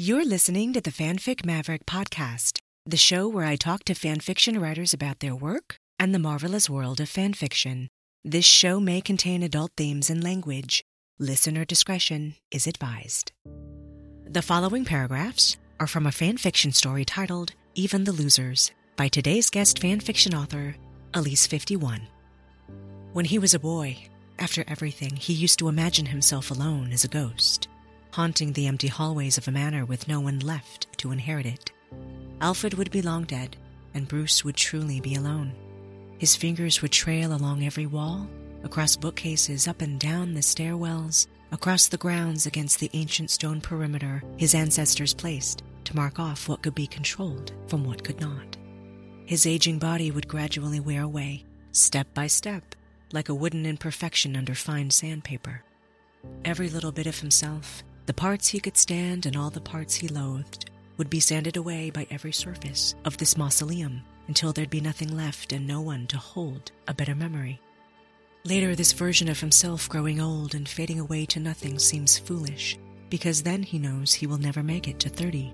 You're listening to the Fanfic Maverick podcast, the show where I talk to fanfiction writers about their work and the marvelous world of fanfiction. This show may contain adult themes and language. Listener discretion is advised. The following paragraphs are from a fanfiction story titled Even the Losers by today's guest fanfiction author, Elise51. When he was a boy, after everything, he used to imagine himself alone as a ghost, haunting the empty hallways of a manor with no one left to inherit it. Alfred would be long dead, and Bruce would truly be alone. His fingers would trail along every wall, across bookcases, up and down the stairwells, across the grounds against the ancient stone perimeter his ancestors placed to mark off what could be controlled from what could not. His aging body would gradually wear away, step by step, like a wooden imperfection under fine sandpaper. Every little bit of himself, the parts he could stand and all the parts he loathed, would be sanded away by every surface of this mausoleum until there'd be nothing left and no one to hold a better memory. Later, this version of himself growing old and fading away to nothing seems foolish, because then he knows he will never make it to 30.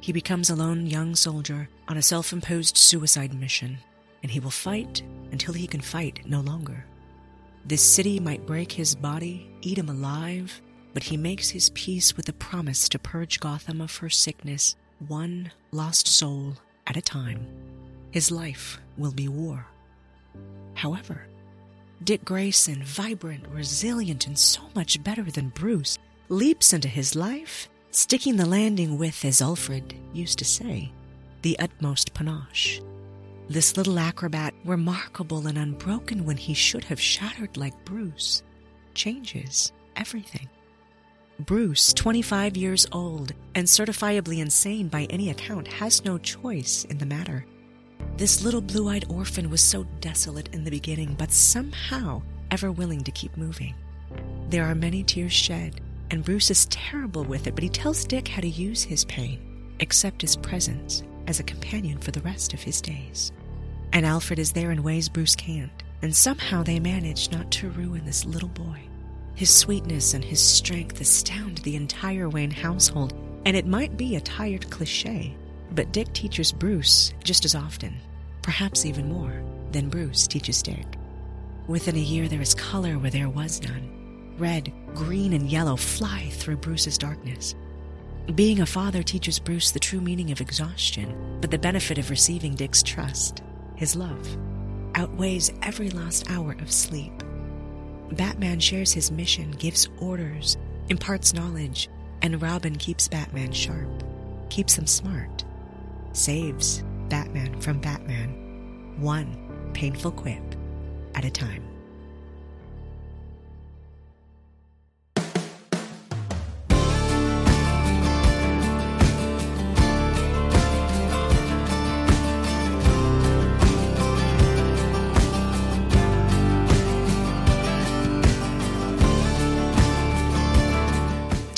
He becomes a lone young soldier on a self imposed suicide mission, and he will fight until he can fight no longer. This city might break his body, eat him alive, but he makes his peace with a promise to purge Gotham of her sickness, one lost soul at a time. His life will be war. However, Dick Grayson, vibrant, resilient, and so much better than Bruce, leaps into his life, sticking the landing with, as Alfred used to say, the utmost panache. This little acrobat, remarkable and unbroken when he should have shattered like Bruce, changes everything. Bruce, 25 years old and certifiably insane by any account, has no choice in the matter. This little blue eyed orphan was so desolate in the beginning, but somehow ever willing to keep moving. There are many tears shed, and Bruce is terrible with it, but he tells Dick how to use his pain, accept his presence as a companion for the rest of his days. And Alfred is there in ways Bruce can't, and somehow they manage not to ruin this little boy. His sweetness and his strength astound the entire Wayne household, and it might be a tired cliche, but Dick teaches Bruce just as often, perhaps even more, than Bruce teaches Dick. Within a year, there is color where there was none. Red, green, and yellow fly through Bruce's darkness. Being a father teaches Bruce the true meaning of exhaustion, but the benefit of receiving Dick's trust, his love, outweighs every last hour of sleep. Batman shares his mission, gives orders, imparts knowledge, and Robin keeps Batman sharp, keeps him smart, saves Batman from Batman, one painful quip at a time.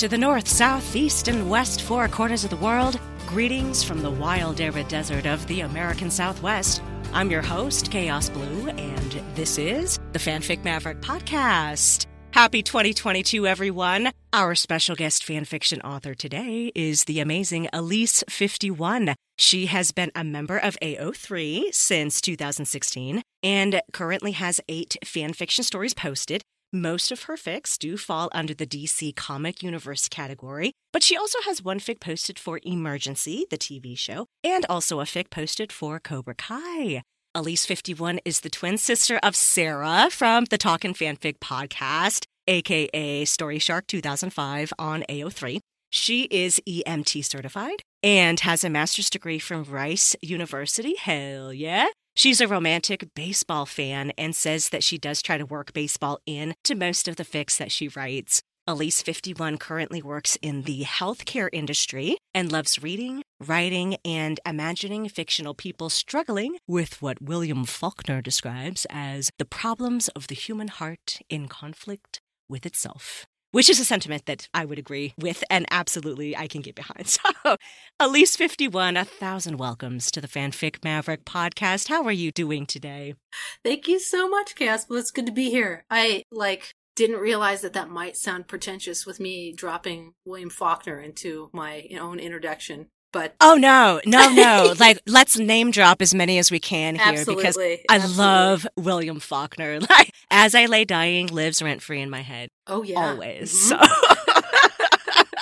To the north, south, east, and west four corners of the world, greetings from the wild arid desert of the American Southwest. I'm your host, Chaos Blue, and this is the Fanfic Maverick Podcast. Happy 2022, everyone. Our special guest fanfiction author today is the amazing Elise51. She has been a member of AO3 since 2016 and currently has eight fanfiction stories posted. Most of her fics do fall under the DC Comic Universe category, but she also has one fic posted for Emergency, the TV show, and also a fic posted for Cobra Kai. Elise 51 is the twin sister of Sarah from the Talkin' Fanfic podcast, aka Story Shark 2005 on AO3. She is EMT certified and has a master's degree from Rice University. Hell yeah. She's a romantic baseball fan and says that she does try to work baseball in to most of the fics that she writes. Elise 51 currently works in the healthcare industry and loves reading, writing, and imagining fictional people struggling with what William Faulkner describes as the problems of the human heart in conflict with itself which is a sentiment that I would agree with and absolutely I can get behind. So, Elise 51, a thousand welcomes to the Fanfic Maverick podcast. How are you doing today? Thank you so much. Well, it's good to be here. I like didn't realize that that might sound pretentious with me dropping William Faulkner into my own introduction. But oh no, no, no! like let's name drop as many as we can here absolutely, because I absolutely. love William Faulkner. Like as I lay dying, lives rent free in my head Oh yeah, always. Mhm. So.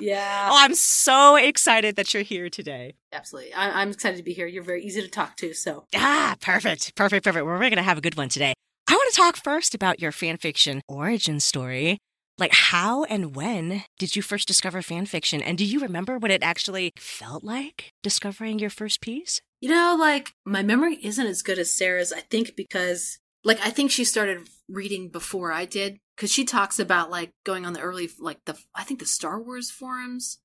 yeah, Oh, I'm so excited that you're here today. absolutely. I- I'm excited to be here. You're very easy to talk to. So Ah, perfect, perfect, perfect. Well, we're going to have a good one today. I want to talk first about your fan fiction origin story. Like, how and when did you first discover fan fiction? And do you remember what it actually felt like discovering your first piece? You know, like my memory isn't as good as Sarah's, I think, because like I think she started reading before I did. Cause she talks about like going on the early, like the, I think the Star Wars forums.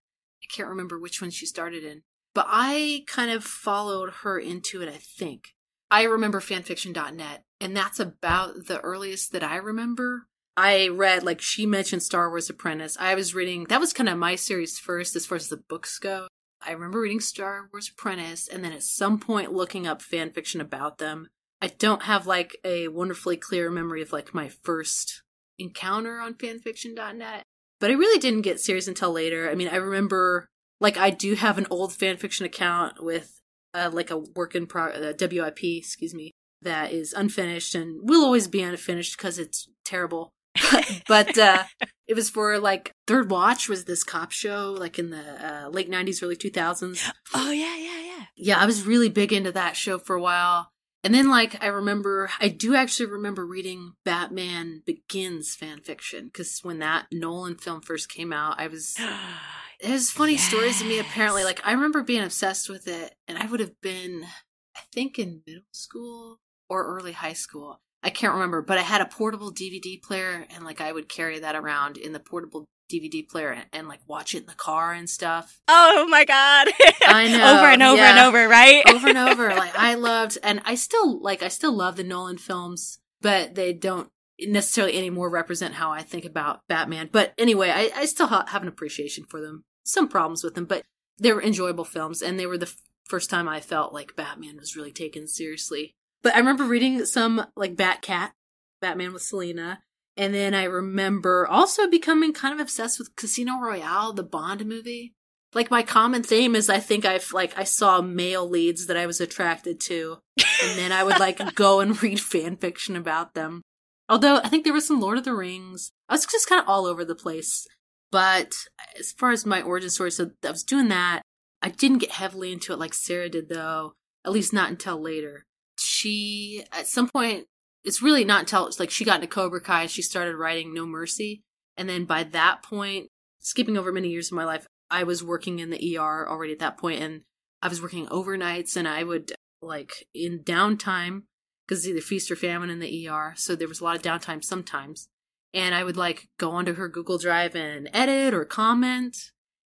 I can't remember which one she started in, but I kind of followed her into it, I think. I remember fanfiction.net, and that's about the earliest that I remember. I read, like, she mentioned Star Wars Apprentice. I was reading, that was kind of my series first as far as the books go. I remember reading Star Wars Apprentice and then at some point looking up fan fiction about them. I don't have like a wonderfully clear memory of like my first encounter on fanfiction.net, but I really didn't get serious until later. I mean, I remember like I do have an old fanfiction account with uh, like a work in pro uh, WIP, excuse me, that is unfinished and will always be unfinished because it's terrible. but uh, it was for like Third Watch was this cop show like in the uh, late '90s, early 2000s. Oh, yeah, yeah, yeah. Yeah, I was really big into that show for a while. And then, like, I remember, I do actually remember reading Batman Begins fan fiction because when that Nolan film first came out, I was. It has funny stories to me, apparently. Like, I remember being obsessed with it, and I would have been, I think, in middle school or early high school. I can't remember, but I had a portable DVD player, and like, I would carry that around in the portable DVD player and, and like watch it in the car and stuff. Oh, my God. I know, over and over and over, right? over and over. Like I loved, and I still like, I still love the Nolan films, but they don't necessarily anymore represent how I think about Batman. But anyway, I, I still ha- have an appreciation for them. Some problems with them, but they were enjoyable films, and they were the f- first time I felt like Batman was really taken seriously. But I remember reading some like Batcat, Batman with Selina. And then I remember also becoming kind of obsessed with Casino Royale, the Bond movie like my common theme is I think I've like I saw male leads that I was attracted to, and then I would like go and read fan fiction about them. Although I think there was some Lord of the Rings. I was just kind of all over the place. But as far as my origin story, so I was doing that. I didn't get heavily into it like Sarah did, though. At least not until later. She at some point. It's really not until it's like she got into Cobra Kai and she started writing No Mercy, and then by that point, skipping over many years of my life, I was working in the ER already at that point, and I was working overnights, and I would like in downtime because either feast or famine in the ER, so there was a lot of downtime sometimes, and I would like go onto her Google Drive and edit or comment,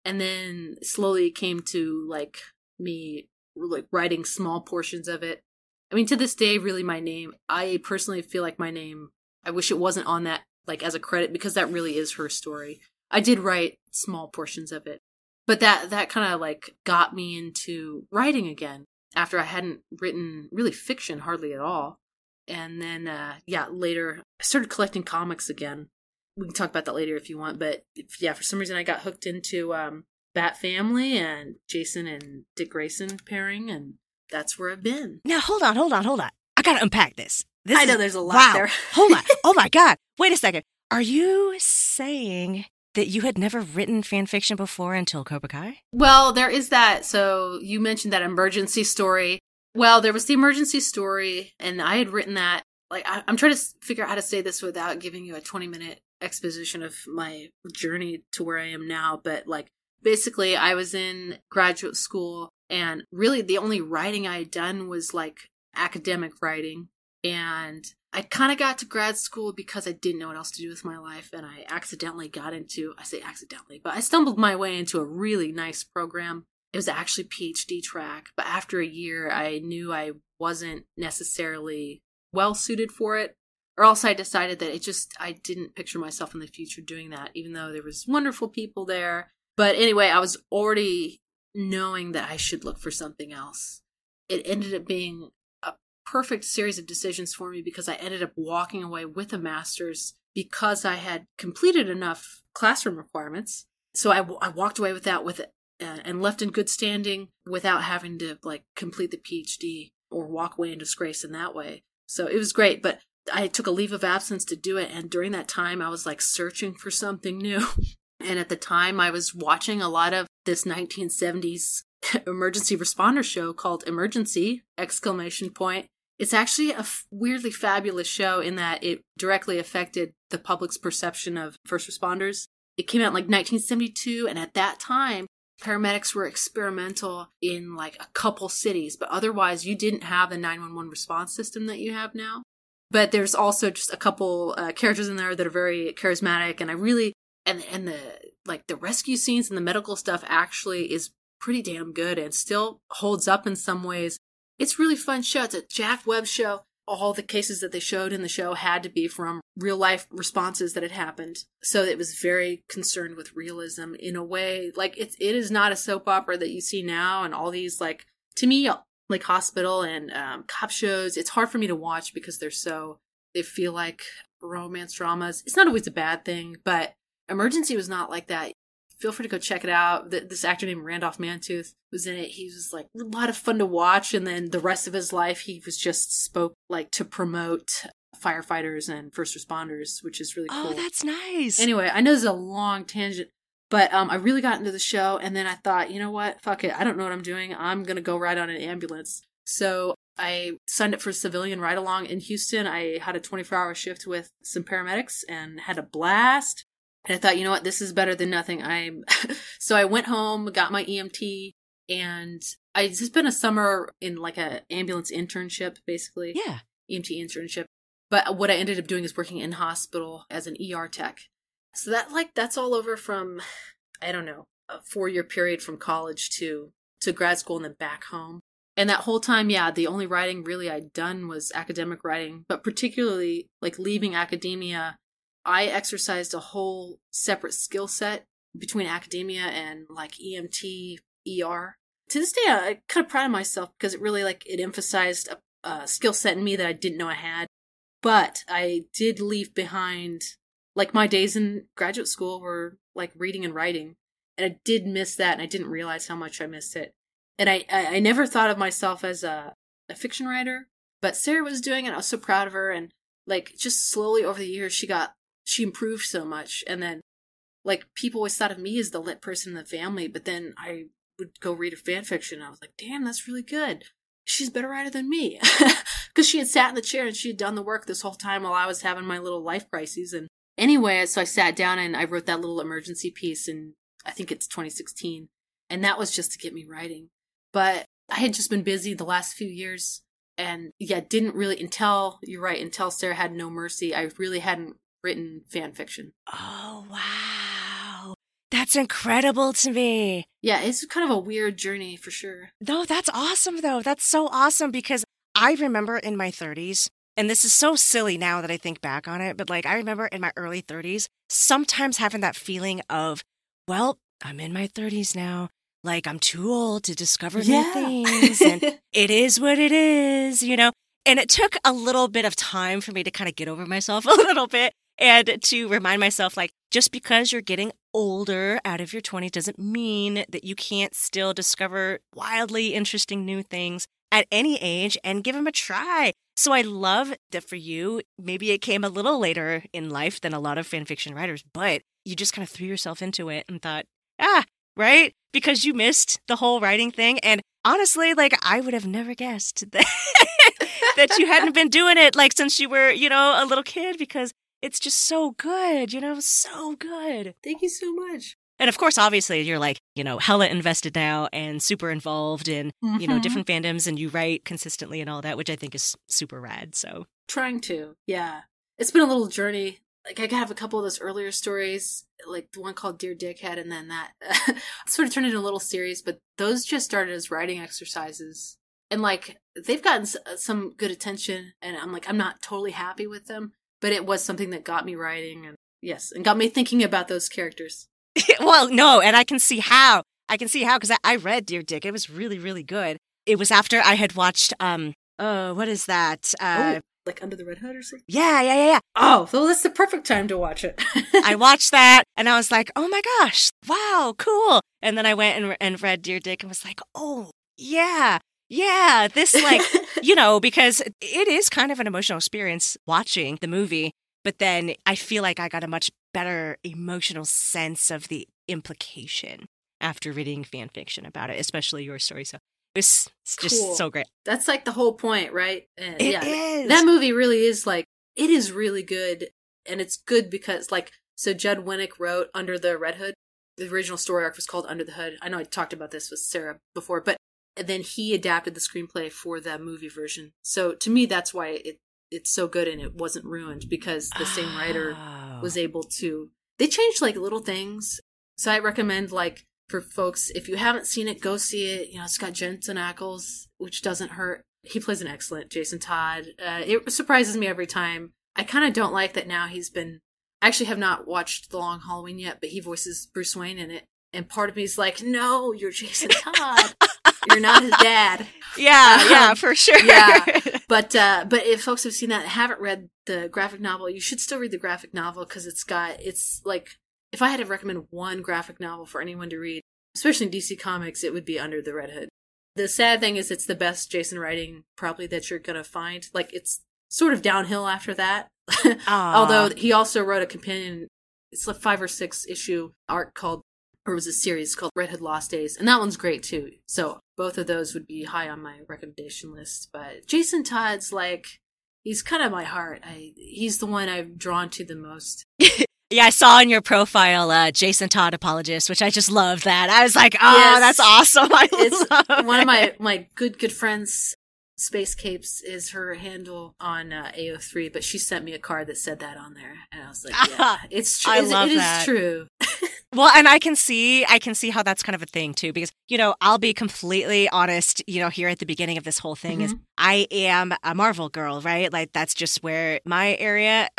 and then slowly it came to like me like writing small portions of it. I mean, to this day, really, my name. I personally feel like my name. I wish it wasn't on that like as a credit because that really is her story. I did write small portions of it, but that that kind of like got me into writing again after I hadn't written really fiction hardly at all. And then uh yeah, later I started collecting comics again. We can talk about that later if you want, but if, yeah, for some reason I got hooked into um Bat Family and Jason and Dick Grayson pairing and that's where I've been. Now, hold on, hold on, hold on. I got to unpack this. this I know is- there's a lot wow. there. hold on. Oh, my God. Wait a second. Are you saying that you had never written fan fiction before until Cobra Kai? Well, there is that. So you mentioned that emergency story. Well, there was the emergency story, and I had written that. Like, I, I'm trying to figure out how to say this without giving you a 20 minute exposition of my journey to where I am now. But, like, basically, I was in graduate school, and really the only writing I had done was like academic writing. And I kind of got to grad school because I didn't know what else to do with my life, and I accidentally got into I say accidentally, but I stumbled my way into a really nice program. It was actually PhD track, but after a year, I knew I wasn't necessarily well suited for it, or else I decided that it just I didn't picture myself in the future doing that, even though there was wonderful people there. But anyway, I was already knowing that I should look for something else. It ended up being a perfect series of decisions for me because I ended up walking away with a master's because I had completed enough classroom requirements. So I, I walked away with that with it uh, and left in good standing without having to like complete the PhD or walk away in disgrace in that way. So it was great, but I took a leave of absence to do it. And during that time, I was like searching for something new. and at the time, I was watching a lot of this 1970s emergency responder show called Emergency! Exclamation point. It's actually a f- weirdly fabulous show in that it directly affected the public's perception of first responders. It came out in like 1972, and at that time, paramedics were experimental in like a couple cities, but otherwise, you didn't have the 911 response system that you have now. But there's also just a couple uh, characters in there that are very charismatic, and I really and and the like the rescue scenes and the medical stuff actually is pretty damn good and still holds up in some ways. It's really fun show. It's a Jack Webb show. All the cases that they showed in the show had to be from real life responses that had happened. So it was very concerned with realism in a way. Like it's it is not a soap opera that you see now and all these like to me like hospital and um, cop shows. It's hard for me to watch because they're so they feel like romance dramas. It's not always a bad thing, but Emergency was not like that feel free to go check it out. This actor named Randolph Mantooth was in it. He was like a lot of fun to watch. And then the rest of his life, he was just spoke like to promote firefighters and first responders, which is really oh, cool. Oh, that's nice. Anyway, I know this is a long tangent, but um, I really got into the show. And then I thought, you know what? Fuck it. I don't know what I'm doing. I'm going to go ride on an ambulance. So I signed up for a civilian ride along in Houston. I had a 24 hour shift with some paramedics and had a blast. And I thought, you know what, this is better than nothing. I'm so I went home, got my EMT, and I just spent a summer in like a ambulance internship, basically. Yeah. EMT internship. But what I ended up doing is working in hospital as an ER tech. So that like that's all over from I don't know, a four year period from college to to grad school and then back home. And that whole time, yeah, the only writing really I'd done was academic writing, but particularly like leaving academia I exercised a whole separate skill set between academia and like EMT, ER. To this day, I kind of of myself because it really like it emphasized a, a skill set in me that I didn't know I had. But I did leave behind like my days in graduate school were like reading and writing, and I did miss that, and I didn't realize how much I missed it. And I I, I never thought of myself as a a fiction writer, but Sarah was doing it. I was so proud of her, and like just slowly over the years, she got she improved so much. And then, like, people always thought of me as the lit person in the family, but then I would go read her fan fiction. And I was like, damn, that's really good. She's a better writer than me. Because she had sat in the chair and she had done the work this whole time while I was having my little life crises. And anyway, so I sat down and I wrote that little emergency piece in, I think it's 2016. And that was just to get me writing. But I had just been busy the last few years and yeah, didn't really until you're right, until Sarah had no mercy, I really hadn't written fan fiction. Oh, wow. That's incredible to me. Yeah, it's kind of a weird journey for sure. No, that's awesome, though. That's so awesome because I remember in my 30s, and this is so silly now that I think back on it, but like I remember in my early 30s, sometimes having that feeling of, well, I'm in my 30s now. Like I'm too old to discover yeah. new things. And it is what it is, you know? And it took a little bit of time for me to kind of get over myself a little bit and to remind myself like just because you're getting older out of your 20s doesn't mean that you can't still discover wildly interesting new things at any age and give them a try. So I love that for you, maybe it came a little later in life than a lot of fan fiction writers, but you just kind of threw yourself into it and thought, ah, right? Because you missed the whole writing thing. And honestly, like I would have never guessed that, that you hadn't been doing it like since you were, you know, a little kid because it's just so good, you know, so good. Thank you so much. And of course, obviously, you're like, you know, hella invested now and super involved in, mm-hmm. you know, mm-hmm. different fandoms and you write consistently and all that, which I think is super rad. So, trying to, yeah. It's been a little journey. Like, I have a couple of those earlier stories, like the one called Dear Dickhead, and then that sort of turned into a little series, but those just started as writing exercises. And like, they've gotten some good attention, and I'm like, I'm not totally happy with them but it was something that got me writing and yes, and got me thinking about those characters. well, no, and I can see how. I can see how because I, I, read Dear Dick. It was really, really good. It was after I had watched um oh, what is that? Uh oh, like Under the Red Hood or something. Yeah, yeah, yeah, yeah. Oh, so that's the perfect time to watch it. I watched that and I was like, oh my gosh, wow, cool. And then I went and, and read Dear Dick and was like, oh, yeah, yeah, this like, you know, because it is kind of an emotional experience watching the movie. But then I feel like I got a much better emotional sense of the implication after reading fan fiction about it, especially your story. So it's, it's just Cool. so great. That's like the whole point, right? And It yeah, is. that movie really is like it is really good, and it's good because like so Judd Winick wrote Under the Red Hood. The original story arc was called Under the Hood. I know I talked about this with Sarah before, but then he adapted the screenplay for the movie version. So to me, that's why it it's so good and it wasn't ruined because the same writer Oh. was able to they changed like little things. So i recommend like for folks if you haven't seen it go see it. You know it's got jensen ackles which doesn't hurt. He plays an excellent jason todd. Uh, it surprises me every time. I kind of don't like that now he's been i actually have not watched the long halloween yet but he voices bruce wayne in it. And part of me is like no you're jason todd you're not his dad. Yeah, yeah, Um, for sure. yeah. but uh but if folks have seen that haven't read the graphic novel you should still read the graphic novel because it's got it's like if i had to recommend one graphic novel for anyone to read especially in dc comics it would be under the red hood. The sad thing is it's the best jason writing probably that you're gonna find. Like it's sort of downhill after that. Although he also wrote a companion it's a five or six issue arc called or it was a series called red hood lost days and that one's great too so both of those would be high on my recommendation list but jason todd's like he's kind of my heart i he's the one i've drawn to the most Yeah, I saw in your profile, uh, Jason Todd apologist, which I just love that. I was like, oh, Yes. that's awesome. I it's love one of my my good good friends space capes is her handle on uh, ao3 but she sent me a card that said that on there and i was like yeah it's true I love it is that. true Well, and I can see, I can see how that's kind of a thing too, because you know, I'll be completely honest. You know, here at the beginning of this whole thing is Mm-hmm. I am a Marvel girl, right? Like that's just where my area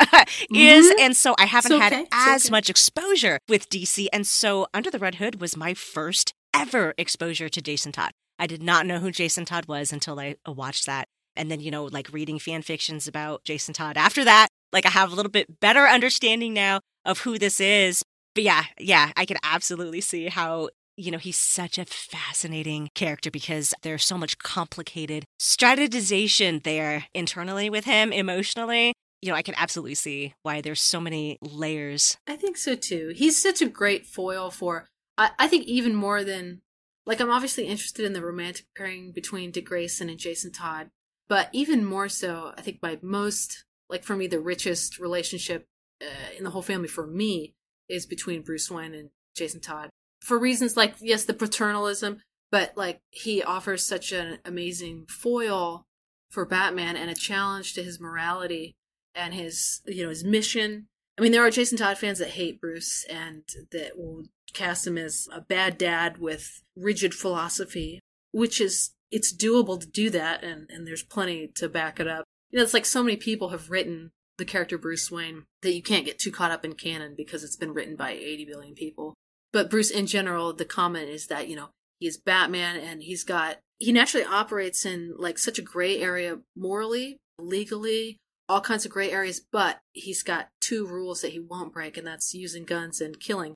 is, Mhm. and so I haven't It's had. As okay. much exposure with DC, and so Under the Red Hood was my first ever exposure to Jason Todd. I did not know who Jason Todd was until I uh, watched that. And then, you know, like reading fan fictions about Jason Todd after that, like I have a little bit better understanding now of who this is. But yeah, yeah, I can absolutely see how, you know, he's such a fascinating character because there's so much complicated strategization there internally with him emotionally. You know, I can absolutely see why there's so many layers. I think so too. He's such a great foil for. I, I think even more than like I'm obviously interested in the romantic pairing between Dick Grayson and Jason Todd, but even more so, I think my most like for me the richest relationship uh, in the whole family for me is between Bruce Wayne and Jason Todd for reasons like yes the paternalism, but like he offers such an amazing foil for Batman and a challenge to his morality and his you know his mission I mean, there are Jason Todd fans that hate Bruce and that will cast him as a bad dad with rigid philosophy, which is it's doable to do that, and and there's plenty to back it up. You know, it's like so many people have written the character Bruce Wayne that you can't get too caught up in canon because it's been written by 80 billion people. But Bruce, in general, the comment is that you know he is Batman and he's got he naturally operates in like such a gray area morally, legally, all kinds of gray areas, but he's got two rules that he won't break, and that's using guns and killing.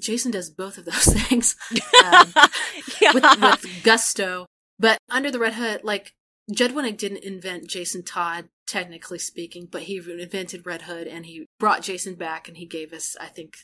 Jason does both of those things um, yeah. with, with gusto. But under the Red Hood, like Judd Winick didn't invent Jason Todd, technically speaking, but he invented Red Hood and he brought Jason back and he gave us, I think,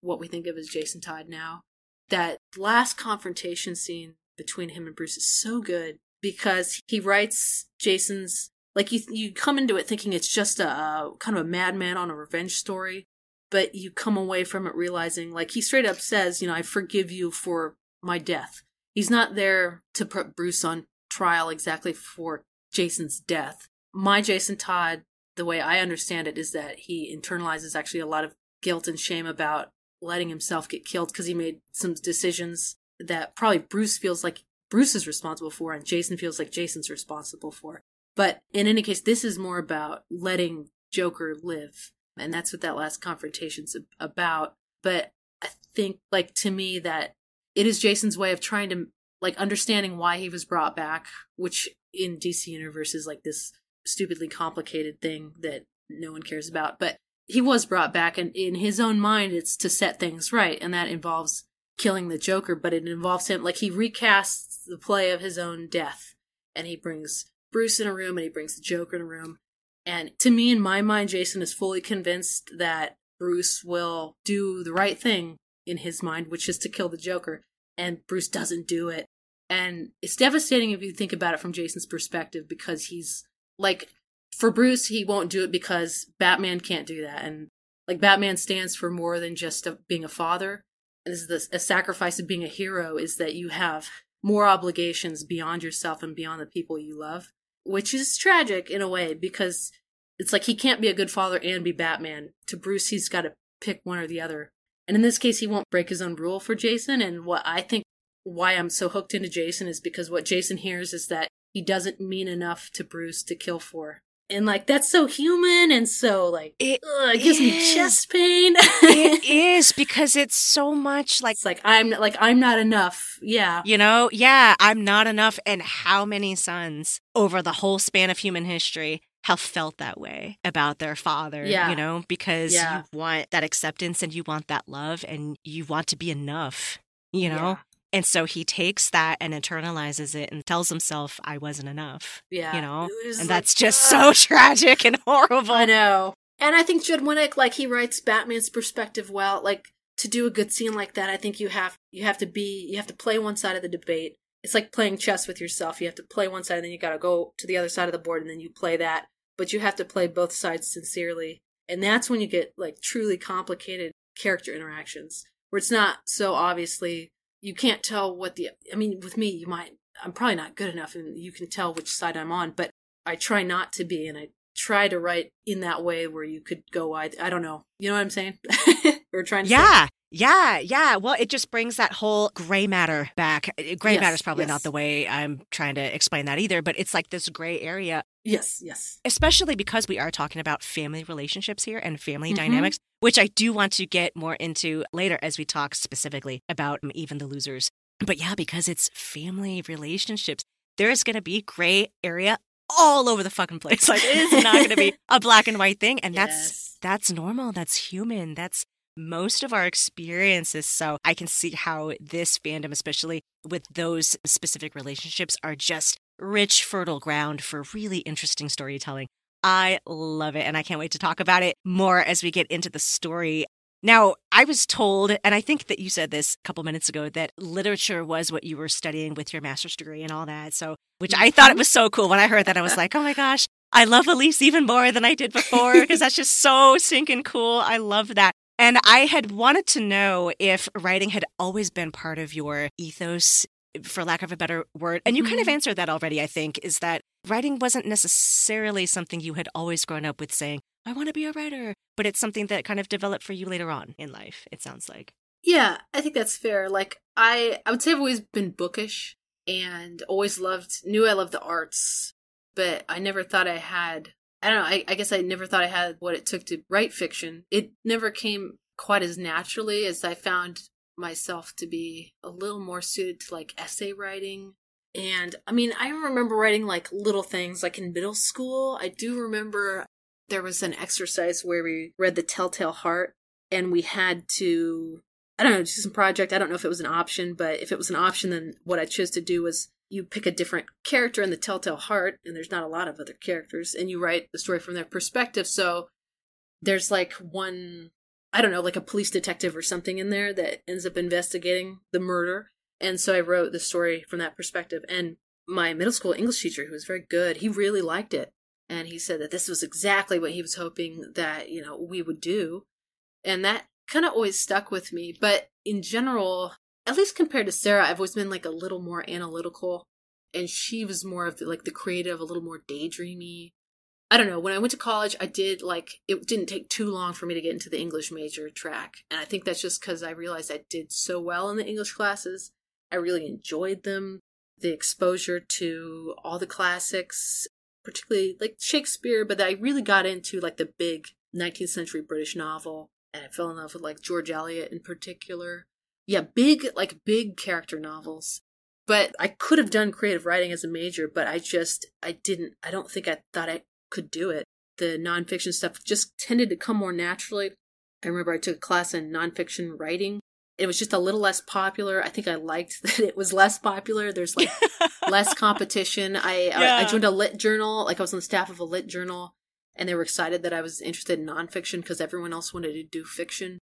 what we think of as Jason Todd now. That last confrontation scene between him and Bruce is so good because he writes Jason's like you you come into it thinking it's just a kind of a madman on a revenge story, but you come away from it realizing like he straight up says, you know, I forgive you for my death. He's not there to put Bruce on trial exactly for Jason's death. My Jason Todd, the way I understand it, is that he internalizes actually a lot of guilt and shame about letting himself get killed because he made some decisions that probably Bruce feels like Bruce is responsible for and Jason feels like Jason's responsible for. But in any case, this is more about letting Joker live. And that's what that last confrontation's about. But I think, like, to me, that it is Jason's way of trying to, like, understanding why he was brought back, which in DC Universe is like this stupidly complicated thing that no one cares about. But he was brought back, and in his own mind, it's to set things right, and that involves killing the Joker, but it involves him, like, he recasts the play of his own death, and he brings Bruce in a room, and he brings the Joker in a room. And to me, in my mind, Jason is fully convinced that Bruce will do the right thing in his mind, which is to kill the Joker. And Bruce doesn't do it. And it's devastating if you think about it from Jason's perspective because he's like, for Bruce, he won't do it because Batman can't do that. And like, Batman stands for more than just a, being a father. And this is the, a sacrifice of being a hero is that you have more obligations beyond yourself and beyond the people you love, which is tragic in a way because it's like he can't be a good father and be Batman. To Bruce, he's got to pick one or the other. And in this case, he won't break his own rule for Jason. And what I think why I'm so hooked into Jason is because what Jason hears is that he doesn't mean enough to Bruce to kill for. And like that's so human and so like it, ugh, it gives is. me chest pain. it is because it's so much like it's like I'm like I'm not enough. Yeah. You know, yeah, I'm not enough and how many sons over the whole span of human history have felt that way about their father, yeah. you know, because yeah. you want that acceptance and you want that love and you want to be enough, you know? Yeah. And so he takes that and internalizes it and tells himself, I wasn't enough. Yeah. You know? And like, that's just so tragic and horrible. I know. And I think Judd Winick, like he writes Batman's perspective well. Like to do a good scene like that, I think you have you have to be you have to play one side of the debate. It's like playing chess with yourself. You have to play one side and then you gotta go to the other side of the board and then you play that. But you have to play both sides sincerely. And that's when you get like truly complicated character interactions. Where it's not so obviously you can't tell what the i mean with me you might i'm probably not good enough and you can tell which side i'm on but i try not to be and i try to write in that way where you could go i, I don't know you know what i'm saying we're trying to yeah. Yeah, yeah. Well, it just brings that whole gray matter back. Uh, gray yes, matter is probably yes. not the way I'm trying to explain that either, but it's like this gray area. Yes, yes. Especially because we are talking about family relationships here and family mm-hmm. dynamics, which I do want to get more into later as we talk specifically about um, even the losers. But yeah, because it's family relationships, there's going to be gray area all over the fucking place. Like it is not going to be a black and white thing, and yes. that's that's normal. That's human. That's most of our experiences. So I can see how this fandom, especially with those specific relationships, are just rich, fertile ground for really interesting storytelling. I love it. And I can't wait to talk about it more as we get into the story. Now, I was told, and I think that you said this a couple minutes ago, that literature was what you were studying with your master's degree and all that. So, which I thought it mm-hmm. was so cool. When I heard that, I was like, oh my gosh, I love Elise even more than I did before because that's just so stinking cool. I love that. And I had wanted to know if writing had always been part of your ethos, for lack of a better word. And you mm-hmm. kind of mm-hmm. answered that already, I think, is that writing wasn't necessarily something you had always grown up with saying, I want to be a writer, but it's something that kind of developed for you later on in life, it sounds like. Yeah, I think that's fair. Like I I would say I've always been bookish and always loved knew I loved the arts, but I never thought I had I don't know. I, I guess I never thought I had what it took to write fiction. It never came quite as naturally as I found myself to be a little more suited to like essay writing. And I mean, I remember writing like little things like in middle school. I do remember there was an exercise where we read The Telltale Heart and we had to, I don't know, do some project. I don't know if it was an option, but if it was an option, then what I chose to do was you pick a different character in the Telltale Heart, and there's not a lot of other characters, and you write the story from their perspective. So there's like one, I don't know, like a police detective or something in there that ends up investigating the murder. And so I wrote the story from that perspective. And my middle school English teacher, who was very good, he really liked it. And he said that this was exactly what he was hoping that, you know, we would do. And that kind of always stuck with me. But in general, at least compared to Sarah, I've always been like a little more analytical, and she was more of the, like the creative, a little more daydreamy. I don't know. When I went to college, I did like it didn't take too long for me to get into the English major track, and I think that's just because I realized I did so well in the English classes. I really enjoyed them. The exposure to all the classics, particularly like Shakespeare, but I really got into like the big 19th century British novel, and I fell in love with like George Eliot in particular yeah, big like big character novels. But I could have done creative writing as a major, but I just I didn't I don't think I thought I could do it. The nonfiction stuff just tended to come more naturally. I remember I took a class in nonfiction writing. It was just a little less popular. I think I liked that it was less popular. There's like less competition. I, yeah. I I joined a lit journal. Like I was on the staff of a lit journal, and they were excited that I was interested in nonfiction because everyone else wanted to do fiction.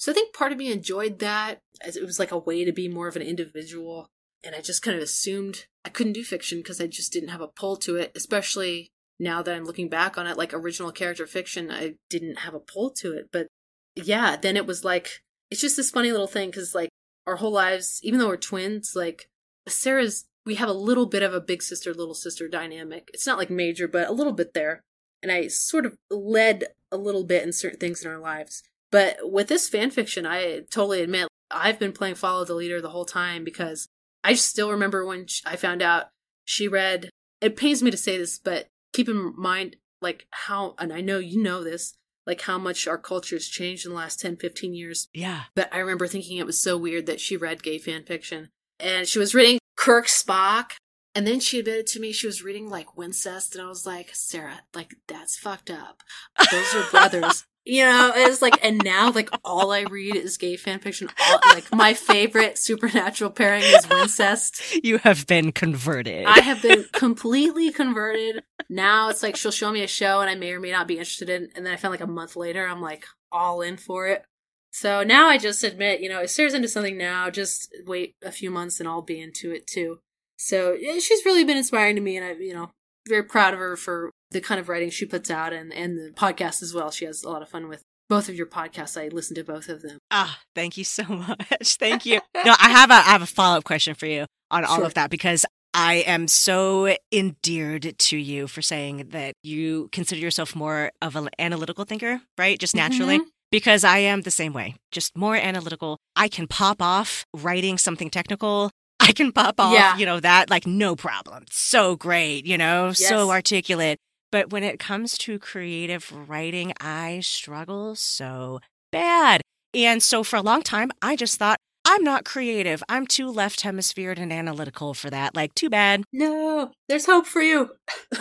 So I think part of me enjoyed that as it was like a way to be more of an individual. And I just kind of assumed I couldn't do fiction because I just didn't have a pull to it, especially now that I'm looking back on it, like original character fiction, I didn't have a pull to it. But yeah, then it was like, it's just this funny little thing because like our whole lives, even though we're twins, like Sarah's, we have a little bit of a big sister, little sister dynamic. It's not like major, but a little bit there. And I sort of led a little bit in certain things in our lives. But with this fan fiction, I totally admit I've been playing follow the leader the whole time because I still remember when I found out she read. It pains me to say this, but keep in mind like how, and I know you know this, like how much our culture has changed in the last 10, 15 years. Yeah. But I remember thinking it was so weird that she read gay fan fiction and she was reading Kirk Spock. And then she admitted to me she was reading like Wincest, and I was like, Sarah, like that's fucked up. Those are brothers. You know, it's like, and now like all I read is gay fan fiction. All, like my favorite supernatural pairing is Wincest. You have been converted. I have been completely converted. Now it's like she'll show me a show and I may or may not be interested in, and then I found like a month later I'm like all in for it. So now I just admit, you know, if Sarah's into something now, just wait a few months and I'll be into it too. So yeah, she's really been inspiring to me, and I, you know, very proud of her for the kind of writing she puts out and, and the podcast as well. She has a lot of fun with both of your podcasts. I listen to both of them. Ah, thank you so much. Thank you. no, I have a I have a follow up question for you on all of that because I am so endeared to you for saying that you consider yourself more of an analytical thinker, right? Just naturally. Mm-hmm. Because I am the same way, just more analytical. I can pop off writing something technical I can pop off, yeah. you know, that like no problem. So great, you know, yes. so articulate. But when it comes to creative writing, I struggle so bad. And so for a long time, I just thought, I'm not creative. I'm too left hemisphered and analytical for that. Like, too bad. No, there's hope for you.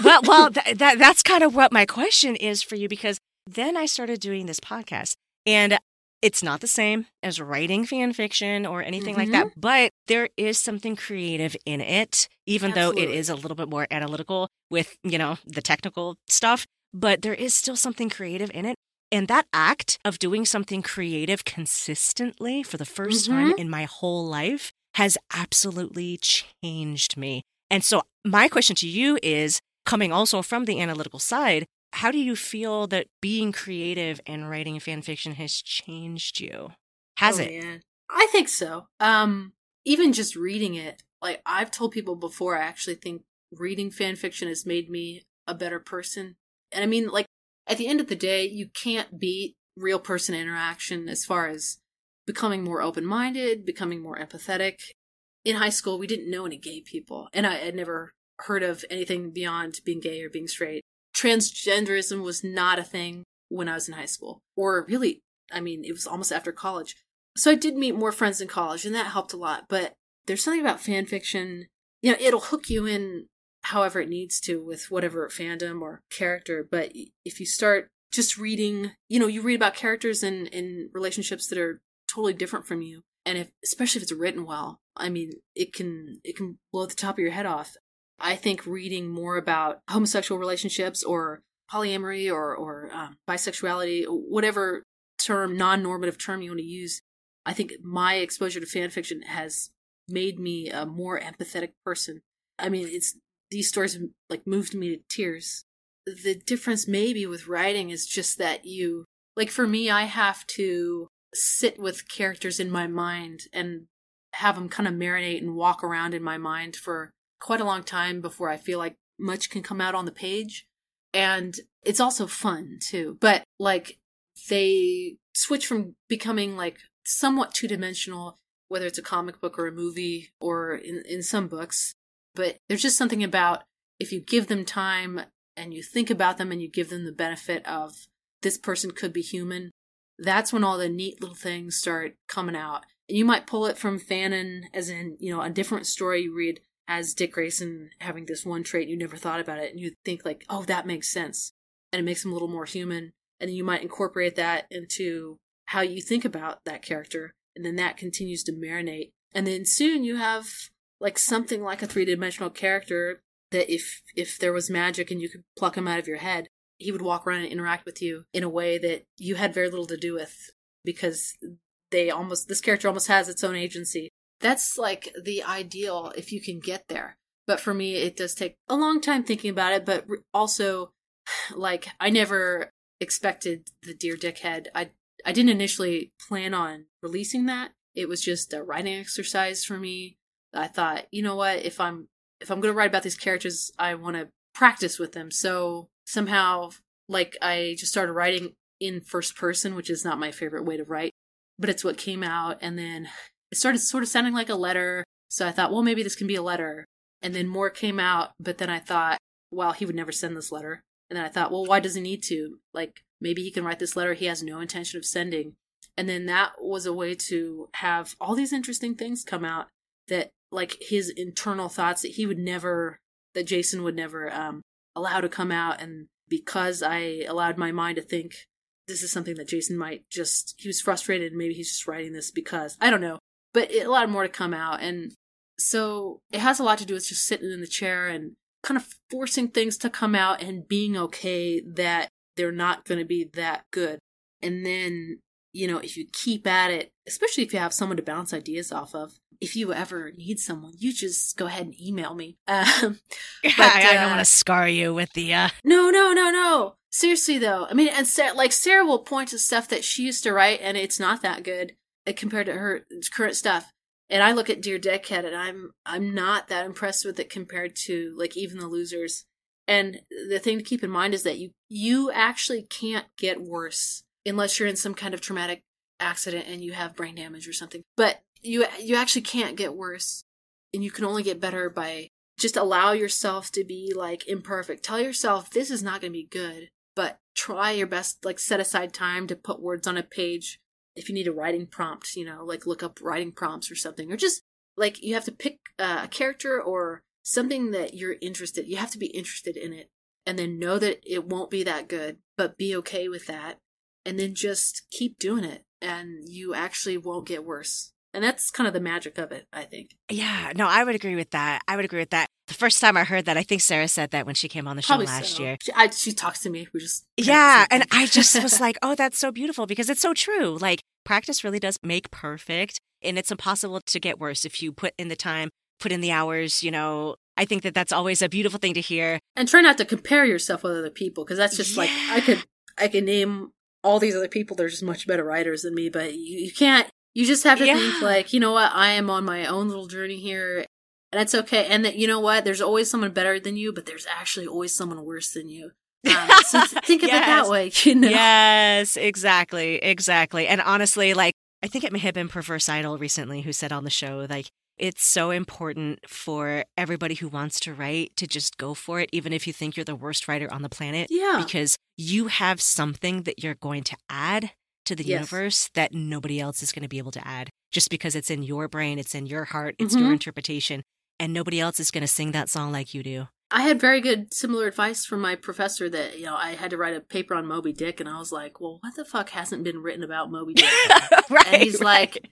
well, well, th- that that's kind of what my question is for you because then I started doing this podcast, and it's not the same as writing fan fiction or anything mm-hmm. like that, but there is something creative in it, even Absolutely. though it is a little bit more analytical with, you know, the technical stuff, but there is still something creative in it. And that act of doing something creative consistently for the 1st mm-hmm. time in my whole life has absolutely changed me. And so, my question to you is coming also from the analytical side, how do you feel that being creative and writing fan fiction has changed you? Has oh, it? Man. I think so. Um, even just reading it, like I've told people before, I actually think reading fan fiction has made me a better person. And I mean, like at the end of the day, you can't beat real person interaction as far as becoming more open minded, becoming more empathetic. In high school, we didn't know any gay people, and I had never heard of anything beyond being gay or being straight transgenderism was not a thing when I was in high school, or really, I mean, it was almost after college. So I did meet more friends in college, and that helped a lot. But there's something about fan fiction, you know, it'll hook you in however it needs to with whatever fandom or character. But if you start just reading, you know, you read about characters in, in relationships that are totally different from you. And if, especially if it's written well, I mean, it can, it can blow the top of your head off. I think reading more about homosexual relationships or polyamory or, or um, bisexuality, whatever term, non normative term you want to use, I think my exposure to fan fiction has made me a more empathetic person. I mean, it's these stories like moved me to tears. The difference maybe with writing is just that you like for me I have to sit with characters in my mind and have them kind of marinate and walk around in my mind for quite a long time before I feel like much can come out on the page. And it's also fun too. But like they switch from becoming like somewhat two dimensional, whether it's a comic book or a movie or in, in some books. But there's just something about if you give them time and you think about them and you give them the benefit of this person could be human, that's when all the neat little things start coming out. And you might pull it from fanon, as in, you know, a different story you read as Dick Grayson having this one trait, you never thought about it, and you think like, oh, that makes sense, and it makes him a little more human, and then you might incorporate that into how you think about that character, and then that continues to marinate, and then soon you have like something like a three dimensional character that if if there was magic and you could pluck him out of your head, he would walk around and interact with you in a way that you had very little to do with because they almost this character almost has its own agency. That's like the ideal if you can get there. But for me, it does take a long time thinking about it. But also, like I never expected the Dear Dickhead. I I didn't initially plan on releasing that. It was just a writing exercise for me. I thought, you know what, if I'm if I'm going to write about these characters, I want to practice with them. So somehow, like, I just started writing in first person, which is not my favorite way to write, but it's what came out. And then it started sort of sounding like a letter. So I thought, well, maybe this can be a letter. And then more came out, but then I thought, well, he would never send this letter. And then I thought, well, why does he need to? Like, maybe he can write this letter he has no intention of sending. And then that was a way to have all these interesting things come out that like his internal thoughts that he would never that Jason would never um allow to come out and because I allowed my mind to think this is something that Jason might just he was frustrated and maybe he's just writing this because I don't know but it allowed more to come out and so it has a lot to do with just sitting in the chair and kind of forcing things to come out and being okay that they're not going to be that good and then you know if you keep at it especially if you have someone to bounce ideas off of if you ever need someone, you just go ahead and email me. Um, but, I, I don't uh, want to scar you with the. Uh... No, no, no, no. Seriously though, I mean, and Sarah, like Sarah will point to stuff that she used to write, and it's not that good Uh, compared to her current stuff. And I look at Dear Dickhead, and I'm I'm not that impressed with it compared to like even the losers. And the thing to keep in mind is that you you actually can't get worse unless you're in some kind of traumatic accident and you have brain damage or something. But you you actually can't get worse and you can only get better by just allow yourself to be like imperfect tell yourself this is not going to be good but try your best like set aside time to put words on a page if you need a writing prompt you know like look up writing prompts or something or just like you have to pick uh, a character or something that you're interested you have to be interested in it and then know that it won't be that good but be okay with that and then just keep doing it and you actually won't get worse and that's kind of the magic of it, I think. Yeah, no, I would agree with that. I would agree with that. The first time I heard that, I think Sarah said that when she came on the show Probably last so. year. She, I, she, talks to me. We just yeah, and I just was like, oh, that's so beautiful because it's so true. Like practice really does make perfect, and it's impossible to get worse if you put in the time, put in the hours. You know, I think that that's always a beautiful thing to hear. And try not to compare yourself with other people because that's just yeah. like I could I could name all these other people. They're just much better writers than me, but you, you can't you just have to yeah. think like, you know what, I am on my own little journey here and it's okay. And that you know what, there's always someone better than you, but there's actually always someone worse than you. Um, so think of yes. it that way, you know. Yes, exactly, exactly. And honestly, like I think it may have been Perverse Idol recently who said on the show, like it's so important for everybody who wants to write to just go for it, even if you think you're the worst writer on the planet. Yeah. Because you have something that you're going to add to the yes. universe that nobody else is going to be able to add just because it's in your brain, it's in your heart, it's mm-hmm. your interpretation, and nobody else is going to sing that song like you do. I had very good similar advice from my professor that, you know, I had to write a paper on Moby Dick and I was like, well, what the fuck hasn't been written about Moby Dick? right. And he's right. like,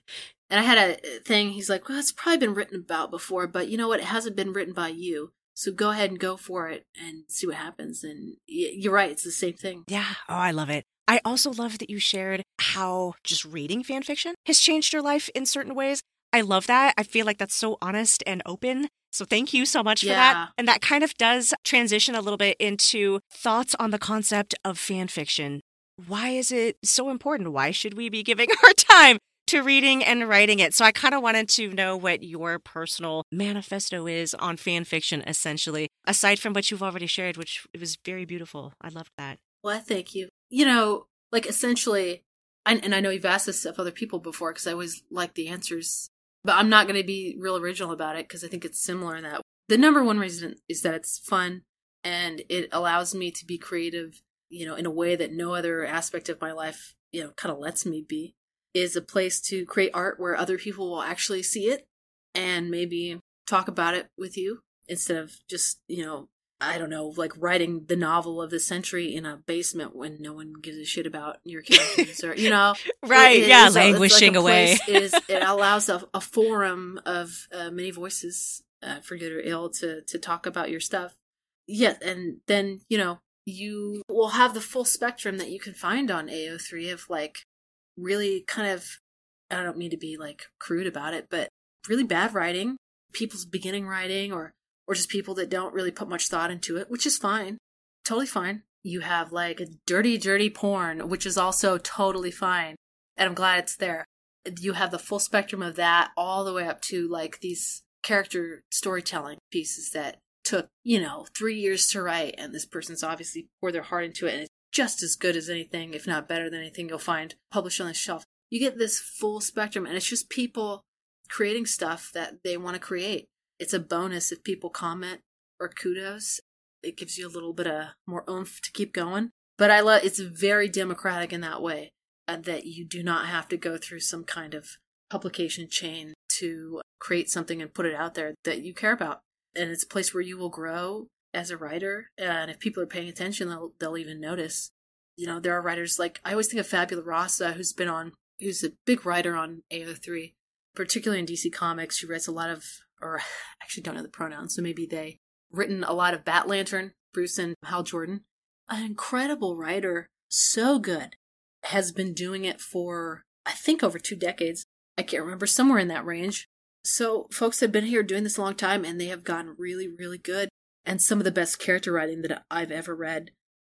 and I had a thing, he's like, well, it's probably been written about before, but you know what? It hasn't been written by you. So go ahead and go for it and see what happens. And you're right. It's the same thing. Yeah. Oh, I love it. I also love that you shared how just reading fan fiction has changed your life in certain ways. I love that. I feel like that's so honest and open. So thank you so much for yeah. that. And that kind of does transition a little bit into thoughts on the concept of fan fiction. Why is it so important? Why should we be giving our time to reading and writing it? So I kind of wanted to know what your personal manifesto is on fan fiction, essentially, aside from what you've already shared, which was very beautiful. I loved that. Well, thank you you know, like essentially, and, and I know you've asked this of other people before because I always like the answers, but I'm not going to be real original about it because I think it's similar in that. The number one reason is that it's fun and it allows me to be creative, you know, in a way that no other aspect of my life, you know, kind of lets me be. Is a place to create art where other people will actually see it and maybe talk about it with you instead of just, you know, I don't know, like writing the novel of the century in a basement when no one gives a shit about your characters or, you know. right. It, yeah. languishing like away. is, it allows a, a forum of uh, many voices, uh, for good or ill, to, to talk about your stuff. Yeah. And then, you know, you will have the full spectrum that you can find on AO3 of like really kind of, I don't mean to be like crude about it, but really bad writing, people's beginning writing or or just people that don't really put much thought into it, which is fine. Totally fine. You have like dirty, dirty porn, which is also totally fine. And I'm glad it's there. You have the full spectrum of that all the way up to like these character storytelling pieces that took, you know, three years to write. And this person's obviously poured their heart into it. And it's just as good as anything, if not better than anything you'll find published on the shelf. You get this full spectrum, and it's just people creating stuff that they want to create it's a bonus if people comment or kudos. It gives you a little bit of more oomph to keep going. But I love it's very democratic in that way uh, that you do not have to go through some kind of publication chain to create something and put it out there that you care about. And it's a place where you will grow as a writer. And if people are paying attention, they'll, they'll even notice. You know, there are writers like, I always think of Fabula Rasa, who's been on, who's a big writer on AO3, particularly in DC Comics. She writes a lot of or actually don't know the pronouns, so maybe they written a lot of Bat Lantern, Bruce and Hal Jordan. An incredible writer, so good, has been doing it for I think over two decades. I can't remember, somewhere in that range. So folks have been here doing this a long time and they have gotten really, really good. And some of the best character writing that I've ever read.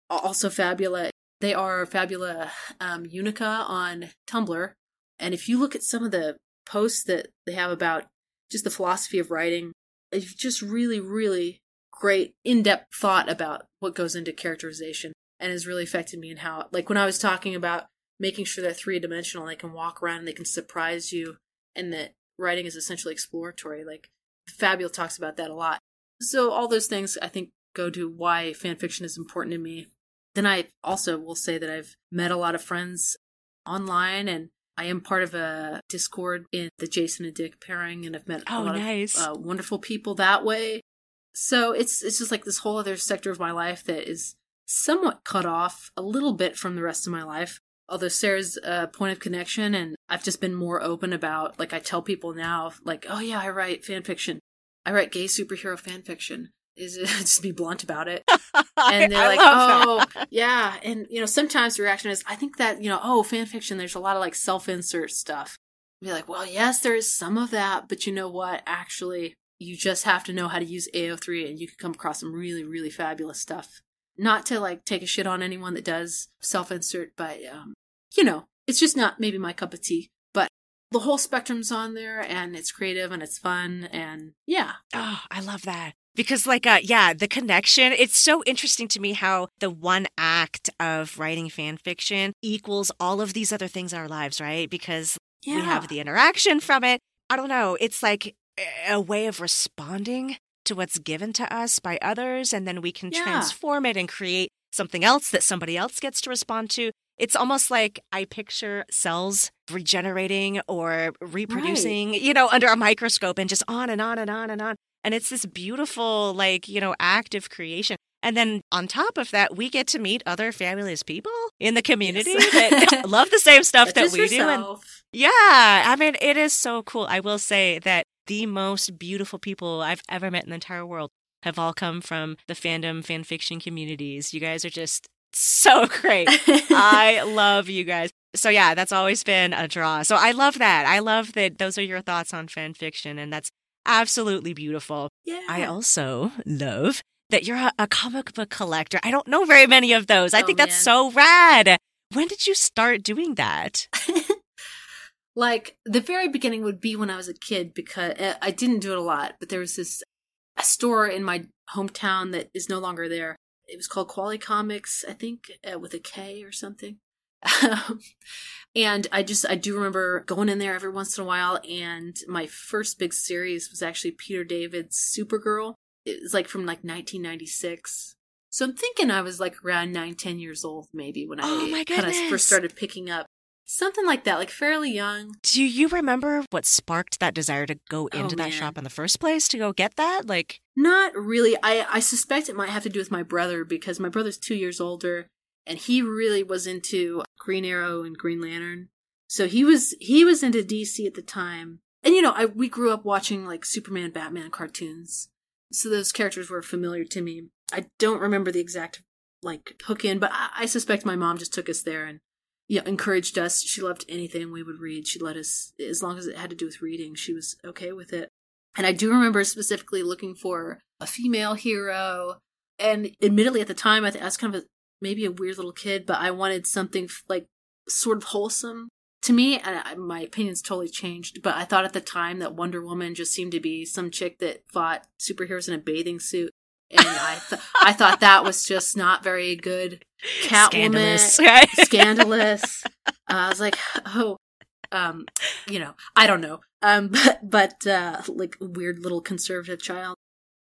Also Fabula. They are Fabula um, Unica on Tumblr. And if you look at some of the posts that they have about just the philosophy of writing. It's just really, really great in depth thought about what goes into characterization and has really affected me in how, like, when I was talking about making sure they're three dimensional, they can walk around and they can surprise you, and that writing is essentially exploratory. Like, Fabula talks about that a lot. So, all those things I think go to why fan fiction is important to me. Then I also will say that I've met a lot of friends online and I am part of a Discord in the Jason and Dick pairing, and I've met oh, a lot nice. of uh, wonderful people that way. So it's it's just like this whole other sector of my life that is somewhat cut off a little bit from the rest of my life. Although Sarah's a point of connection, and I've just been more open about like I tell people now, like, oh yeah, I write fan fiction, I write gay superhero fan fiction. Is just be blunt about it? and they're like, oh, that. yeah. And, you know, sometimes the reaction is, I think that, you know, oh, fan fiction, there's a lot of like self insert stuff. Be like, well, yes, there is some of that, but you know what? Actually, you just have to know how to use AO3 and you can come across some really, really fabulous stuff. Not to like take a shit on anyone that does self insert, but, um, you know, it's just not maybe my cup of tea. The whole spectrum's on there and it's creative and it's fun and yeah. Oh, I love that because like uh yeah the connection it's so interesting to me how the one act of writing fan fiction equals all of these other things in our lives right because yeah. we have the interaction from it i don't know it's like a way of responding to what's given to us by others and then we can yeah. transform it and create something else that somebody else gets to respond to it's almost like I picture cells regenerating or reproducing, right. you know, under a microscope and just on and on and on and on. And it's this beautiful, like, you know, active creation. And then on top of that, we get to meet other fabulous people in the community yes. that love the same stuff that we yourself. do. And yeah, I mean, it is so cool. I will say that the most beautiful people I've ever met in the entire world have all come from the fandom fan fiction communities. You guys are just so great. I love you guys. So yeah, that's always been a draw. So I love that. I love that those are your thoughts on fan fiction and that's absolutely beautiful. Yeah. I also love that you're a, a comic book collector. I don't know very many of those. I oh, think that's man. so rad. When did you start doing that? like the very beginning would be when I was a kid because uh, I didn't do it a lot, but there was this a store in my hometown that is no longer there it was called Quality Comics, I think, uh, with a K or something. and I just I do remember going in there every once in a while. And my first big series was actually Peter David's Supergirl. It was like from like 1996. So I'm thinking I was like around nine, ten years old maybe when oh I oh kind of first started picking up Something like that, like fairly young. Do you remember what sparked that desire to go Oh, into that man. shop in the first place to go get that? Like, Not really. I, I suspect it might have to do with my brother because my brother's two years older and he really was into Green Arrow and Green Lantern. So he was he was into DC at the time. And you know, I we grew up watching like Superman, Batman cartoons. So those characters were familiar to me. I don't remember the exact like hook in, but I, I suspect my mom just took us there and yeah, encouraged us. She loved anything we would read. She let us as long as it had to do with reading, she was okay with it. And I do remember specifically looking for a female hero. And admittedly, at the time, I, th- I was kind of a, maybe a weird little kid, but I wanted something like sort of wholesome. To me, and I, my opinions totally changed, but I thought at the time that Wonder Woman just seemed to be some chick that fought superheroes in a bathing suit. And I, th- I thought that was just not very good. Catwoman, scandalous. Right? scandalous. Uh, I was like, oh, um, you know, I don't know. Um, but, but, uh, like weird little conservative child.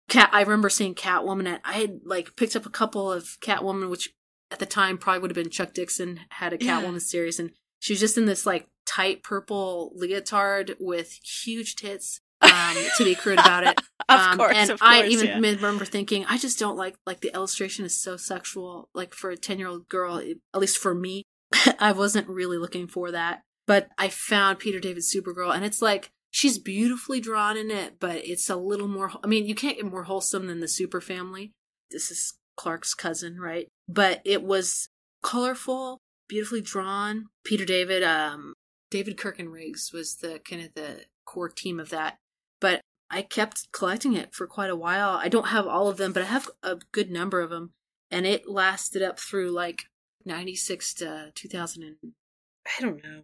Cat, I remember seeing Catwoman at, I had like picked up a couple of Catwoman, which at the time probably would have been Chuck Dixon had a Yeah. Catwoman series. And she was just in this like tight purple leotard with huge tits, um, to be crude about it. of Um, course, and of course. I even yeah. remember thinking, I just don't like like the illustration is so sexual. Like for a ten year old girl, it- at least for me, I wasn't really looking for that. But I found Peter David's Supergirl, and it's like she's beautifully drawn in it, but it's a little more. I mean, you can't get more wholesome than the Super Family. This is Clark's cousin, right? But it was colorful, beautifully drawn. Peter David, um, David Kirk and Riggs was the kind of the core team of that. But I kept collecting it for quite a while. I don't have all of them, but I have a good number of them. And it lasted up through like 96 to 2000 and I don't know.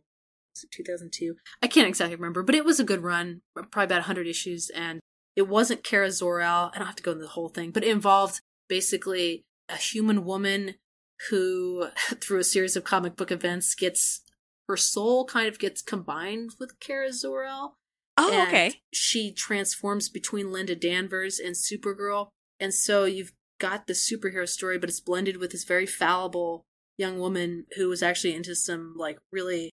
Was it 2002? I can't exactly remember, but it was a good run, probably about 100 issues. And it wasn't Kara Zor-El. I don't have to go into the whole thing, but it involved basically a human woman who, through a series of comic book events, gets her soul kind of gets combined with Kara Zor-El. oh, okay. She transforms between Linda Danvers and Supergirl. And so you've got the superhero story, but it's blended with this very fallible young woman who was actually into some, like, really.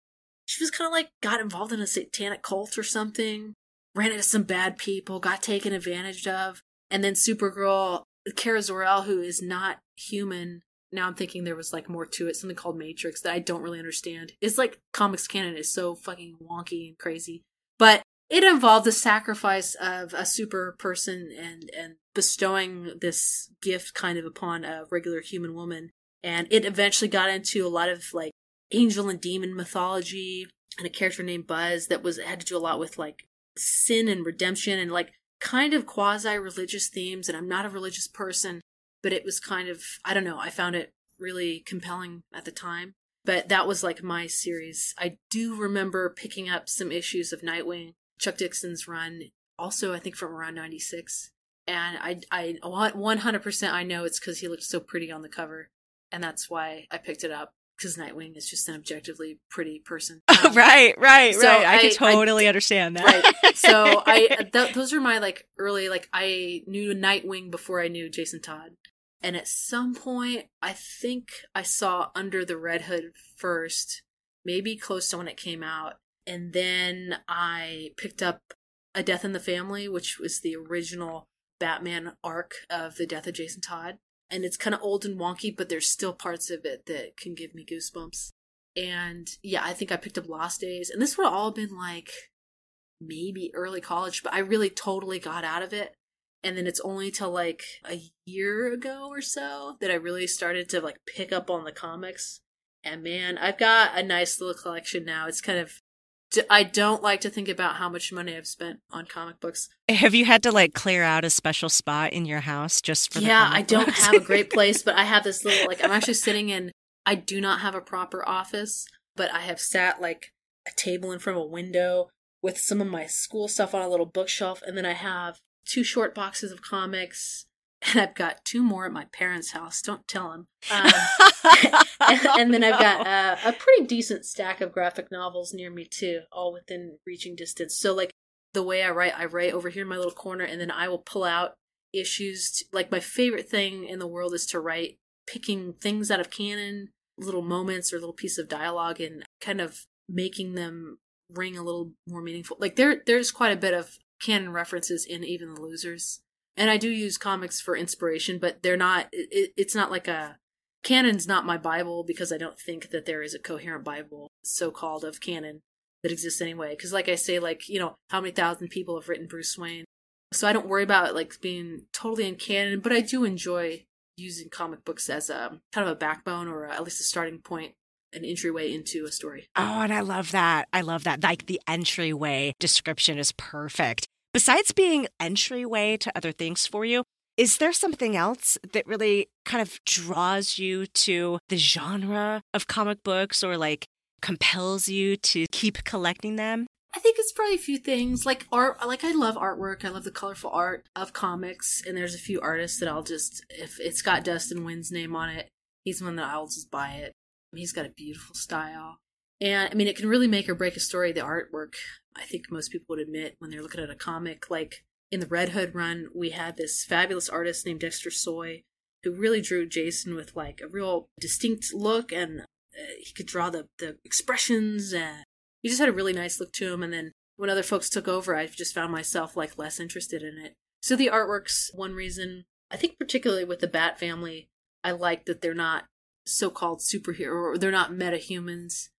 She was kind of like got involved in a satanic cult or something, ran into some bad people, got taken advantage of. And then Supergirl, Kara Zor-El, who is not human. Now I'm thinking there was like more to it, something called Matrix that I don't really understand. It's like comics canon is so fucking wonky and crazy. But it involved the sacrifice of a super person and and bestowing this gift kind of upon a regular human woman and it eventually got into a lot of like angel and demon mythology and a character named buzz that was had to do a lot with like sin and redemption and like kind of quasi religious themes and i'm not a religious person but it was kind of i don't know i found it really compelling at the time. But that was like my series. I do remember picking up some issues of nightwing Chuck Dixon's run, also I think from around '96, and I I 100% I know it's because he looked so pretty on the cover, and that's why I picked it up because Nightwing is just an objectively pretty person. Um, right, right, so right. I, I- can I- totally understand that. Right. So I th- those are my like early like I knew Nightwing before I knew Jason Todd. And at some point I think I saw Under the Red Hood first, maybe close to when it came out. And then I picked up A Death in the Family, which was the original Batman arc of the death of Jason Todd. And it's kind of old and wonky, but there's still parts of it that can give me goosebumps. And yeah, I think I picked up Lost Days. And this would have all been like maybe early college, but I really totally got out of it. And then it's only till like a year ago or so that I really started to like pick up on the comics. And man, I've got a nice little collection now. It's kind of I don't like to think about how much money I've spent on comic books. Have you had to like clear out a special spot in your house just for the yeah, I don't have a great place, but I have this little like I'm actually sitting in I do not have a proper office, but I have sat like a table in front of a window with some of my school stuff on a little bookshelf and then I have two short boxes of comics and I've got two more at my parents' house. Don't tell them. Um, and then I've got uh, a pretty decent stack of graphic novels near me too, all within reaching distance. So like the way I write, I write over here in my little corner, and then I will pull out issues. To, like my favorite thing in the world is to write, picking things out of canon, little moments or little piece of dialogue, and kind of making them ring a little more meaningful. Like there there's quite a bit of canon references in even the losers. And I do use comics for inspiration, but they're not it, it's not like a canon's not my bible because I don't think that there is a coherent bible so called of canon that exists anyway because like I say like, you know, how many thousand people have written Bruce Wayne? So I don't worry about like being totally in canon, but I do enjoy using comic books as a kind of a backbone or at least a starting point an entryway into a story. Oh, and I love that. I love that. Like the entryway description is perfect. Besides being entryway to other things for you, is there something else that really kind of draws you to the genre of comic books or like compels you to keep collecting them? I think it's probably a few things like art. Like I love artwork. I love the colorful art of comics, and there's a few artists that I'll just if it's got Dustin Nguyen's name on it, he's one that I'll just buy it. He's got a beautiful style. And I mean, it can really make or break a story, the artwork. I think most people would admit when they're looking at a comic. Like in the Red Hood run, we had this fabulous artist named Dexter Soy who really drew Jason with like a real distinct look and uh, he could draw the, the expressions and he just had a really nice look to him. And then when other folks took over, I just found myself like less interested in it. So the artwork's one reason. I think particularly with the Bat family, I like that they're not so-called superhero or they're not metahumans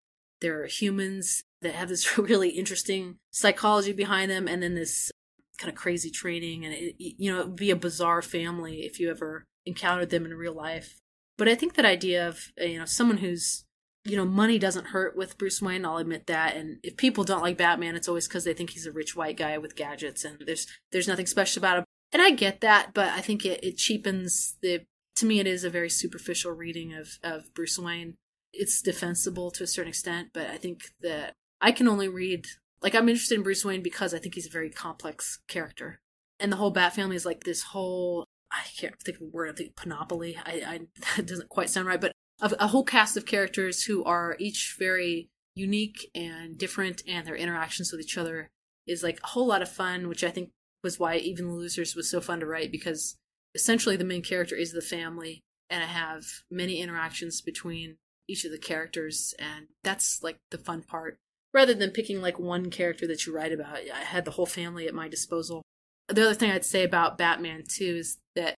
they're humans that have this really interesting psychology behind them and then this kind of crazy training and it, you know it would be a bizarre family if you ever encountered them in real life but i think that idea of uh, you know someone who's you know money doesn't hurt with bruce wayne i'll admit that and if people don't like batman it's always because they think he's a rich white guy with gadgets and there's there's nothing special about him and i get that but i think it, it cheapens the to me, it is a very superficial reading of, of Bruce Wayne. It's defensible to a certain extent, but I think that I can only read, like, I'm interested in Bruce Wayne because I think he's a very complex character. And the whole Bat family is like this whole, I can't think of a word, I think panoply. I, I that doesn't quite sound right, but a, whole cast of characters who are each very unique and different, and their interactions with each other is like a whole lot of fun, which I think was why even the losers was so fun to write because essentially the main character is the family and I have many interactions between each of the characters and that's like the fun part. Rather than picking like one character that you write about I had the whole family at my disposal. The other thing I'd say about Batman too is that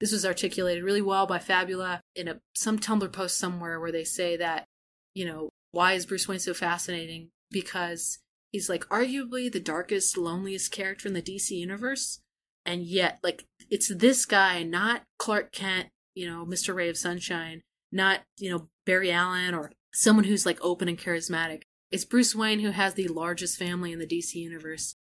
this was articulated really well by Fabula in a some Tumblr post somewhere where they say that you know why is Bruce Wayne so fascinating? Because he's like arguably the darkest loneliest character in the DC universe and yet like it's this guy not clark kent you know mr ray of sunshine not you know barry allen or someone who's like open and charismatic. It's bruce wayne who has the largest family in the dc universe.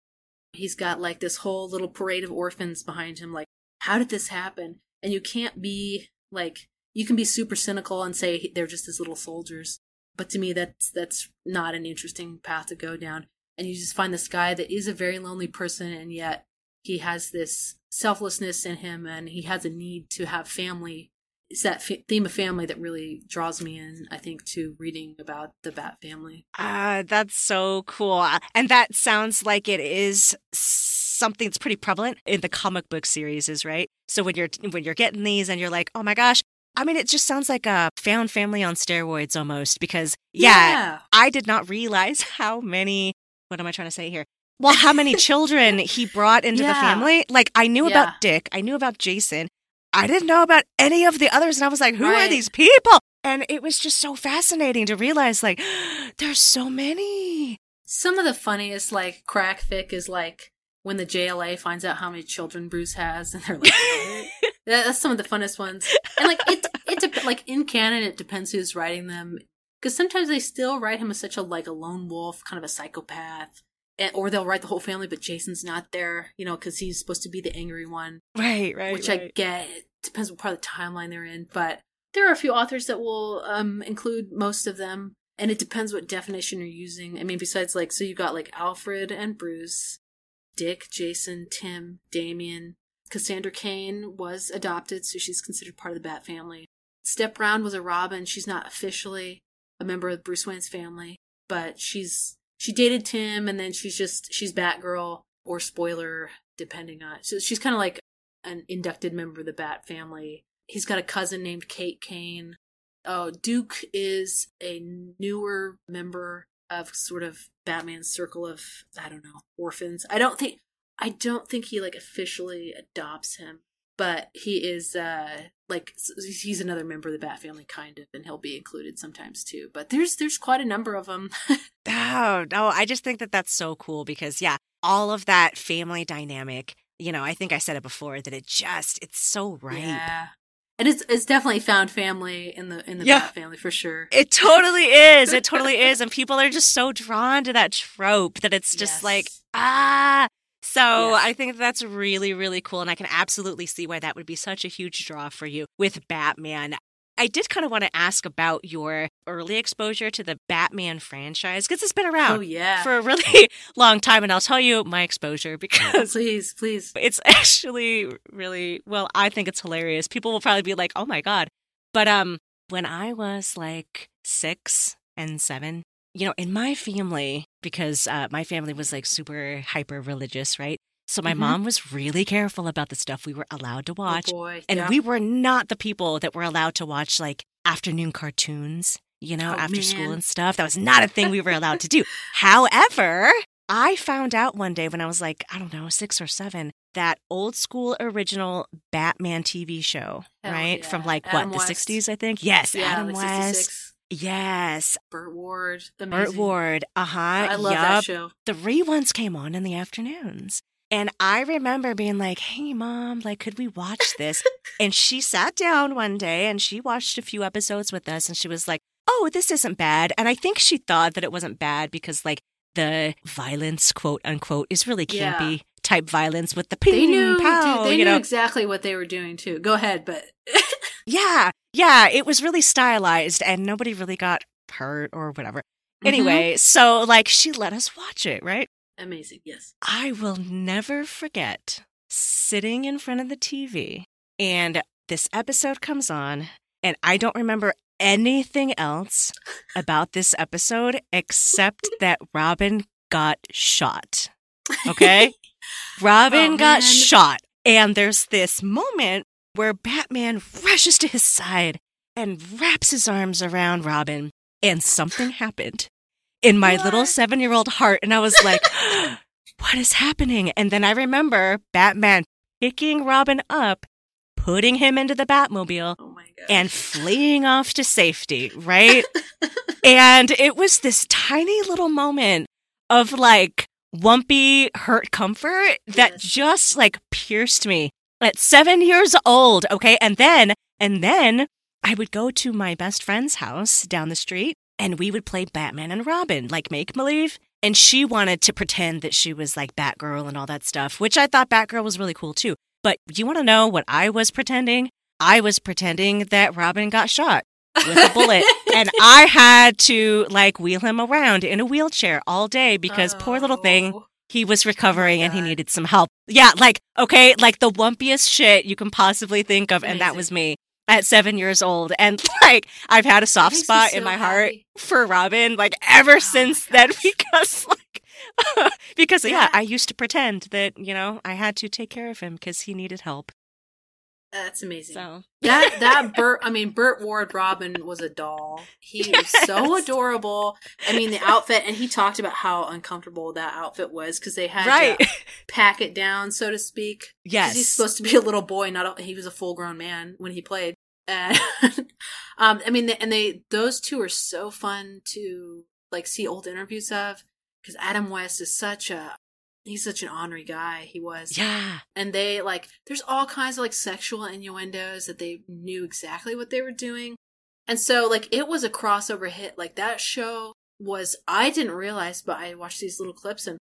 He's got like this whole little parade of orphans behind him like how did this happen? And you can't be like you can be super cynical and say they're just his little soldiers but to me that's that's not an interesting path to go down. And you just find this guy that is a very lonely person and yet he has this selflessness in him and he has a need to have family it's that f- theme of family that really draws me in i think to reading about the bat family ah uh, that's so cool and that sounds like it is something that's pretty prevalent in the comic book series is right so when you're when you're getting these and you're like oh my gosh I mean, it just sounds like a found family on steroids almost because, yeah, yeah, I did not realize how many, what am I trying to say here? well, how many children he brought into yeah. the family. Like, I knew yeah. about Dick, I knew about Jason. I didn't know about any of the others. And I was like, who right. are these people? And it was just so fascinating to realize, like, there's so many. Some of the funniest, like, crack fic is like when the JLA finds out how many children Bruce has, and they're like, that's some of the funnest ones. And like, it, it, de- like, in canon, it depends who's writing them. Because sometimes they still write him as such a, like, a lone wolf, kind of a psychopath or they'll write the whole family, but Jason's not there, you know, because he's supposed to be the angry one. Right, right. Which right. I get. It depends what part of the timeline they're in, but there are a few authors that will um, include most of them, and it depends what definition you're using. I mean, besides like, so you got like Alfred and Bruce, Dick, Jason, Tim, Damian. Cassandra Cain was adopted, so she's considered part of the Bat family. Steph Brown was a Robin. She's not officially a member of Bruce Wayne's family, but she's she dated Tim and then she's just she's Batgirl or spoiler depending on so she's kind of like an inducted member of the Bat family. He's got a cousin named Kate Kane. Oh, Duke is a newer member of sort of Batman's circle of I don't know orphans. I don't think I don't think he like officially adopts him, but he is uh like he's another member of the Bat family kind of, and he'll be included sometimes too. But there's there's quite a number of them. oh no, I just think that that's so cool because yeah, all of that family dynamic. You know, I think I said it before that it just it's so right. Yeah. And it's it's definitely found family in the in the yeah. Bat family for sure. It totally is. It totally is. And people are just so drawn to that trope that it's just yes. like, ah. So yes. I think that's really, really cool. And I can absolutely see why that would be such a huge draw for you with Batman. I did kind of want to ask about your early exposure to the Batman franchise because it's been around oh, yeah. for a really long time. And I'll tell you my exposure because. please, please. It's actually really, well, I think it's hilarious. People will probably be like, oh my God. But um, when I was like six and seven, you know, in my family, because uh, my family was like super hyper religious, right? So my mm-hmm. mom was really careful about the stuff we were allowed to oh, watch. Oh and yeah. we were not the people that were allowed to watch like afternoon cartoons, you know, oh, after man. school and stuff. That was not a thing we were allowed to do. However, I found out one day when I was like, I don't know, six or seven, that old school original Batman TV show, Hell right? Yeah. From like Adam what, West. the 60s, I think? Yes, yeah, Adam like West. 66. Yes. Burt Ward. Amazing. Burt Ward. Uh huh. I love yep. that show. The reruns came on in the afternoons. And I remember being like, hey, mom, like, could we watch this? and she sat down one day and she watched a few episodes with us and she was like, oh, this isn't bad. And I think she thought that it wasn't bad because, like, the violence, quote unquote, is really campy Yeah. type violence with the ping, They knew. pow, they you knew know. exactly what they were doing too. Go ahead, but Yeah, yeah, it was really stylized and nobody really got hurt or whatever. Mm-hmm. Anyway, so like she let us watch it, right? amazing. Yes. I will never forget sitting in front of the TV and this episode comes on, and I don't remember anything else about this episode except that Robin got shot. Okay? Robin Oh, got shot. And there's this moment where Batman rushes to his side and wraps his arms around Robin, and something happened in my little seven year old heart. And I was like, what is happening? And then I remember Batman picking Robin up, putting him into the Batmobile, Oh and fleeing off to safety, right? and it was this tiny little moment of like wumpy hurt comfort that Yes. just like pierced me at seven years old. Okay. And then, and then I would go to my best friend's house down the street and we would play Batman and Robin, like make believe. And she wanted to pretend that she was like Batgirl and all that stuff, which I thought Batgirl was really cool too. But you want to know what I was pretending? I was pretending that Robin got shot with a bullet and I had to like wheel him around in a wheelchair all day because poor little thing, Oh. He was recovering and he needed some help. Yeah, like, okay, like the wumpiest shit you can possibly think of. And that was me at seven years old. And like, I've had a soft spot so in my heart happy. for Robin, like, ever Oh since then because, like, because, yeah, Yeah. I used to pretend that, you know, I had to take care of him because he needed help. That's amazing. So, That that Burt I mean Burt Ward Robin was a doll. He was so adorable. I mean the outfit and he talked about how uncomfortable that outfit was because they had right. to pack it down, so to speak. yes. he's supposed to be a little boy, not a, he was a full grown man when he played. And um, I mean, and they those two are so fun to like see old interviews of because Adam West is such a he's such an ornery guy. He was, yeah. and they like there's all kinds of like sexual innuendos that they knew exactly what they were doing, and so like it was a crossover hit. Like that show was I didn't realize, but I watched these little clips and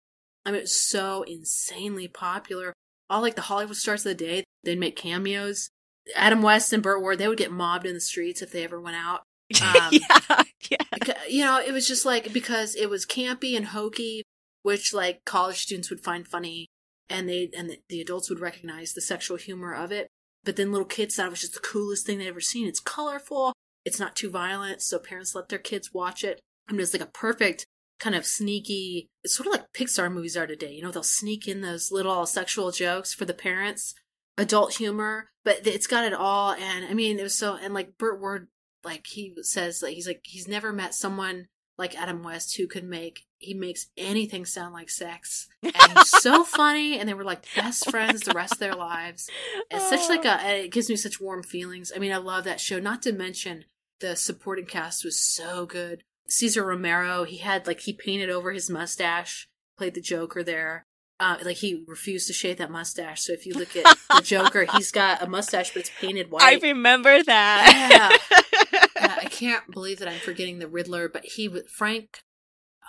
I mean it was so insanely popular. All like the Hollywood stars of the day, they'd make cameos. Adam West and Burt Ward, they would get mobbed in the streets if they ever went out. Um, yeah. Yeah. You know, it was just like because it was campy and hokey, which like college students would find funny, and they and the, adults would recognize the sexual humor of it. But then little kids thought it was just the coolest thing they'd ever seen. It's colorful, it's not too violent, so parents let their kids watch it. I mean, it's like a perfect kind of sneaky. It's sort of like Pixar movies are today. You know, they'll sneak in those little sexual jokes for the parents, adult humor, but it's got it all. And I mean, it was so and like Burt Ward like he says like he's like he's never met someone like Adam West who could make he makes anything sound like sex. And he's so funny and they were like best friends the rest of their lives. It's such like a it gives me such warm feelings. I mean, I love that show. Not to mention the supporting cast was so good. Cesar Romero, he had like he painted over his mustache, played the Joker there. Uh, like he refused to shave that mustache. So if you look at the Joker, he's got a mustache, but it's painted white. I remember that. Yeah. Uh, I can't believe that I'm forgetting the Riddler, but he Frank.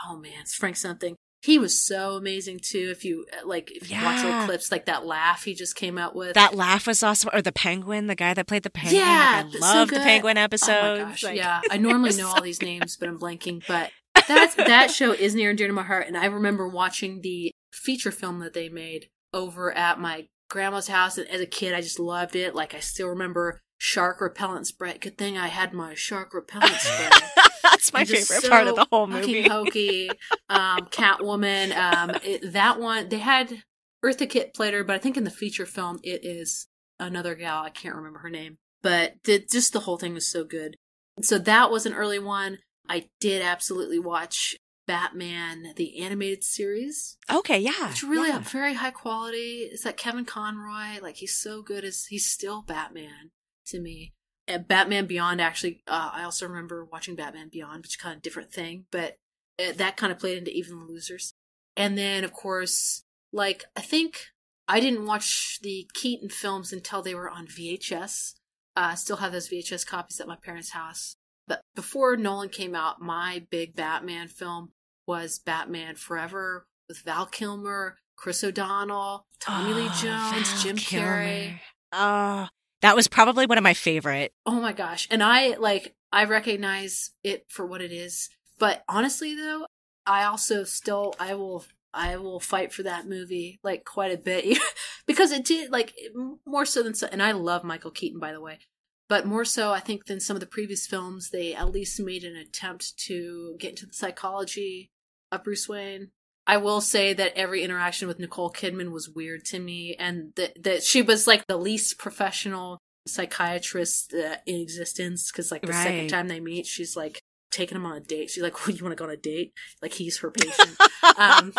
Oh man, it's Frank something. He was so amazing too. If you uh, like, if you watch old clips, like that laugh he just came out with. that laugh was awesome. Or the penguin, the guy that played the penguin. Yeah, I so love the good. penguin Oh my gosh, Like- yeah. I normally know all these names, but I'm blanking. But that that show is near and dear to my heart, and I remember watching the feature film that they made over at my grandma's house. And as a kid, I just loved it. Like I still remember shark repellent spray. Good thing I had my shark repellent spray. That's my favorite part of the whole movie. hokey. Um, Catwoman. Um, it, that one they had Eartha Kitt played her, but I think in the feature film it is another gal. I can't remember her name, but the, just the whole thing was so good. So that was an early one. I did absolutely watch Batman the animated series, Okay, yeah. it's really yeah. very high quality. Is that Kevin Conroy? Like he's so good as he's still Batman to me. And Batman Beyond actually, uh, I also remember watching Batman Beyond, which is kind of different thing, but uh, that kind of played into Even the Losers. And then of course, like I think I didn't watch the Keaton films until they were on VHS. Uh, I still have those VHS copies at my parents' house. But before Nolan came out, my big Batman film was Batman Forever with Val Kilmer, Chris O'Donnell, Tommy Lee Oh, Jones, Val Jim Kilmer. Carrey. Oh, that was probably one of my favorite. Oh my gosh. And I like I recognize it for what it is. But honestly though, I also still I will I will fight for that movie like quite a bit because it did like more so than so and I love Michael Keaton by the way. But more so I think than some of the previous films they at least made an attempt to get into the psychology of Bruce Wayne. I will say that every interaction with Nicole Kidman was weird to me, and that that she was like the least professional psychiatrist uh, in existence. Because like the second time they meet, she's like taking him on a date. She's like, "Well, you want to go on a date?" Like he's her patient. um,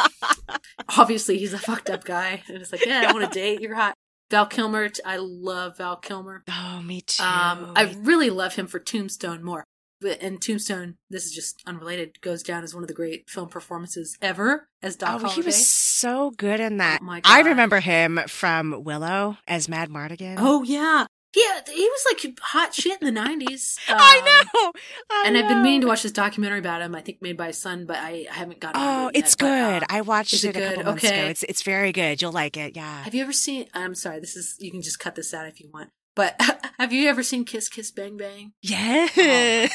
obviously, he's a fucked up guy, and it's like, "Yeah, I want a date. You're hot." Val Kilmer, I love Val Kilmer. Oh, me too. Um, I really love him for Tombstone more. But and Tombstone, this is just unrelated, goes down as one of the great film performances ever as Doc Oh, Holliday. he was so good in that. Oh my I remember him from Willow as Madmartigan. Oh yeah, yeah. He was like hot shit in the nineties. I know. I and I've been meaning to watch this documentary about him. I think made by his son, but I, I haven't gotten. Oh, to it yet, it's but, good. uh, I watched it, it a couple good? months Okay. ago. It's it's very good. You'll like it. Yeah. have you ever seen? I'm sorry. This is you can just cut this out if you want. But have you ever seen Kiss Kiss Bang Bang? Yeah. Oh,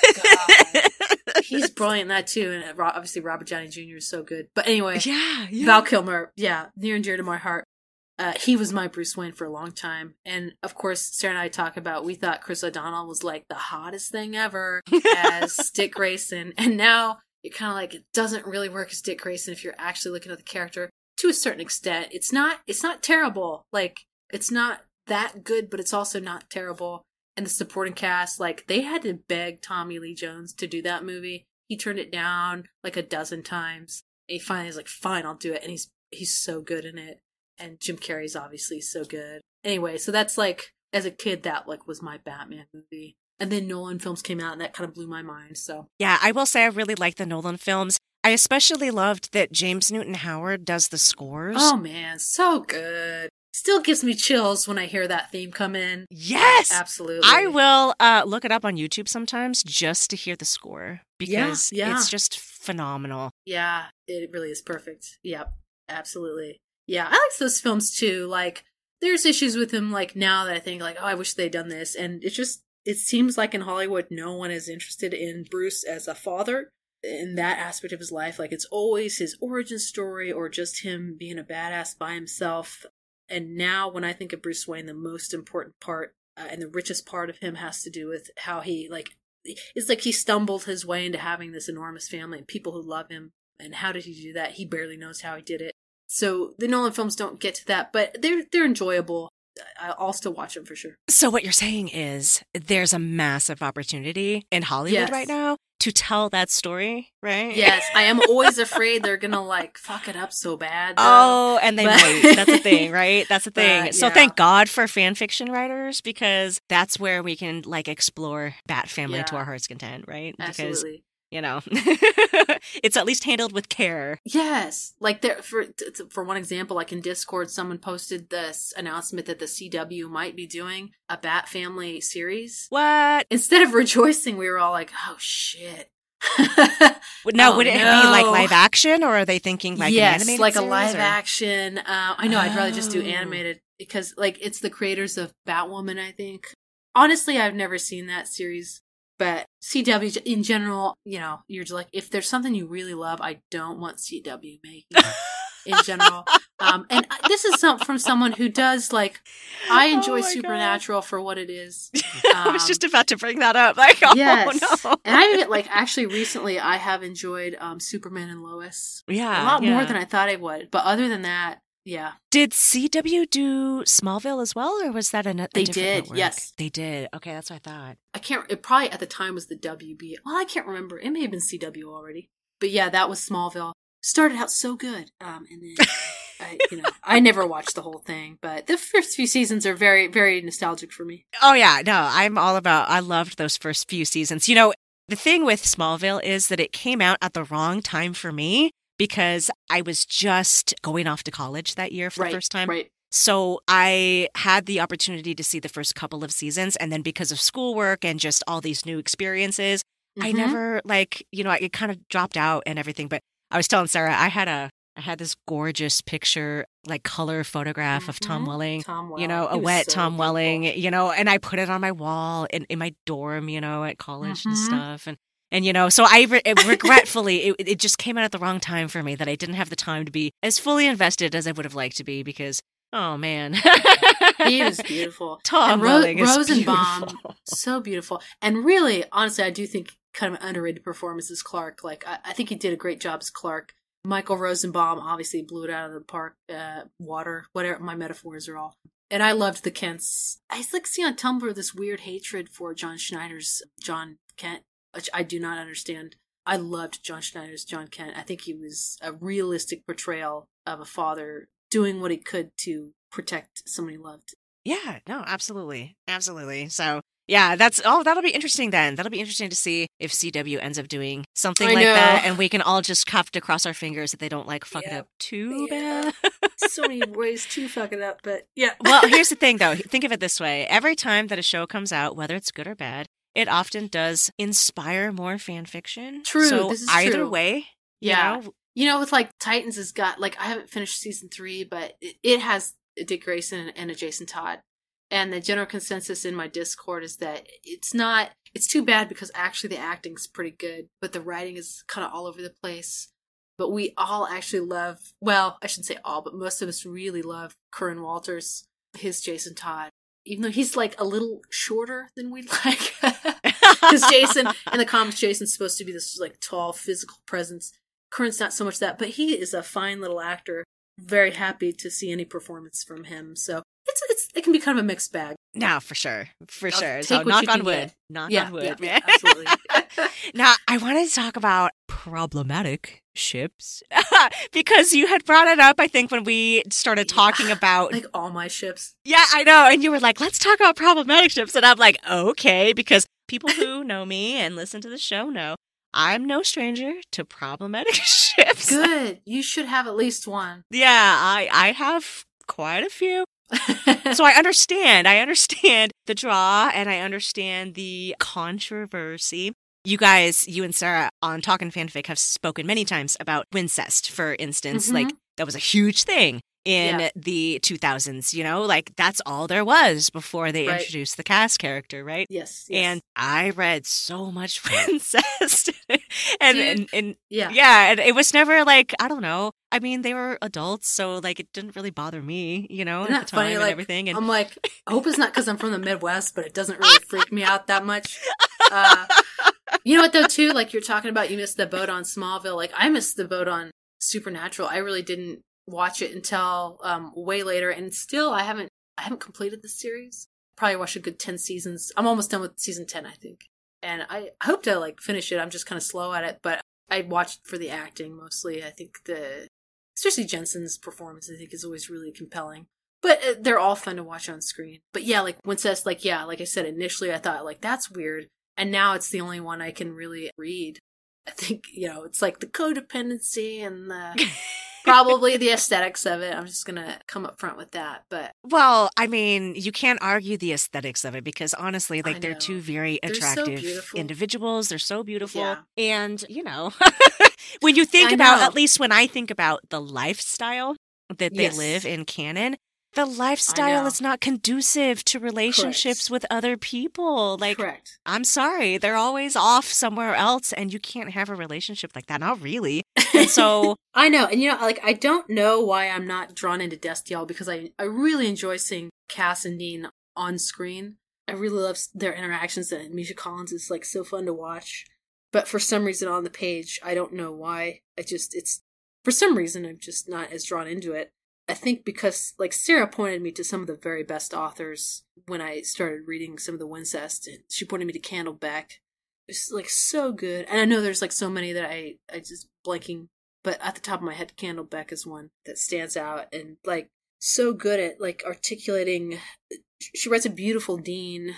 He's brilliant in that too, and obviously Robert Downey Jr. is so good. But anyway, yeah. yeah. Val Kilmer, yeah, near and dear to my heart. Uh, he was my Bruce Wayne for a long time, and of course, Sarah and I talk about we thought Chris O'Donnell was like the hottest thing ever as Dick Grayson, and now it kind of like it doesn't really work as Dick Grayson if you're actually looking at the character to a certain extent. It's not it's not terrible, like it's not that good, but it's also not terrible. And the supporting cast, like they had to beg Tommy Lee Jones to do that movie. He turned it down like a dozen times. And he finally was like, "Fine, I'll do it." And he's he's so good in it. And Jim Carrey's obviously so good. Anyway, so that's like as a kid, that like was my Batman movie. And then Nolan films came out, and that kind of blew my mind. So Yeah, I will say I really like the Nolan films. I especially loved that James Newton Howard does the scores. Oh man, so good. Still gives me chills when I hear that theme come in. yes. Absolutely. I will uh, look it up on YouTube sometimes just to hear the score because Yeah, yeah. it's just phenomenal. Yeah, it really is perfect. Yep, absolutely. Yeah, I like those films too. Like, there's issues with them, like, now that I think, like, oh, I wish they'd done this. And it just, it seems like in Hollywood, no one is interested in Bruce as a father in that aspect of his life. Like, it's always his origin story or just him being a badass by himself. And now, when I think of Bruce Wayne, the most important part uh, and the richest part of him has to do with how he, like, it's like he stumbled his way into having this enormous family and people who love him. And how did he do that? He barely knows how he did it. So the Nolan films don't get to that, but they're they're enjoyable. I- I'll still watch them for sure. So what you're saying is there's a massive opportunity in Hollywood Yes. right now to tell that story, right? Yes, I am always afraid they're gonna like fuck it up so bad. though. Oh, and they But- might. That's the thing, right? That's the thing. But, So yeah. thank God for fan fiction writers because that's where we can like explore Bat Family to our heart's content, right? absolutely. Because you know, it's at least handled with care. Yes, like there for for one example, like in Discord, someone posted this announcement that the CW might be doing a Bat Family series. What? Instead of rejoicing, we were all like, "Oh shit!" Now, Oh, would it be like live action, or are they thinking like an yes, animated like a live or- action. Uh, I know. I'd rather just do Oh. animated because, like, it's the creators of Batwoman. I think. Honestly, I've never seen that series, but CW in general, you know, you're just like, if there's something you really love, I don't want CW making it in general. Um, and this is some from someone who does like. I Oh enjoy God. Supernatural for what it is. I was Um, just about to bring that up. Like, oh yes, no. and I even like actually recently I have enjoyed um, Superman and Lois yeah, a lot more than I thought I would. But other than that, yeah, Did CW do Smallville as well, or was that a, a They did, network? yes. they did. Okay, that's what I thought. I can't. It probably at the time was the WB. Well, I can't remember. It may have been CW already. But yeah, that was Smallville. Started out so good, um, and then I, you know, I never watched the whole thing. But the first few seasons are very, very nostalgic for me. Oh yeah, no, I'm all about. I loved those first few seasons. You know, the thing with Smallville is that it came out at the wrong time for me because I was just going off to college that year for right, the first time. right? So I had the opportunity to see the first couple of seasons, and then because of schoolwork and just all these new experiences, I Mhm. never like you know it kind of dropped out and everything. But I was telling Sarah I had a I had this gorgeous picture like color photograph of Tom Mhm. Welling. Tom Welling. You know, a wet so Tom beautiful. Welling, you know, and I put it on my wall in, in my dorm, you know, at college and Mhm. stuff. And, and, you know, so I re- regretfully, it, it just came out at the wrong time for me that I didn't have the time to be as fully invested as I would have liked to be because, oh man. He was beautiful. Tom and Ro- is Rosenbaum, beautiful. so beautiful. And really, honestly, I do think kind of an underrated performance as Clark. Like, I, I think he did a great job as Clark. Michael Rosenbaum obviously blew it out of the park. Uh, water, whatever my metaphors are all. And I loved the Kents. I like see on Tumblr this weird hatred for John Schneider's John Kent, which I do not understand. I loved John Schneider's John Kent. I think he was a realistic portrayal of a father doing what he could to protect someone he loved. Yeah, no, absolutely. Absolutely. So, yeah, that's oh, that'll be interesting then. That'll be interesting to see if CW ends up doing something I like know. that and we can all just have to cross our fingers that they don't like fuck it up too Yeah. bad. so many ways to fuck it up, but yeah. well, here's the thing though. Think of it this way. Every time that a show comes out, whether it's good or bad, it often does inspire more fan fiction. True, So this is either true. way, you Yeah. know, You know, with like Titans has got like I haven't finished season three, but it, it has Dick Grayson and a Jason Todd. And the general consensus in my Discord is that it's not. It's too bad because actually the acting's pretty good, but the writing is kind of all over the place. But we all actually love. Well, I shouldn't say all, but most of us really love Curran Walters, his Jason Todd, even though he's like a little shorter than we'd like. Because Jason in the comics, Jason's supposed to be this like tall physical presence. Curran's not so much that, but he is a fine little actor. Very happy to see any performance from him. So it's it's it can be kind of a mixed bag. no, for sure, for I'll sure. So knock on wood, get. knock yeah, on wood, yeah, man. absolutely. Now, I wanted to talk about problematic ships because you had brought it up, I think, when we started Yeah. talking about. like all my ships. yeah, I know. And you were like, let's talk about problematic ships. And I'm like, okay, because people who know me and listen to the show know I'm no stranger to problematic ships. Good. You should have at least one. Yeah, I, I have quite a few. so I understand. I understand the draw and I understand the controversy. You guys, you and Sarah on Talking Fanfic have spoken many times about Wincest, for instance. Mhm. Like, that was a huge thing in Yeah. the 2000s, you know? Like, that's all there was before they Right. introduced the Cas character, right? yes, yes. And I read so much Wincest. and, and, and yeah. yeah, and it was never like I don't know. I mean, they were adults, so like it didn't really bother me, you know, at the time funny? and Like, everything. And I'm like, I hope it's not because I'm from the Midwest, but it doesn't really freak me out that much. Uh, you know what though, too? Like you're talking about, you missed the boat on Smallville. Like I missed the boat on Supernatural. I really didn't watch it until um, way later, and still I haven't I haven't completed the series. Probably watched a good 10 seasons. I'm almost done with season 10, I think. And I hope to like finish it. I'm just kind of slow at it, but I watched for the acting mostly. I think the, especially Jensen's performance, I think is always really compelling. But uh, they're all fun to watch on screen. But yeah, like Wincest, like, yeah, like I said, initially I thought, like, that's weird. And now it's the only one I can really read. I think, you know, it's like the codependency and the probably the aesthetics of it. I'm just going to come up front with that. But well, I mean, you can't argue the aesthetics of it because honestly, like they're two very They're so attractive individuals. They're so beautiful. Yeah. And, you know, when you think I about, know. at least when I think about the lifestyle that they Yes. live in canon, the lifestyle is not conducive to relationships Correct. with other people. Like, correct. I'm sorry, they're always off somewhere else, and you can't have a relationship like that. Not really. And so, I know, and you know, like I don't know why I'm not drawn into Destiel because I I really enjoy seeing Cass and Dean on screen. I really love their interactions, and Misha Collins is like so fun to watch. But for some reason on the page, I don't know why. I just it's for some reason I'm just not as drawn into it. I think because like Sarah pointed me to some of the very best authors when I started reading some of the Wincest, she pointed me to Candlebeck. It's like so good, and I know there's like so many that I I just blanking, but at the top of my head, Candlebeck is one that stands out, and like so good at like articulating. She writes a beautiful Dean,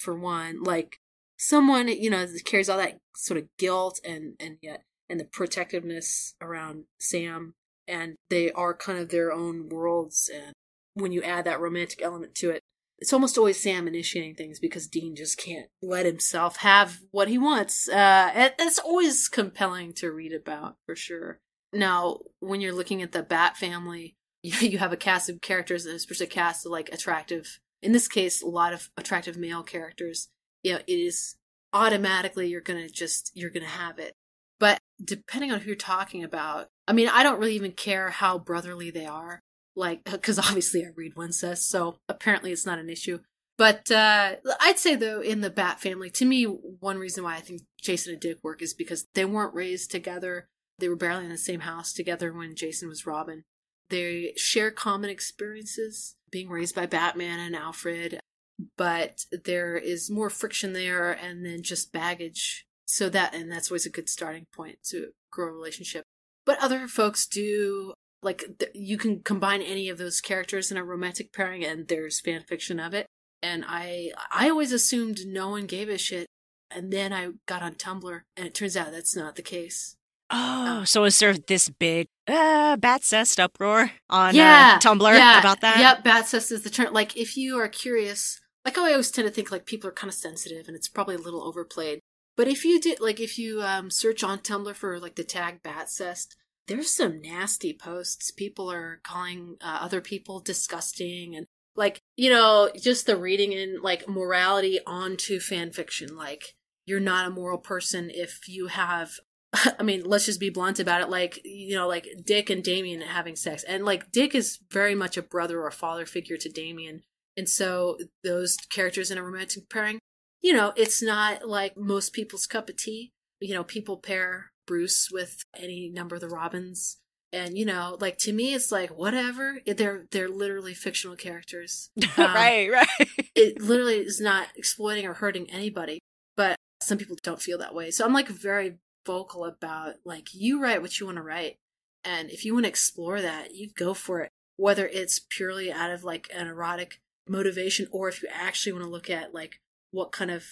for one, like someone you know carries all that sort of guilt and and yet and the protectiveness around Sam, and they are kind of their own worlds, and when you add that romantic element to it, it's almost always Sam initiating things because Dean just can't let himself have what he wants. Uh, it, it's always compelling to read about for sure. Now, when you're looking at the Bat family, you, you have a cast of characters, and especially a cast of like attractive, in this case, a lot of attractive male characters. You know, it is automatically you're gonna just you're gonna have it. But depending on who you're talking about, I mean, I don't really even care how brotherly they are like because obviously I read Wincest, so apparently it's not an issue. But uh, I'd say though, in the Bat family, to me, one reason why I think Jason and Dick work is because they weren't raised together. They were barely in the same house together when Jason was Robin. They share common experiences, being raised by Batman and Alfred, but there is more friction there, and then just baggage. So that and that's always a good starting point to grow a relationship. But other folks do like th- you can combine any of those characters in a romantic pairing and there's fan fiction of it. And i i always assumed no one gave a shit. And then i got on tumblr and it turns out that's not the case. Oh, so is there this big uh, Batcest uproar on yeah uh, Tumblr yeah, about that? yep batcest is the term. Like if you are curious like i always tend to think like people are kind of sensitive and it's probably a little overplayed but if you did like if you um search on tumblr for like the tag batcest there's some nasty posts. People are calling uh, other people disgusting and like, you know, just the reading in like morality onto fan fiction. Like, you're not a moral person if you have, I mean, let's just be blunt about it. Like, you know, like Dick and Damian having sex. And like, Dick is very much a brother or father figure to Damian. And so those characters in a romantic pairing, you know, it's not like most people's cup of tea. You know, people pair Bruce with any number of the Robins. And you know, like to me, it's like whatever. They're they're literally fictional characters. Um, right, right. It literally is not exploiting or hurting anybody. But some people don't feel that way. So I'm like very vocal about like you write what you want to write, and if you want to explore that, you go for it. Whether it's purely out of like an erotic motivation, or if you actually want to look at like what kind of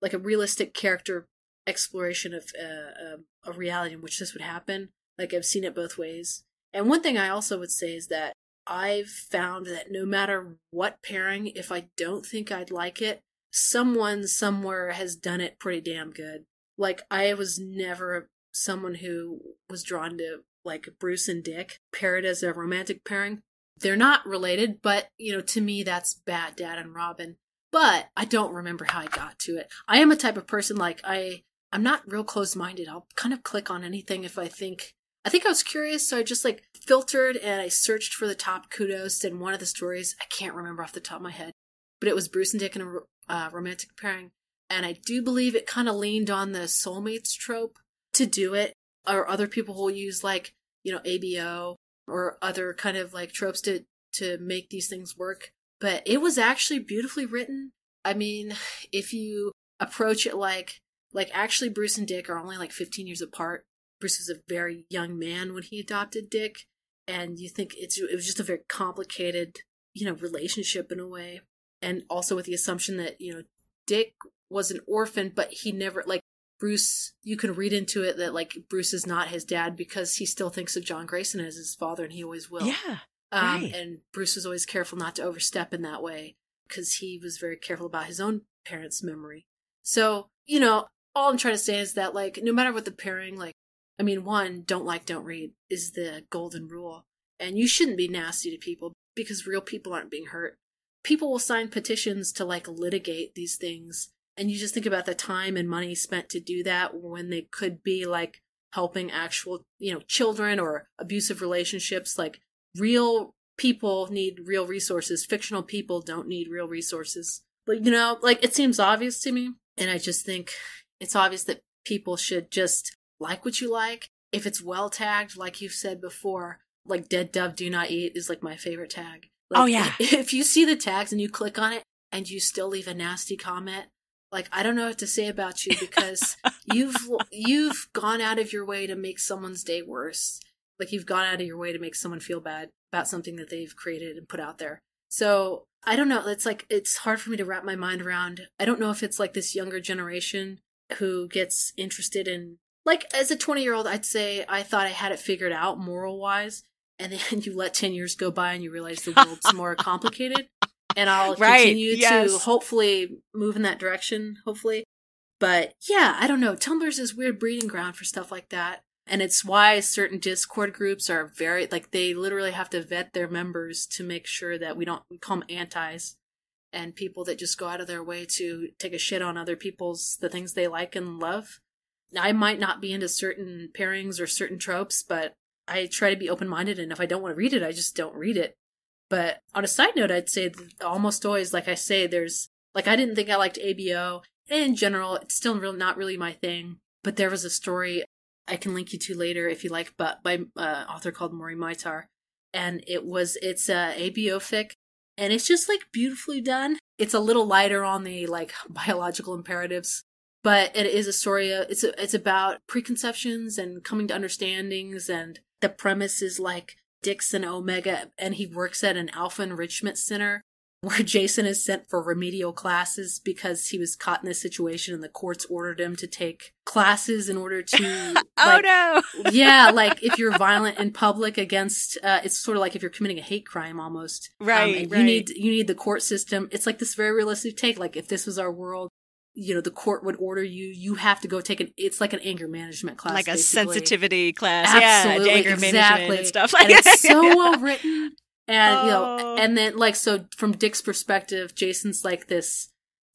like a realistic character exploration of uh, um, a reality in which this would happen. Like I've seen it both ways. And one thing I also would say is that I've found that no matter what pairing, if I don't think I'd like it, someone somewhere has done it pretty damn good. Like I was never someone who was drawn to like Bruce and Dick paired as a romantic pairing. They're not related, but you know, to me that's Bat Dad and Robin. But I don't remember how I got to it. I am a type of person like I I'm not real closed minded. I'll kind of click on anything if I think I think I was curious, so I just like filtered and I searched for the top kudos. And one of the stories I can't remember off the top of my head, but it was Bruce and Dick in a uh, romantic pairing, and I do believe it kind of leaned on the soulmates trope to do it. Or other people will use like you know ABO or other kind of like tropes to to make these things work. But it was actually beautifully written. I mean, if you approach it like like actually Bruce and Dick are only like 15 years apart. Bruce was a very young man when he adopted Dick, and you think it's it was just a very complicated, you know, relationship in a way. And also with the assumption that, you know, Dick was an orphan, but he never like Bruce, you can read into it that like Bruce is not his dad because he still thinks of John Grayson as his father and he always will. Yeah. Um, right. And Bruce was always careful not to overstep in that way because he was very careful about his own parents' memory. So, you know, all I'm trying to say is that, like, no matter what the pairing, like, I mean, one, don't like, don't read is the golden rule. And you shouldn't be nasty to people because real people aren't being hurt. People will sign petitions to, like, litigate these things. And you just think about the time and money spent to do that when they could be, like, helping actual, you know, children or abusive relationships. Like, real people need real resources. Fictional people don't need real resources. But, you know, like, it seems obvious to me. And I just think it's obvious that people should just like what you like. If it's well tagged, like you've said before, like dead dove do not eat is like my favorite tag. Like, Oh, yeah. If you see the tags and you click on it and you still leave a nasty comment, like I don't know what to say about you because you've you've gone out of your way to make someone's day worse. Like you've gone out of your way to make someone feel bad about something that they've created and put out there. So I don't know. It's like it's hard for me to wrap my mind around. I don't know if it's like this younger generation who gets interested in like as a 20 year old i'd say i thought i had it figured out moral wise and then you let 10 years go by and you realize the world's more complicated and i'll Right, continue to hopefully move in that direction hopefully but yeah i don't know tumblr's this weird breeding ground for stuff like that and it's why certain discord groups are very like they literally have to vet their members to make sure that we don't we call them antis and people that just go out of their way to take a shit on other people's the things they like and love. I might not be into certain pairings or certain tropes, but I try to be open minded, and if I don't want to read it, I just don't read it. But on a side note, I'd say almost always, like I say, there's like I didn't think I liked ABO. In general, it's still not really my thing. But there was a story I can link you to later if you like, but by uh, author called Maury Maitar, and it was it's a ABO fic and it's just like beautifully done. It's a little lighter on the like biological imperatives, but it is a story. uh, It's a, it's about preconceptions and coming to understandings, and the premise is like Dick's and Omega, and he works at an alpha enrichment center where Jason is sent for remedial classes because he was caught in this situation, and the courts ordered him to take classes in order to. oh like, no. yeah, like if you're violent in public against, uh, it's sort of like if you're committing a hate crime almost. Um, Right, and right. You need you need the court system. It's like this very realistic take. Like if this was our world, you know, the court would order you. You have to go take an. It's like an anger management class, like a basically. sensitivity class. Absolutely, yeah, anger management exactly. and stuff like and it's so well written. And you Oh. know, and then like so from Dick's perspective, Jason's like this.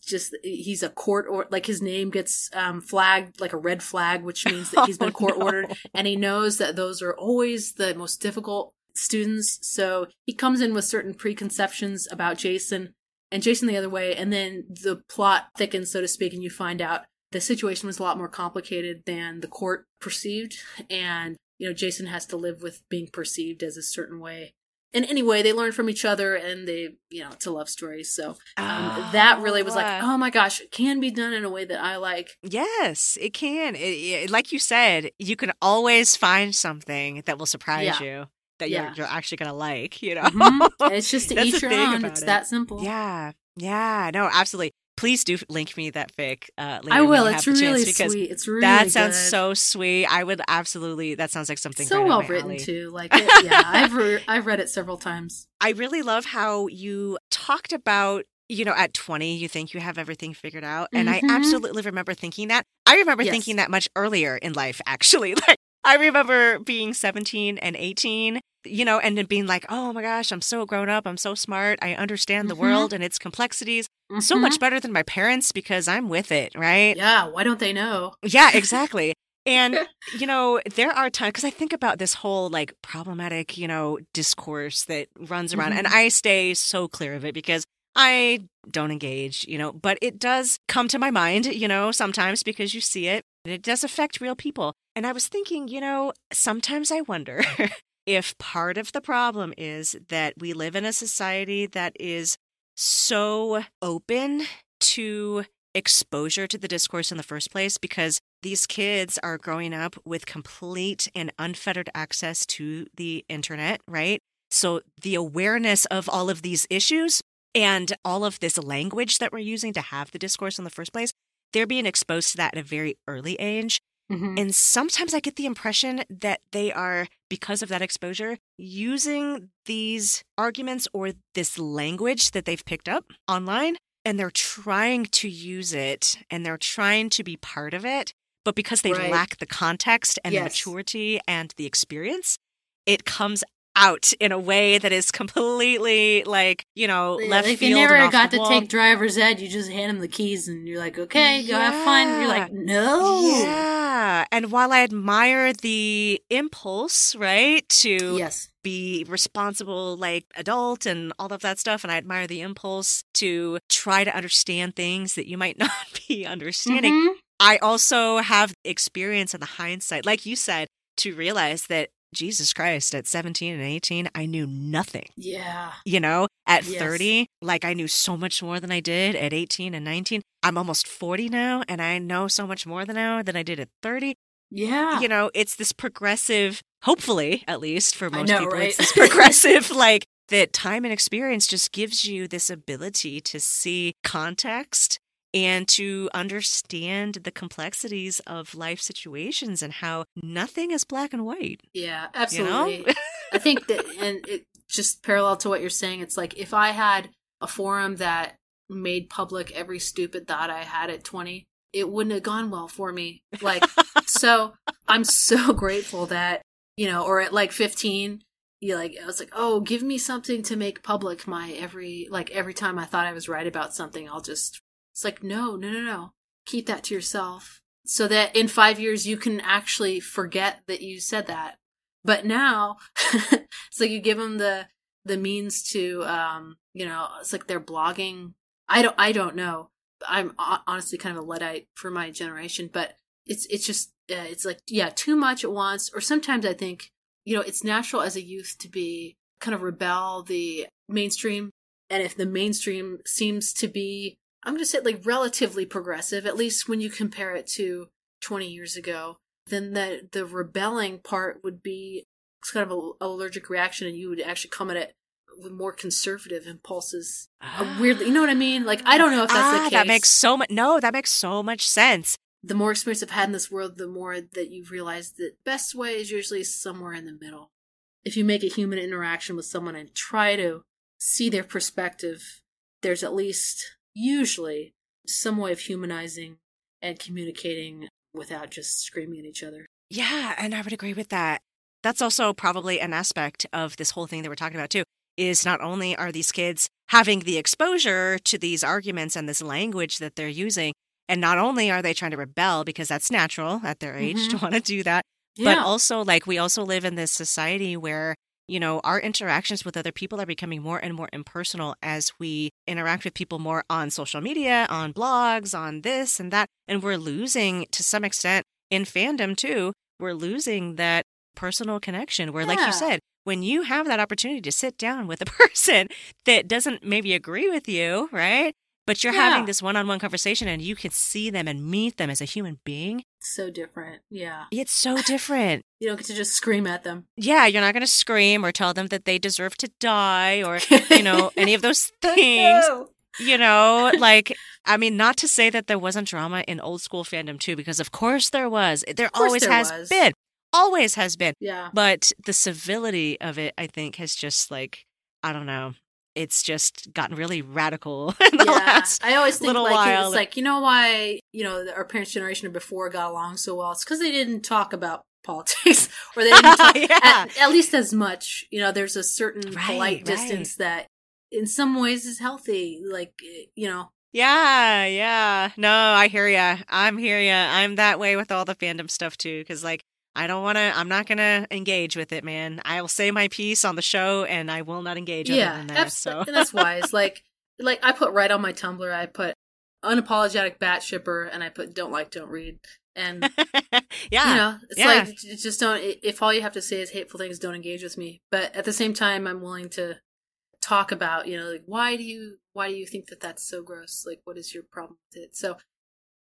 Just he's a court or like his name gets um, flagged like a red flag, which means that he's been Oh, court no. ordered, and he knows that those are always the most difficult students. So he comes in with certain preconceptions about Jason and Jason the other way, and then the plot thickens, so to speak, and you find out the situation was a lot more complicated than the court perceived, and you know Jason has to live with being perceived as a certain way. And anyway, they learn from each other, and they, you know, it's a love story. So um, that really was like, oh my gosh, it can be done in a way that I like. Yes, it can. It, it- like you said, you can always find something that will surprise Yeah. you that Yeah. you're, you're actually going to like, you know? Mhm. It's just to eat your own. It's it. that simple. Yeah. Yeah. No, absolutely. Please do link me that fic. Uh, I will. It's have the chance, really because sweet. It's really that sounds good. so sweet. I would absolutely. That sounds like something so right well written alley. too. Like, it, yeah, I've re- I've read it several times. I really love how you talked about, you know, at 20, you think you have everything figured out. And Mhm. I absolutely remember thinking that. I remember Yes. thinking that much earlier in life, actually. Like, I remember being 17 and 18, you know, and then being like, oh my gosh, I'm so grown up. I'm so smart. I understand the Mhm. world and its complexities so Mhm. much better than my parents because I'm with it, right? Yeah. Why don't they know? Yeah, exactly. And, you know, there are times, because I think about this whole like problematic, you know, discourse that runs around, and Mhm. I stay so clear of it because I don't engage, you know, but it does come to my mind, you know, sometimes because you see it, it does affect real people. And I was thinking, you know, sometimes I wonder if part of the problem is that we live in a society that is so open to exposure to the discourse in the first place because these kids are growing up with complete and unfettered access to the internet, right? So the awareness of all of these issues and all of this language that we're using to have the discourse in the first place, they're being exposed to that at a very early age. Mhm. And sometimes I get the impression that they are, because of that exposure, using these arguments or this language that they've picked up online and they're trying to use it and they're trying to be part of it. But because they Right. lack the context and the maturity and the experience, it comes out in a way that is completely like, you know, Yeah, left if field. you never got to wall. take driver's ed, you just hand them the keys and you're like, okay, go have fun. And you're like, no. Yeah. And while I admire the impulse, right, to Yes. be responsible like adult and all of that stuff and i admire the impulse to try to understand things that you might not be understanding Mhm. i also have experience and the hindsight like you said to realize that jesus christ at 17 and 18 i knew nothing Yeah. you know at Yes. 30 like i knew so much more than i did at 18 and 19 i'm almost 40 now and i know so much more than now than i did at 30 Yeah. you know, it's this progressive, hopefully, at least for most know, people, right? it's this progressive, like that time and experience just gives you this ability to see context and to understand the complexities of life situations and how nothing is black and white. yeah, You know? absolutely. I think that, and it just parallel to what you're saying, it's like if I had a forum that made public every stupid thought I had at 20, it wouldn't have gone well for me. Like, so I'm so grateful that, you know, or at like 15, you like, I was like, oh, give me something to make public my every, like every time I thought I was right about something, I'll just, it's like, no, no, no, no. Keep that to yourself so that in five years you can actually forget that you said that. But now, it's like you give them the, the means to, um, you know, it's like they're blogging. I don't, I don't know. I'm honestly kind of a luddite for my generation, but it's it's just uh, it's like yeah, too much at once. Or sometimes I think you know it's natural as a youth to be kind of rebel the mainstream, and if the mainstream seems to be I'm going to say like relatively progressive, at least when you compare it to 20 years ago, then the the rebelling part would be it's kind of a allergic reaction, and you would actually come at it with more conservative impulses. Uh, weirdly, you know what I mean? Like I don't know if that's ah, the case. That makes so much. No, that makes so much sense. the more experience I've had in this world, the more that you realize that best way is usually somewhere in the middle. If you make a human interaction with someone and try to see their perspective, there's at least usually some way of humanizing and communicating without just screaming at each other. Yeah, and I would agree with that. That's also probably an aspect of this whole thing that we're talking about too. Is not only are these kids having the exposure to these arguments and this language that they're using, and not only are they trying to rebel because that's natural at their age to Mhm. want to do that, but also like we also live in this society where you know our interactions with other people are becoming more and more impersonal as we interact with people more on social media on blogs on this and that and we're losing to some extent in fandom too we're losing that personal connection where like you said when you have that opportunity to sit down with a person that doesn't maybe agree with you right but you're Yeah. having this one-on-one conversation and you can see them and meet them as a human being so different. Yeah. it's so different You don't get to just scream at them. yeah, you're not going to scream or tell them that they deserve to die or, you know, any of those things. No. You know, like, I mean, not to say that there wasn't drama in old school fandom too, because of course there was. There always there has was. been. Always has been. Yeah. But the civility of it, I think, has just like, I don't know. It's just gotten really radical in the yeah, last. I always think little like while. it's like you know why you know our parents' generation before got along so well. It's because they didn't talk about politics or they didn't talk Yeah. at, at least as much. You know, there's a certain Right, polite right. distance that in some ways is healthy. Like eh, you know, Yeah, yeah. No, I hear ya. I'm hear ya. I'm that way with all the fandom stuff too, because like I don't want to. I'm not gonna engage with it, man. I will say my piece on the show, and I will not engage other yeah, than that. abs- So and that's wise. Like like I put right on my Tumblr. I put unapologetic bat shipper, and I put don't like, don't read. And yeah, you know it's yeah. like just don't if all you have to say is hateful things don't engage with me but at the same time i'm willing to talk about, you know, like why do you why do you think that that's so gross? Like what is your problem with it? So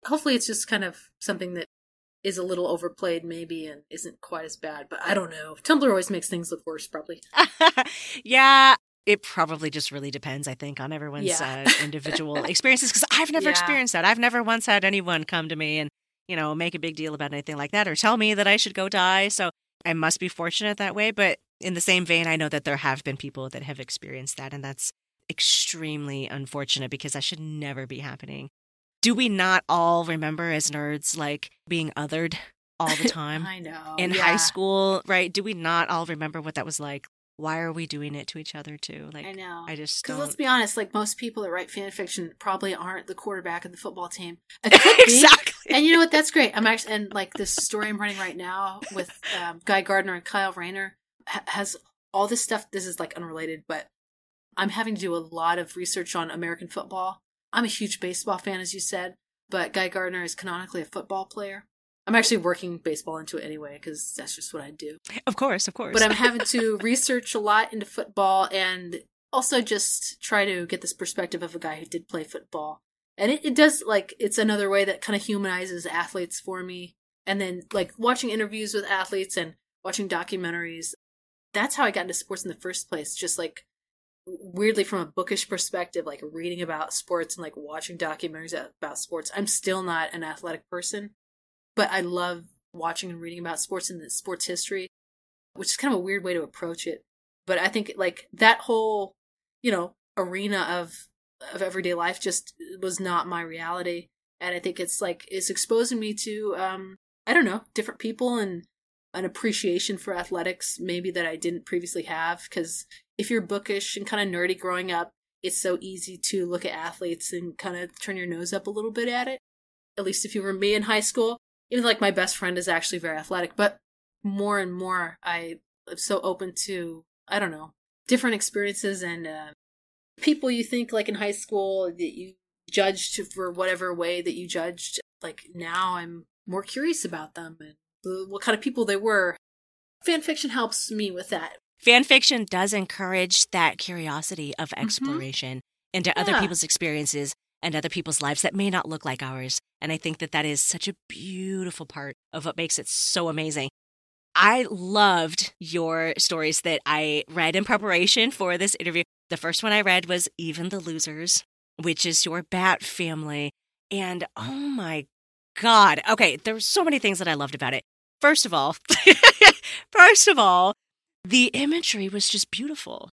hopefully it's just kind of something that is a little overplayed maybe and isn't quite as bad, but I don't know. Tumblr always makes things look worse probably. yeah, it probably just really depends, I think, on everyone's Yeah. uh, individual experiences. Because I've never Yeah. experienced that. I've never once had anyone come to me and, you know, make a big deal about anything like that or tell me that I should go die. So I must be fortunate that way. But in the same vein, I know that there have been people that have experienced that. And that's extremely unfortunate because that should never be happening. Do we not all remember as nerds, like being othered all the time? I know. in yeah. high school, right? Do we not all remember what that was like? Why are we doing it to each other too? Like I know. I just Because let's be honest, like most people that write fan fiction probably aren't the quarterback of the football team. It could be. exactly. and you know what? That's great. I'm actually and like this story I'm running right now with um, Guy Gardner and Kyle Rayner ha- has all this stuff. This is like unrelated, but I'm having to do a lot of research on American football. I'm a huge baseball fan, as you said, but Guy Gardner is canonically a football player. I'm actually working baseball into it anyway because that's just what I do. Of course, of course. But I'm having to research a lot into football and also just try to get this perspective of a guy who did play football. And it, it does like it's another way that kind of humanizes athletes for me. And then like watching interviews with athletes and watching documentaries. That's how I got into sports in the first place. Just like weirdly from a bookish perspective, like reading about sports and like watching documentaries about sports. I'm still not an athletic person, but I love watching and reading about sports and the sports history, which is kind of a weird way to approach it. But I think like that whole, you know, arena of of everyday life just was not my reality. And I think it's like it's exposing me to um I don't know, different people and an appreciation for athletics maybe that I didn't previously have because if you're bookish and kind of nerdy growing up, it's so easy to look at athletes and kind of turn your nose up a little bit at it. At least if you were me in high school, even like my best friend is actually very athletic, but more and more I am so open to I don't know different experiences and uh, people you think like in high school that you judged for whatever way that you judged. Like now I'm more curious about them and what kind of people they were. Fan fiction helps me with that. Fan fiction does encourage that curiosity of mm-hmm. exploration into other people's experiences and other people's lives that may not look like ours. And I think that that is such a beautiful part of what makes it so amazing. I loved your stories that I read in preparation for this interview. The first one I read was Even the Losers, which is your Bat family. And oh my God. Okay, there were so many things that I loved about it. First of all, first of all, the imagery was just beautiful.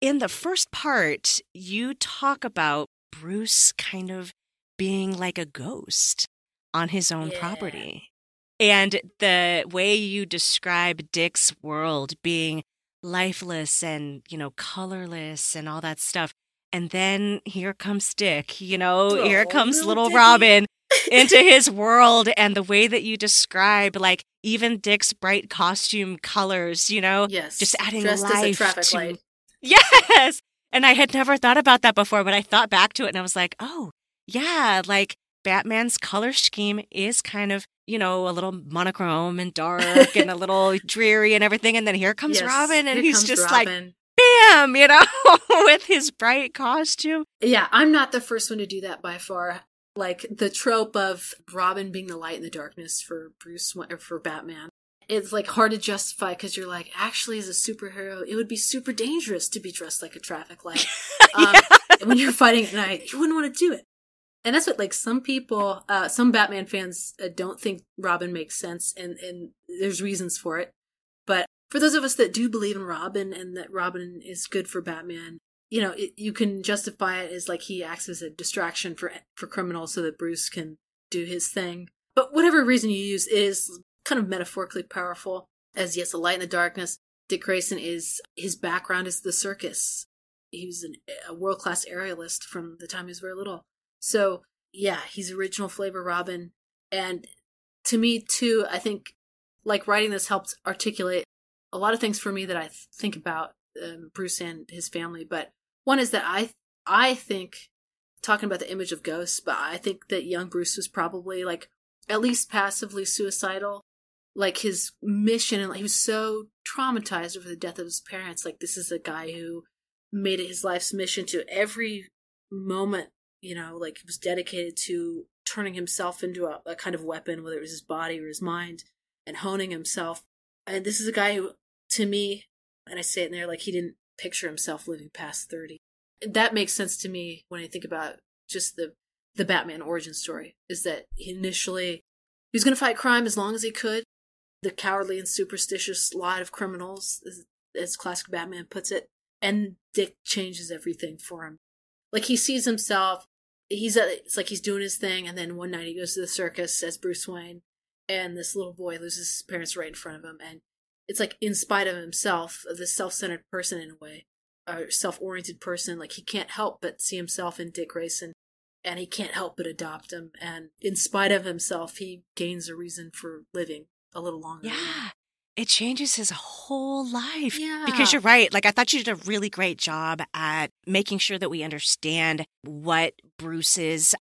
In the first part, you talk about Bruce kind of being like a ghost on his own Yeah. property. And the way you describe Dick's world being lifeless and, you know, colorless and all that stuff. And then here comes Dick, you know, here Oh, comes little little. Robin into his world and the way that you describe like even Dick's bright costume colors, you know, Yes, just adding dressed life as a traffic to light. Yes. And I had never thought about that before, but I thought back to it and I was like, oh, yeah, like Batman's color scheme is kind of, you know, a little monochrome and dark and a little dreary and everything. And then here comes Yes, Robin and he's just like, bam, you know, with his bright costume. Yeah, I'm not the first one to do that by far. Like the trope of Robin being the light in the darkness for Bruce or for Batman. It's like hard to justify because you're like, actually, as a superhero, it would be super dangerous to be dressed like a traffic light. Um, when you're fighting at night, you wouldn't want to do it. And that's what like some people, uh, some Batman fans uh, don't think Robin makes sense, and and there's reasons for it. But for those of us that do believe in Robin and that Robin is good for Batman, you know, it, you can justify it as like he acts as a distraction for for criminals so that Bruce can do his thing. But whatever reason you use, is kind of metaphorically powerful. As yes, a light in the darkness. Dick Grayson is his background is the circus. He was an, a world class aerialist from the time he was very little. So yeah, he's original flavor Robin, and to me too, I think like writing this helped articulate a lot of things for me that I th- think about um, Bruce and his family. But one is that I I think talking about the image of ghosts, but I think that young Bruce was probably like at least passively suicidal. Like his mission, and he was so traumatized over the death of his parents. Like this is a guy who made it his life's mission to every moment, you know, like he was dedicated to turning himself into a, a kind of weapon, whether it was his body or his mind, and honing himself. And this is a guy who, to me, and I say it in there, like he didn't picture himself living past 30. That makes sense to me when I think about just the the Batman origin story is that initially he was going to fight crime as long as he could. The cowardly and superstitious lot of criminals, as, as classic Batman puts it, and Dick changes everything for him. Like he sees himself, he's a, it's like he's doing his thing, and then one night he goes to the circus as Bruce Wayne, and this little boy loses his parents right in front of him, and it's like in spite of himself, this self-centered person in a way, a self-oriented person, like he can't help but see himself in Dick Grayson and he can't help but adopt him. And in spite of himself, he gains a reason for living a little longer. Yeah. It changes his whole life. Yeah. Because you're right. Like, I thought you did a really great job at making sure that we understand what Bruce's,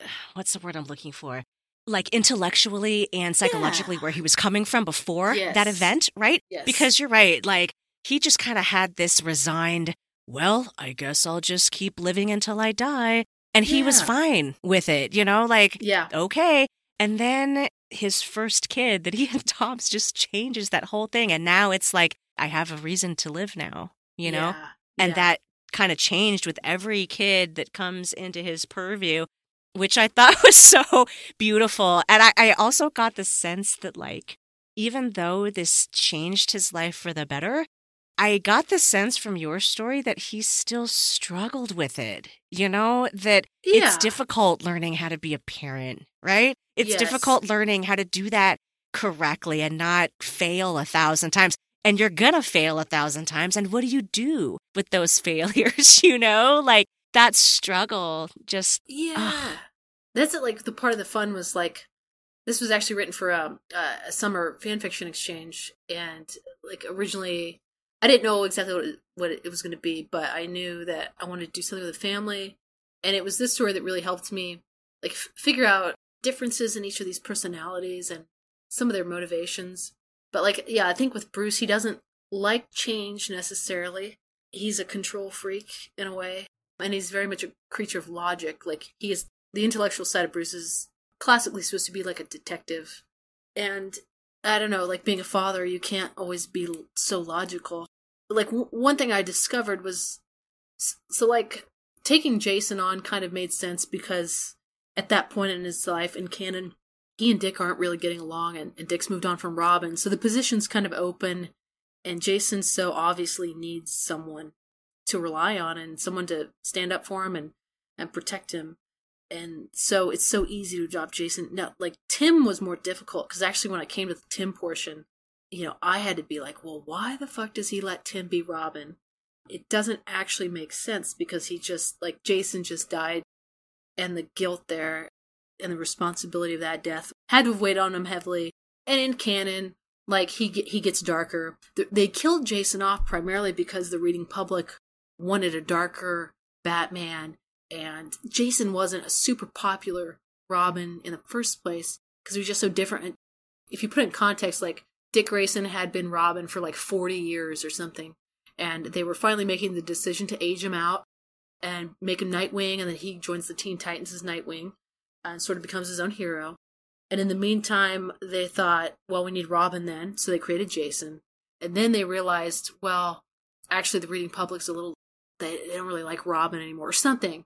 what's the word I'm looking for? Like intellectually and psychologically, Yeah. where he was coming from before Yes. that event, right? Yes. Because you're right. Like, he just kind of had this resigned, well, I guess I'll just keep living until I die. And he was fine with it, you know, like, Yeah. okay. And then his first kid that he adopts just changes that whole thing. And now it's like, I have a reason to live now, you know? Yeah. And Yeah. that kind of changed with every kid that comes into his purview, which I thought was so beautiful. And I, I also got the sense that, like, even though this changed his life for the better, I got the sense from your story that he still struggled with it. You know, that it's difficult learning how to be a parent, right? It's Yes. difficult learning how to do that correctly and not fail a thousand times. And you're gonna fail a thousand times. And what do you do with those failures? You know, like that struggle just, Yeah. That's it. Like the part of the fun was like, this was actually written for a, a summer fan fiction exchange, and like originally, I didn't know exactly what it, what it was going to be, but I knew that I wanted to do something with a family, and it was this story that really helped me like f- figure out differences in each of these personalities and some of their motivations. But like, yeah, I think with Bruce, he doesn't like change necessarily. He's a control freak in a way, and he's very much a creature of logic. Like he is the intellectual side of Bruce is classically supposed to be like a detective, and I don't know, like being a father, you can't always be so logical. Like w- one thing I discovered was so like taking Jason on kind of made sense because at that point in his life in canon, he and Dick aren't really getting along, and, and Dick's moved on from Robin, so the position's kind of open, and Jason so obviously needs someone to rely on and someone to stand up for him and and protect him. And so it's so easy to adopt Jason. Now, like Tim was more difficult because actually, when I came to the Tim portion, you know, I had to be like, well, why the fuck does he let Tim be Robin? It doesn't actually make sense because he just, like, Jason just died, and the guilt there and the responsibility of that death had to have weighed on him heavily. And in canon, like, he, he gets darker. They killed Jason off primarily because the reading public wanted a darker Batman and Jason wasn't a super popular Robin in the first place because he was just so different. And if you put it in context, like Dick Grayson had been Robin for like 40 years or something, and they were finally making the decision to age him out and make him Nightwing, and then he joins the Teen Titans as Nightwing and sort of becomes his own hero. And in the meantime, they thought, well, we need Robin then, so they created Jason. And then they realized, well, actually, the reading public's a little, they, they don't really like Robin anymore, or something.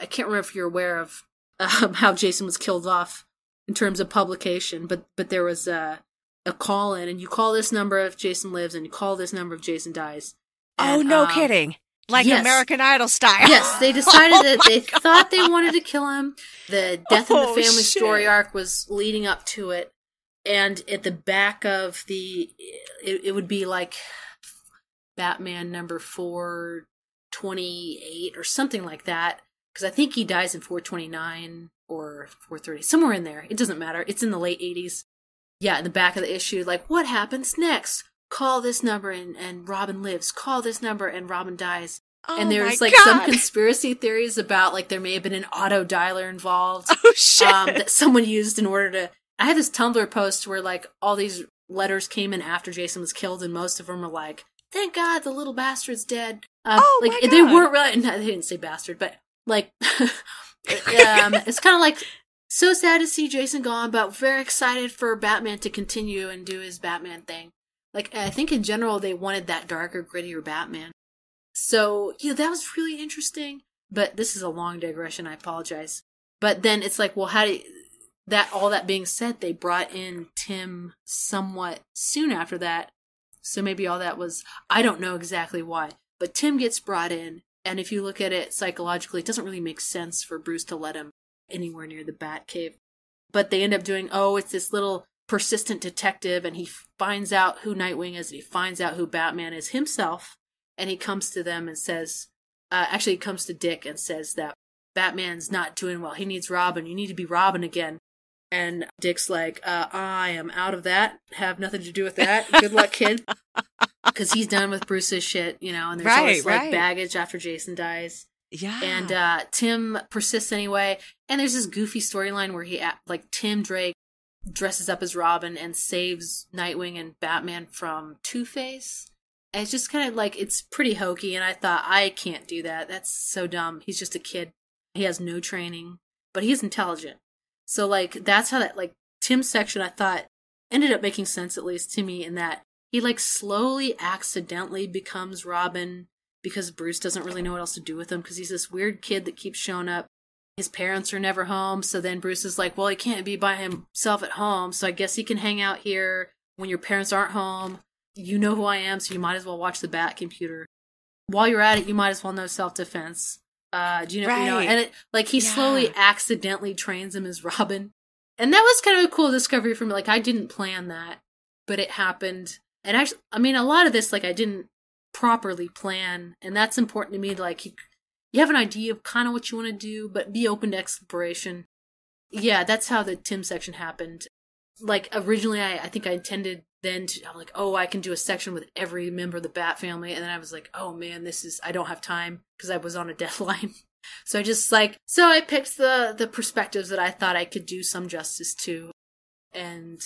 I can't remember if you're aware of um, how Jason was killed off in terms of publication, but but there was a a call in, and you call this number if Jason lives, and you call this number if Jason dies. oh, no um, kidding. Like yes. American Idol style. Yes, they decided Oh that they God. thought they wanted to kill him. The death in Oh, the family shit. story arc was leading up to it, and at the back of the, it, it would be like Batman number four twenty eight or something like that. Because I think he dies in four twenty nine or four thirty, somewhere in there. It doesn't matter. It's in the late eighties. Yeah, in the back of the issue, like what happens next? Call this number and, and Robin lives. Call this number and Robin dies Oh and there's like some conspiracy theories about like there may have been an auto dialer involved Oh, shit. um, that someone used in order to. I had this Tumblr post where like all these letters came in after Jason was killed, and most of them were like thank God the little bastard's dead. Um, Oh, like my they weren't really. No, they didn't say bastard, but like, um, it's kind of like so sad to see Jason gone, but very excited for Batman to continue and do his Batman thing. Like I think in general they wanted that darker, grittier Batman. So yeah, that was really interesting. But this is a long digression. I apologize. But then it's like, well, how do you, that? All that being said, they brought in Tim somewhat soon after that. So maybe all that was I don't know exactly why, but Tim gets brought in, and if you look at it psychologically, it doesn't really make sense for Bruce to let him anywhere near the Batcave. But they end up doing, oh, it's this little persistent detective, and he finds out who Nightwing is, and he finds out who Batman is himself, and he comes to them and says, uh, actually, he comes to Dick and says that Batman's not doing well. He needs Robin. You need to be Robin again. And Dick's like, uh, I am out of that. Have nothing to do with that. Good luck, kid. Because he's done with Bruce's shit, you know, and there's Right, always like right. baggage after Jason dies. Yeah. And uh, Tim persists anyway. And there's this goofy storyline where he, like, Tim Drake dresses up as Robin and saves Nightwing and Batman from Two Face. And it's just kind of like, it's pretty hokey. And I thought, I can't do that. That's so dumb. He's just a kid. He has no training, but he's intelligent. So, like, that's how that, like, Tim's section, I thought, ended up making sense, at least to me, in that he, like, slowly, accidentally becomes Robin because Bruce doesn't really know what else to do with him because he's this weird kid that keeps showing up. His parents are never home, so then Bruce is like, well, he can't be by himself at home, so I guess he can hang out here when your parents aren't home. You know who I am, so you might as well watch the Bat computer. While you're at it, you might as well know self defense. Uh, do you know, you know, Right. and it, like he Yeah. slowly accidentally trains him as Robin. And that was kind of a cool discovery for me. Like I didn't plan that, but it happened. And actually, I mean, a lot of this, like I didn't properly plan, and that's important to me. Like you, you have an idea of kind of what you want to do, but be open to exploration. Yeah, that's how the Tim section happened. Like originally, I, I think I intended then to, I'm like, oh, I can do a section with every member of the Bat family, and then I was like, oh man, this is I don't have time because I was on a deadline. So I just like so I picked the the perspectives that I thought I could do some justice to, and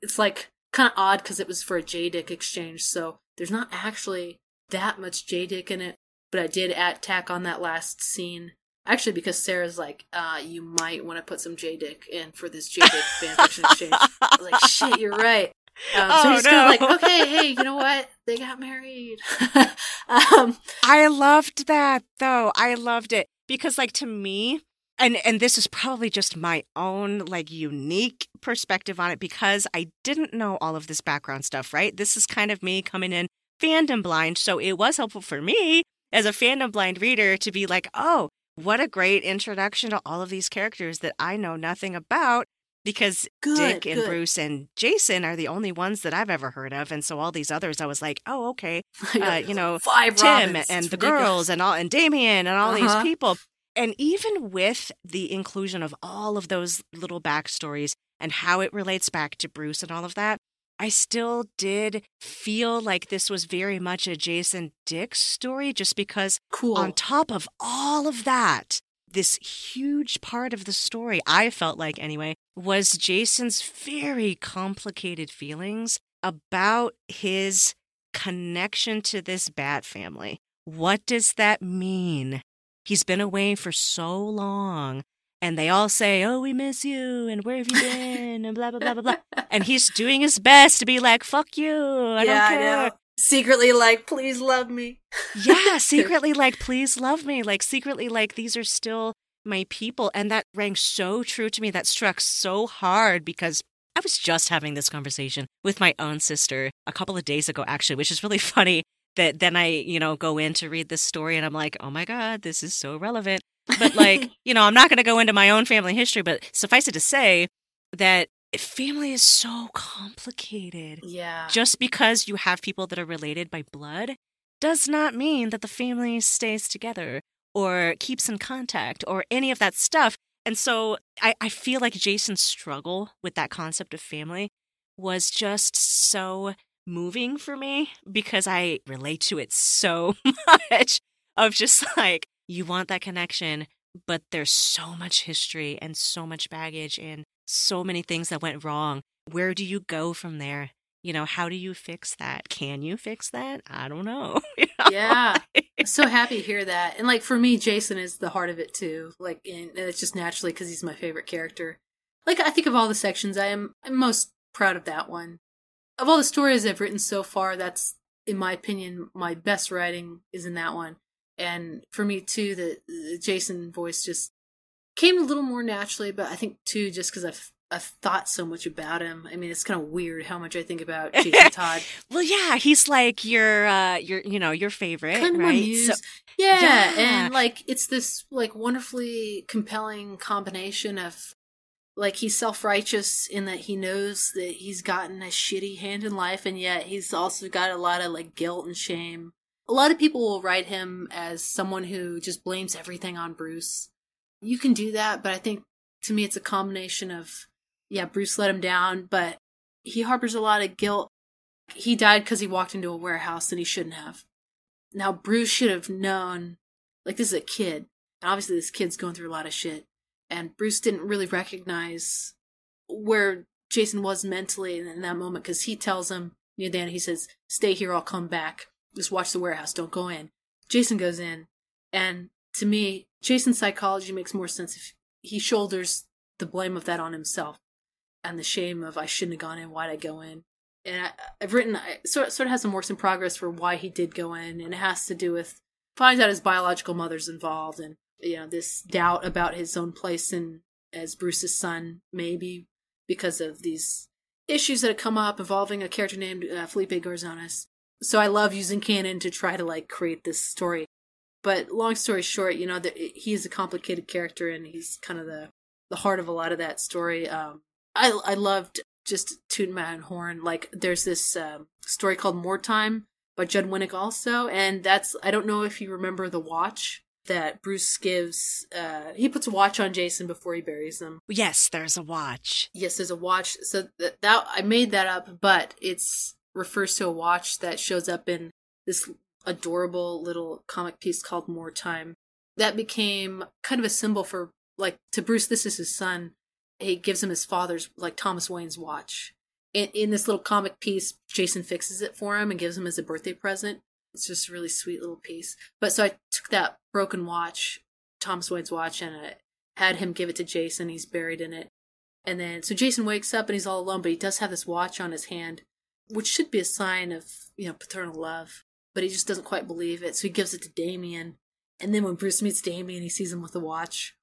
it's like kind of odd because it was for a J Dick exchange, so there's not actually that much J Dick in it, but I did add tack on that last scene. Actually, because Sarah's like, uh, you might want to put some J Dick in for this J Dick fanfiction exchange. I was like, shit, you're right. Um, so Oh, he's kind of no. like, okay, hey, you know what? They got married. um, I loved that though. I loved it because like to me and and this is probably just my own like unique perspective on it because I didn't know all of this background stuff, right? This is kind of me coming in fandom blind, so it was helpful for me as a fandom blind reader to be like, "Oh, what a great introduction to all of these characters that I know nothing about." Because Good, Dick and good. Bruce and Jason are the only ones that I've ever heard of, and so all these others, I was like, "Oh, okay, uh, you know, five Tim Robins. and It's the ridiculous. girls and all and Damian and all Uh-huh. these people. And even with the inclusion of all of those little backstories and how it relates back to Bruce and all of that, I still did feel like this was very much a Jason Dick story just because Cool. on top of all of that, this huge part of the story, I felt like anyway, was Jason's very complicated feelings about his connection to this bat family. What does that mean? He's been away for so long. And they all say, Oh, we miss you, and where have you been? And blah, blah, blah, blah, blah. And he's doing his best to be like, Fuck you. I yeah, don't I care. know. Secretly, like, please love me. Yeah, secretly like, please love me. Like, secretly like, these are still my people. And that rang so true to me. That struck so hard because I was just having this conversation with my own sister a couple of days ago, actually, which is really funny that then I, you know, go in to read this story and I'm like, oh my God, this is so relevant. But like, you know, I'm not going to go into my own family history, but suffice it to say that family is so complicated yeah. just because you have people that are related by blood does not mean that the family stays together or keeps in contact or any of that stuff. And so I, I feel like Jason's struggle with that concept of family was just so moving for me because I relate to it so much of just like, you want that connection, but there's so much history and so much baggage and so many things that went wrong. Where do you go from there? you know, how do you fix that? Can you fix that? I don't know. yeah. I'm so happy to hear that. And like for me, Jason is the heart of it too. Like, and it's just naturally because he's my favorite character. Like, I think of all the sections, I am I'm most proud of that one. Of all the stories I've written so far, that's, in my opinion, my best writing is in that one. And for me too, the, the Jason voice just came a little more naturally, but I think too, just because I've I've thought so much about him. I mean, it's kind of weird how much I think about Jason Todd. well, yeah, he's like your, uh, your, you know, your favorite, kind of right? So, yeah, yeah, and like it's this like wonderfully compelling combination of like he's self-righteous in that he knows that he's gotten a shitty hand in life, and yet he's also got a lot of like guilt and shame. A lot of people will write him as someone who just blames everything on Bruce. You can do that, but I think to me it's a combination of yeah, Bruce let him down, but he harbors a lot of guilt. He died because he walked into a warehouse and he shouldn't have. Now, Bruce should have known, like, this is a kid. And obviously, this kid's going through a lot of shit. And Bruce didn't really recognize where Jason was mentally in that moment because he tells him near the end, he says, Stay here, I'll come back. Just watch the warehouse, don't go in. Jason goes in. And to me, Jason's psychology makes more sense if he shoulders the blame of that on himself and the shame of I shouldn't have gone in. Why'd I go in? And I, have written I, sort sort of has some works in progress for why he did go in, and it has to do with finds out his biological mother's involved, and you know this doubt about his own place in as Bruce's son, maybe because of these issues that have come up involving a character named uh, Felipe Garzonas. So I love using canon to try to like create this story. But long story short, you know that he is a complicated character, and he's kind of the the heart of a lot of that story. Um, I I loved just tooting my own horn. Like there's this um, story called More Time by Judd Winick also, and that's I don't know if you remember the watch that Bruce gives. Uh, he puts a watch on Jason before he buries him. Yes, there's a watch. Yes, there's a watch. So that, that I made that up, but it's refers to a watch that shows up in this adorable little comic piece called More Time. That became kind of a symbol for like to Bruce. This is his son he gives him his father's like Thomas Wayne's watch. In, in this little comic piece, Jason fixes it for him and gives him as a birthday present. It's just a really sweet little piece. But so I took that broken watch, Thomas Wayne's watch, and I had him give it to Jason. He's buried in it. And then so Jason wakes up and he's all alone, but he does have this watch on his hand, which should be a sign of, you know, paternal love. But he just doesn't quite believe it. So he gives it to Damian. And then when Bruce meets Damian, he sees him with the watch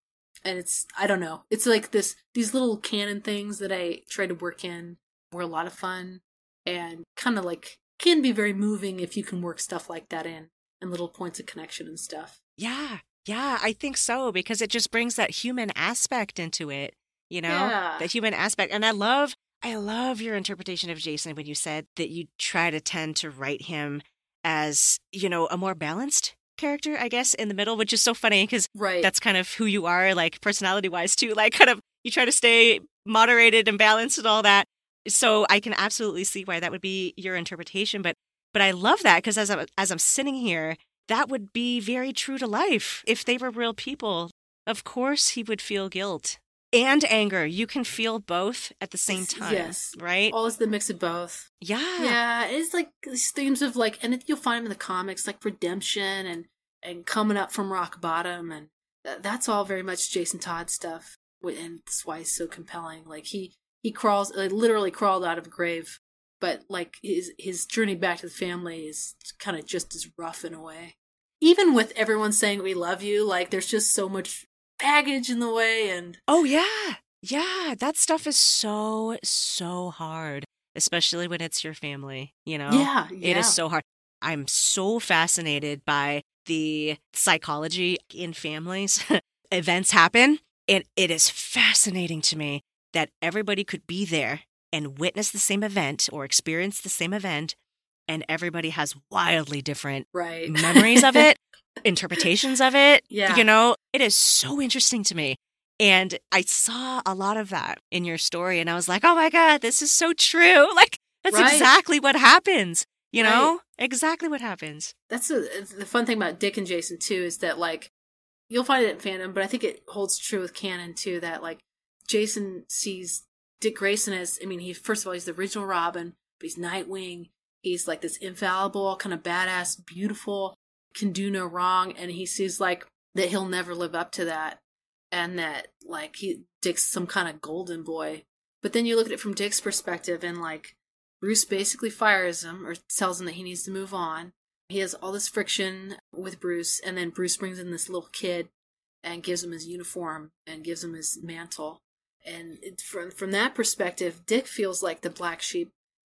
and it's I don't know. It's like this these little canon things that I try to work in were a lot of fun and kind of like can be very moving if you can work stuff like that in and little points of connection and stuff. Yeah. Yeah, I think so because it just brings that human aspect into it, you know? Yeah. That human aspect. And I love I love your interpretation of Jason when you said that you try to tend to write him as, you know, a more balanced character, I guess, in the middle, which is so funny because right. that's kind of who you are, like personality wise, too. Like, kind of, you try to stay moderated and balanced and all that. So I can absolutely see why that would be your interpretation. But, but I love that because as I'm, as I'm sitting here, that would be very true to life. If they were real people, of course he would feel guilt and anger. You can feel both at the same time. Yes. Right? All is the mix of both. Yeah. Yeah. It's like these themes of like, and you'll find them in the comics, like redemption and, and coming up from rock bottom. And that's all very much Jason Todd stuff. And that's why he's so compelling. Like he, he crawls, like, literally crawled out of a grave. But like his, his journey back to the family is kind of just as rough in a way. Even with everyone saying we love you, like there's just so much baggage in the way and oh yeah. Yeah that stuff is so so hard especially when it's your family you know? Yeah, yeah. it is so hard. I'm so fascinated by the psychology in families. Events happen and it is fascinating to me that everybody could be there and witness the same event or experience the same event and everybody has wildly different right. memories of it interpretations of it. Yeah. You know, it is so interesting to me. And I saw a lot of that in your story and I was like, oh my God, this is so true. Like, that's right. exactly what happens. You right. know, exactly what happens. That's a, the fun thing about Dick and Jason, too, is that, like, you'll find it in fandom, but I think it holds true with canon, too, that, like, Jason sees Dick Grayson as, I mean, he, first of all, he's the original Robin, but he's Nightwing. He's like this infallible, kind of badass, beautiful, can do no wrong, and he sees like that he'll never live up to that, and that like he Dick's some kind of golden boy. But then you look at it from Dick's perspective, and like Bruce basically fires him or tells him that he needs to move on. He has all this friction with Bruce, and then Bruce brings in this little kid and gives him his uniform and gives him his mantle. And it, from from that perspective, Dick feels like the black sheep,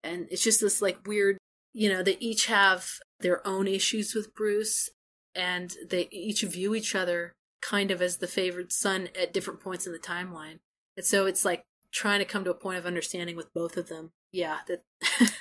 and it's just this like weird, you know, they each have their own issues with Bruce, and they each view each other kind of as the favored son at different points in the timeline. And so it's like trying to come to a point of understanding with both of them. Yeah, that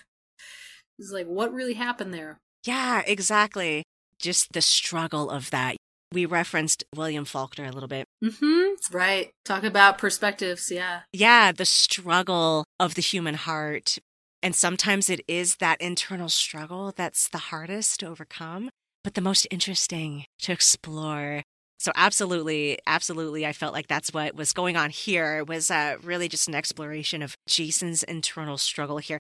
it's like what really happened there. Yeah, exactly. Just the struggle of that. We referenced William Faulkner a little bit. Mm-hmm. Right. Talk about perspectives. Yeah. Yeah, the struggle of the human heart. And sometimes it is that internal struggle that's the hardest to overcome, but the most interesting to explore. So absolutely, absolutely, I felt like that's what was going on here. It was uh, really just an exploration of Jason's internal struggle here.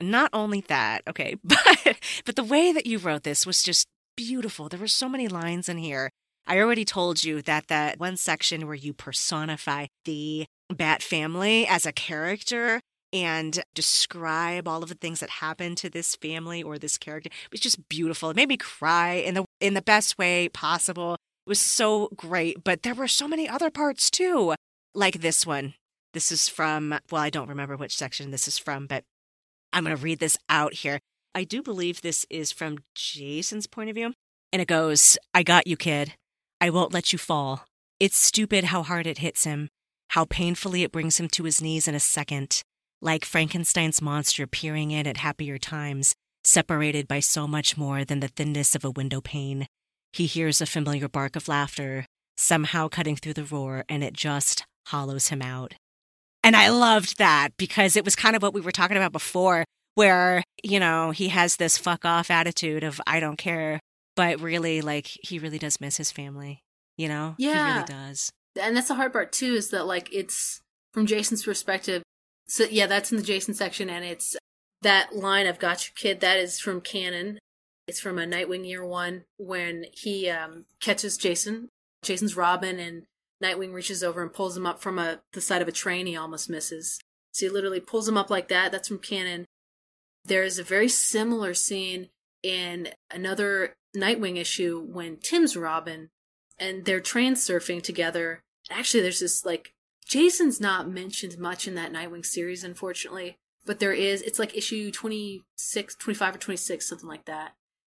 Not only that, okay, but but the way that you wrote this was just beautiful. There were so many lines in here. I already told you that that one section where you personify the Bat family as a character and describe all of the things that happened to this family or this character it was just beautiful. It made me cry in the in the best way possible. It was so great, but there were so many other parts too, like this one. This is from, well, I don't remember which section this is from, but I'm going to read this out here. I do believe this is from Jason's point of view. And it goes, I got you, kid. I won't let you fall. It's stupid how hard it hits him, how painfully it brings him to his knees in a second, like Frankenstein's monster peering in at happier times, separated by so much more than the thinness of a window pane. He hears a familiar bark of laughter, somehow cutting through the roar, and it just hollows him out. And I loved that because it was kind of what we were talking about before, where, you know, he has this fuck off attitude of, I don't care. But really, like, he really does miss his family, you know? Yeah. He really does. And that's the hard part, too, is that, like, it's from Jason's perspective. So, yeah, that's in the Jason section, and it's that line, I've got you, kid, that is from canon. It's from a Nightwing year one when he um, catches Jason. Jason's Robin, and Nightwing reaches over and pulls him up from a, the side of a train he almost misses. So he literally pulls him up like that. That's from canon. There is a very similar scene in another Nightwing issue when Tim's Robin and they're train surfing together. Actually, there's this like Jason's not mentioned much in that Nightwing series, unfortunately, but there is. It's like issue 26, 25 or 26, something like that.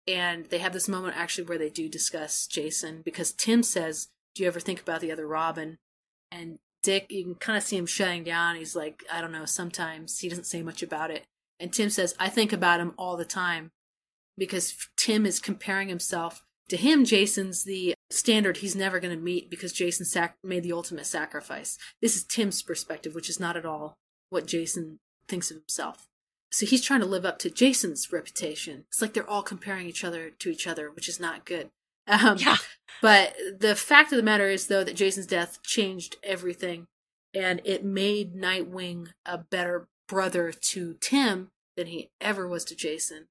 And they have this moment actually where they do discuss Jason because Tim says, Do you ever think about the other Robin? And Dick, you can kind of see him shutting down. He's like, I don't know, sometimes. He doesn't say much about it. And Tim says, I think about him all the time because Tim is comparing himself to him. Jason's the standard he's never going to meet because Jason sac- made the ultimate sacrifice. This is Tim's perspective, which is not at all what Jason thinks of himself. So he's trying to live up to Jason's reputation. It's like they're all comparing each other to each other, which is not good. Um, Yeah. But the fact of the matter is, though, that Jason's death changed everything, and it made Nightwing a better brother to Tim than he ever was to Jason.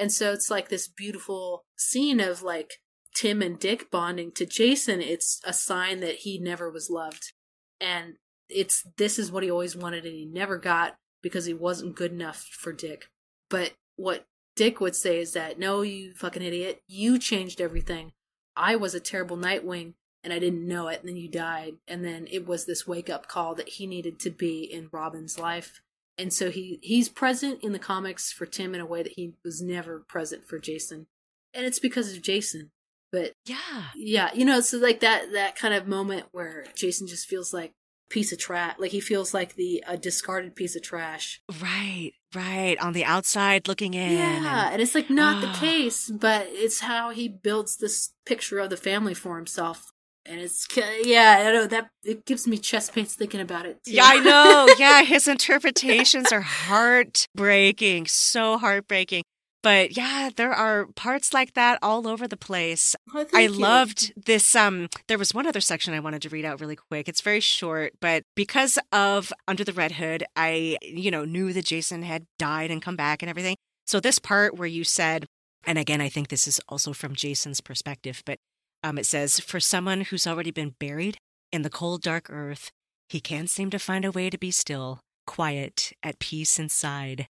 And so it's like this beautiful scene of like Tim and Dick bonding to Jason. It's a sign that he never was loved. And it's this is what he always wanted and he never got because he wasn't good enough for Dick. But what Dick would say is that, no, you fucking idiot, you changed everything. I was a terrible Nightwing and I didn't know it, and then you died. And then it was this wake up call that he needed to be in Robin's life. And so he he's present in the comics for Tim in a way that he was never present for Jason. And it's because of Jason. But Yeah. yeah, you know, so like that that kind of moment where Jason just feels like piece of trash, like he feels like the a discarded piece of trash. Right, right. On the outside looking in. Yeah, and- and it's like not Ah. the case, but it's how he builds this picture of the family for himself. And it's yeah, I know that it gives me chest pains thinking about it. too. Yeah, I know. Yeah, his interpretations are heartbreaking, so heartbreaking. But yeah, there are parts like that all over the place. Oh, I you. loved this um there was one other section I wanted to read out really quick. It's very short, but because of Under the Red Hood, I you know knew that Jason had died and come back and everything. So this part where you said and again I think this is also from Jason's perspective, but um it says for someone who's already been buried in the cold dark earth, he can't seem to find a way to be still, quiet, at peace inside.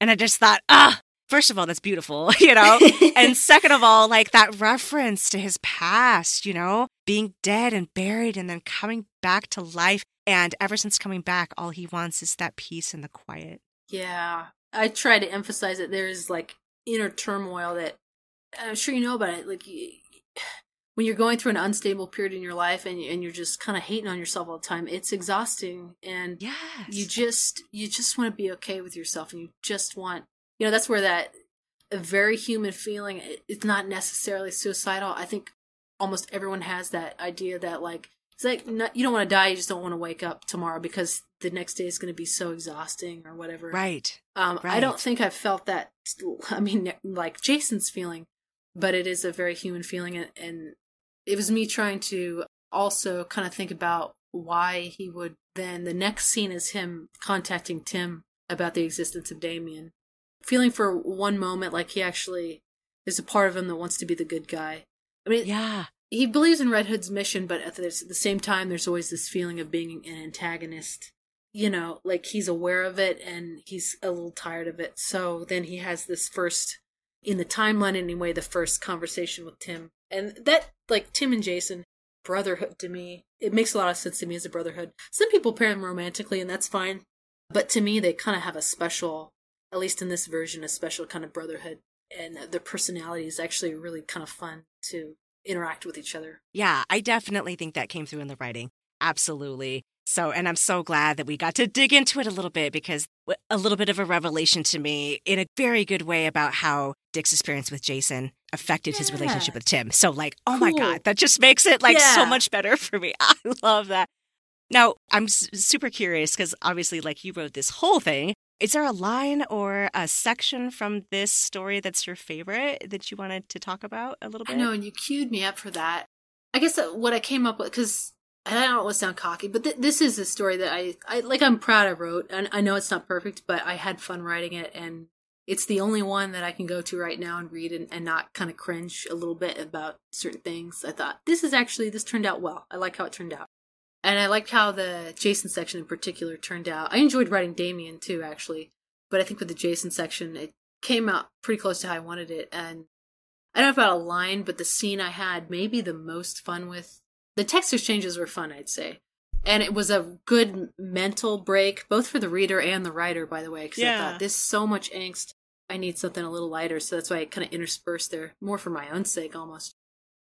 And I just thought, ah, first of all, that's beautiful, you know? and second of all, like that reference to his past, you know, being dead and buried and then coming back to life. And ever since coming back, all he wants is that peace and the quiet. Yeah. I try to emphasize that there's like inner turmoil that I'm sure you know about it. Like when you're going through an unstable period in your life and, and you're just kind of hating on yourself all the time, it's exhausting. And Yes. you just you just want to be okay with yourself and you just want you know that's where that a very human feeling it's not necessarily suicidal i think almost everyone has that idea that like it's like not, you don't want to die you just don't want to wake up tomorrow because the next day is going to be so exhausting or whatever right. um i don't think i've felt that i mean like jason's feeling but it is a very human feeling and, and it was me trying to also kind of think about why he would then the next scene is him contacting tim about the existence of damian. Feeling for one moment like he actually is a part of him that wants to be the good guy. I mean Yeah. he believes in red hood's mission but at the, at the same time there's always this feeling of being an antagonist. You know like he's aware of it and he's a little tired of it. So then he has this first in the timeline anyway the first conversation with tim. And that like tim and jason brotherhood to me. It makes a lot of sense to me as a brotherhood. Some people pair them romantically and that's fine. But to me they kind of have a special at least in this version a special kind of brotherhood. And their personality is actually really kind of fun to interact with each other. Yeah, I definitely think that came through in the writing. Absolutely. So, and I'm so glad that we got to dig into it a little bit because a little bit of a revelation to me in a very good way about how Dick's experience with Jason affected his relationship with Tim. So, like, oh my God, that just makes it like so much better for me. I love that. Now, I'm s- super curious because obviously, like, you wrote this whole thing. Is there a line or a section from this story that's your favorite that you wanted to talk about a little I bit? know, and you queued me up for that. I guess uh, what I came up with, because I don't want to sound cocky, but th- this is a story that I, I like. I'm proud I wrote, and I know it's not perfect, but I had fun writing it, and it's the only one that I can go to right now and read and, and not kind of cringe a little bit about certain things. I thought this is actually this turned out well. I like how it turned out, and I liked how the Jason section in particular turned out. I enjoyed writing Damian too, actually, but I think with the Jason section, it came out pretty close to how I wanted it, and I don't know about a line, but the scene I had maybe the most fun with. The text exchanges were fun, I'd say. And it was a good mental break, both for the reader and the writer, by the way, because I thought, this is so much angst. I need something a little lighter. So that's why I kind of interspersed there, more for my own sake almost.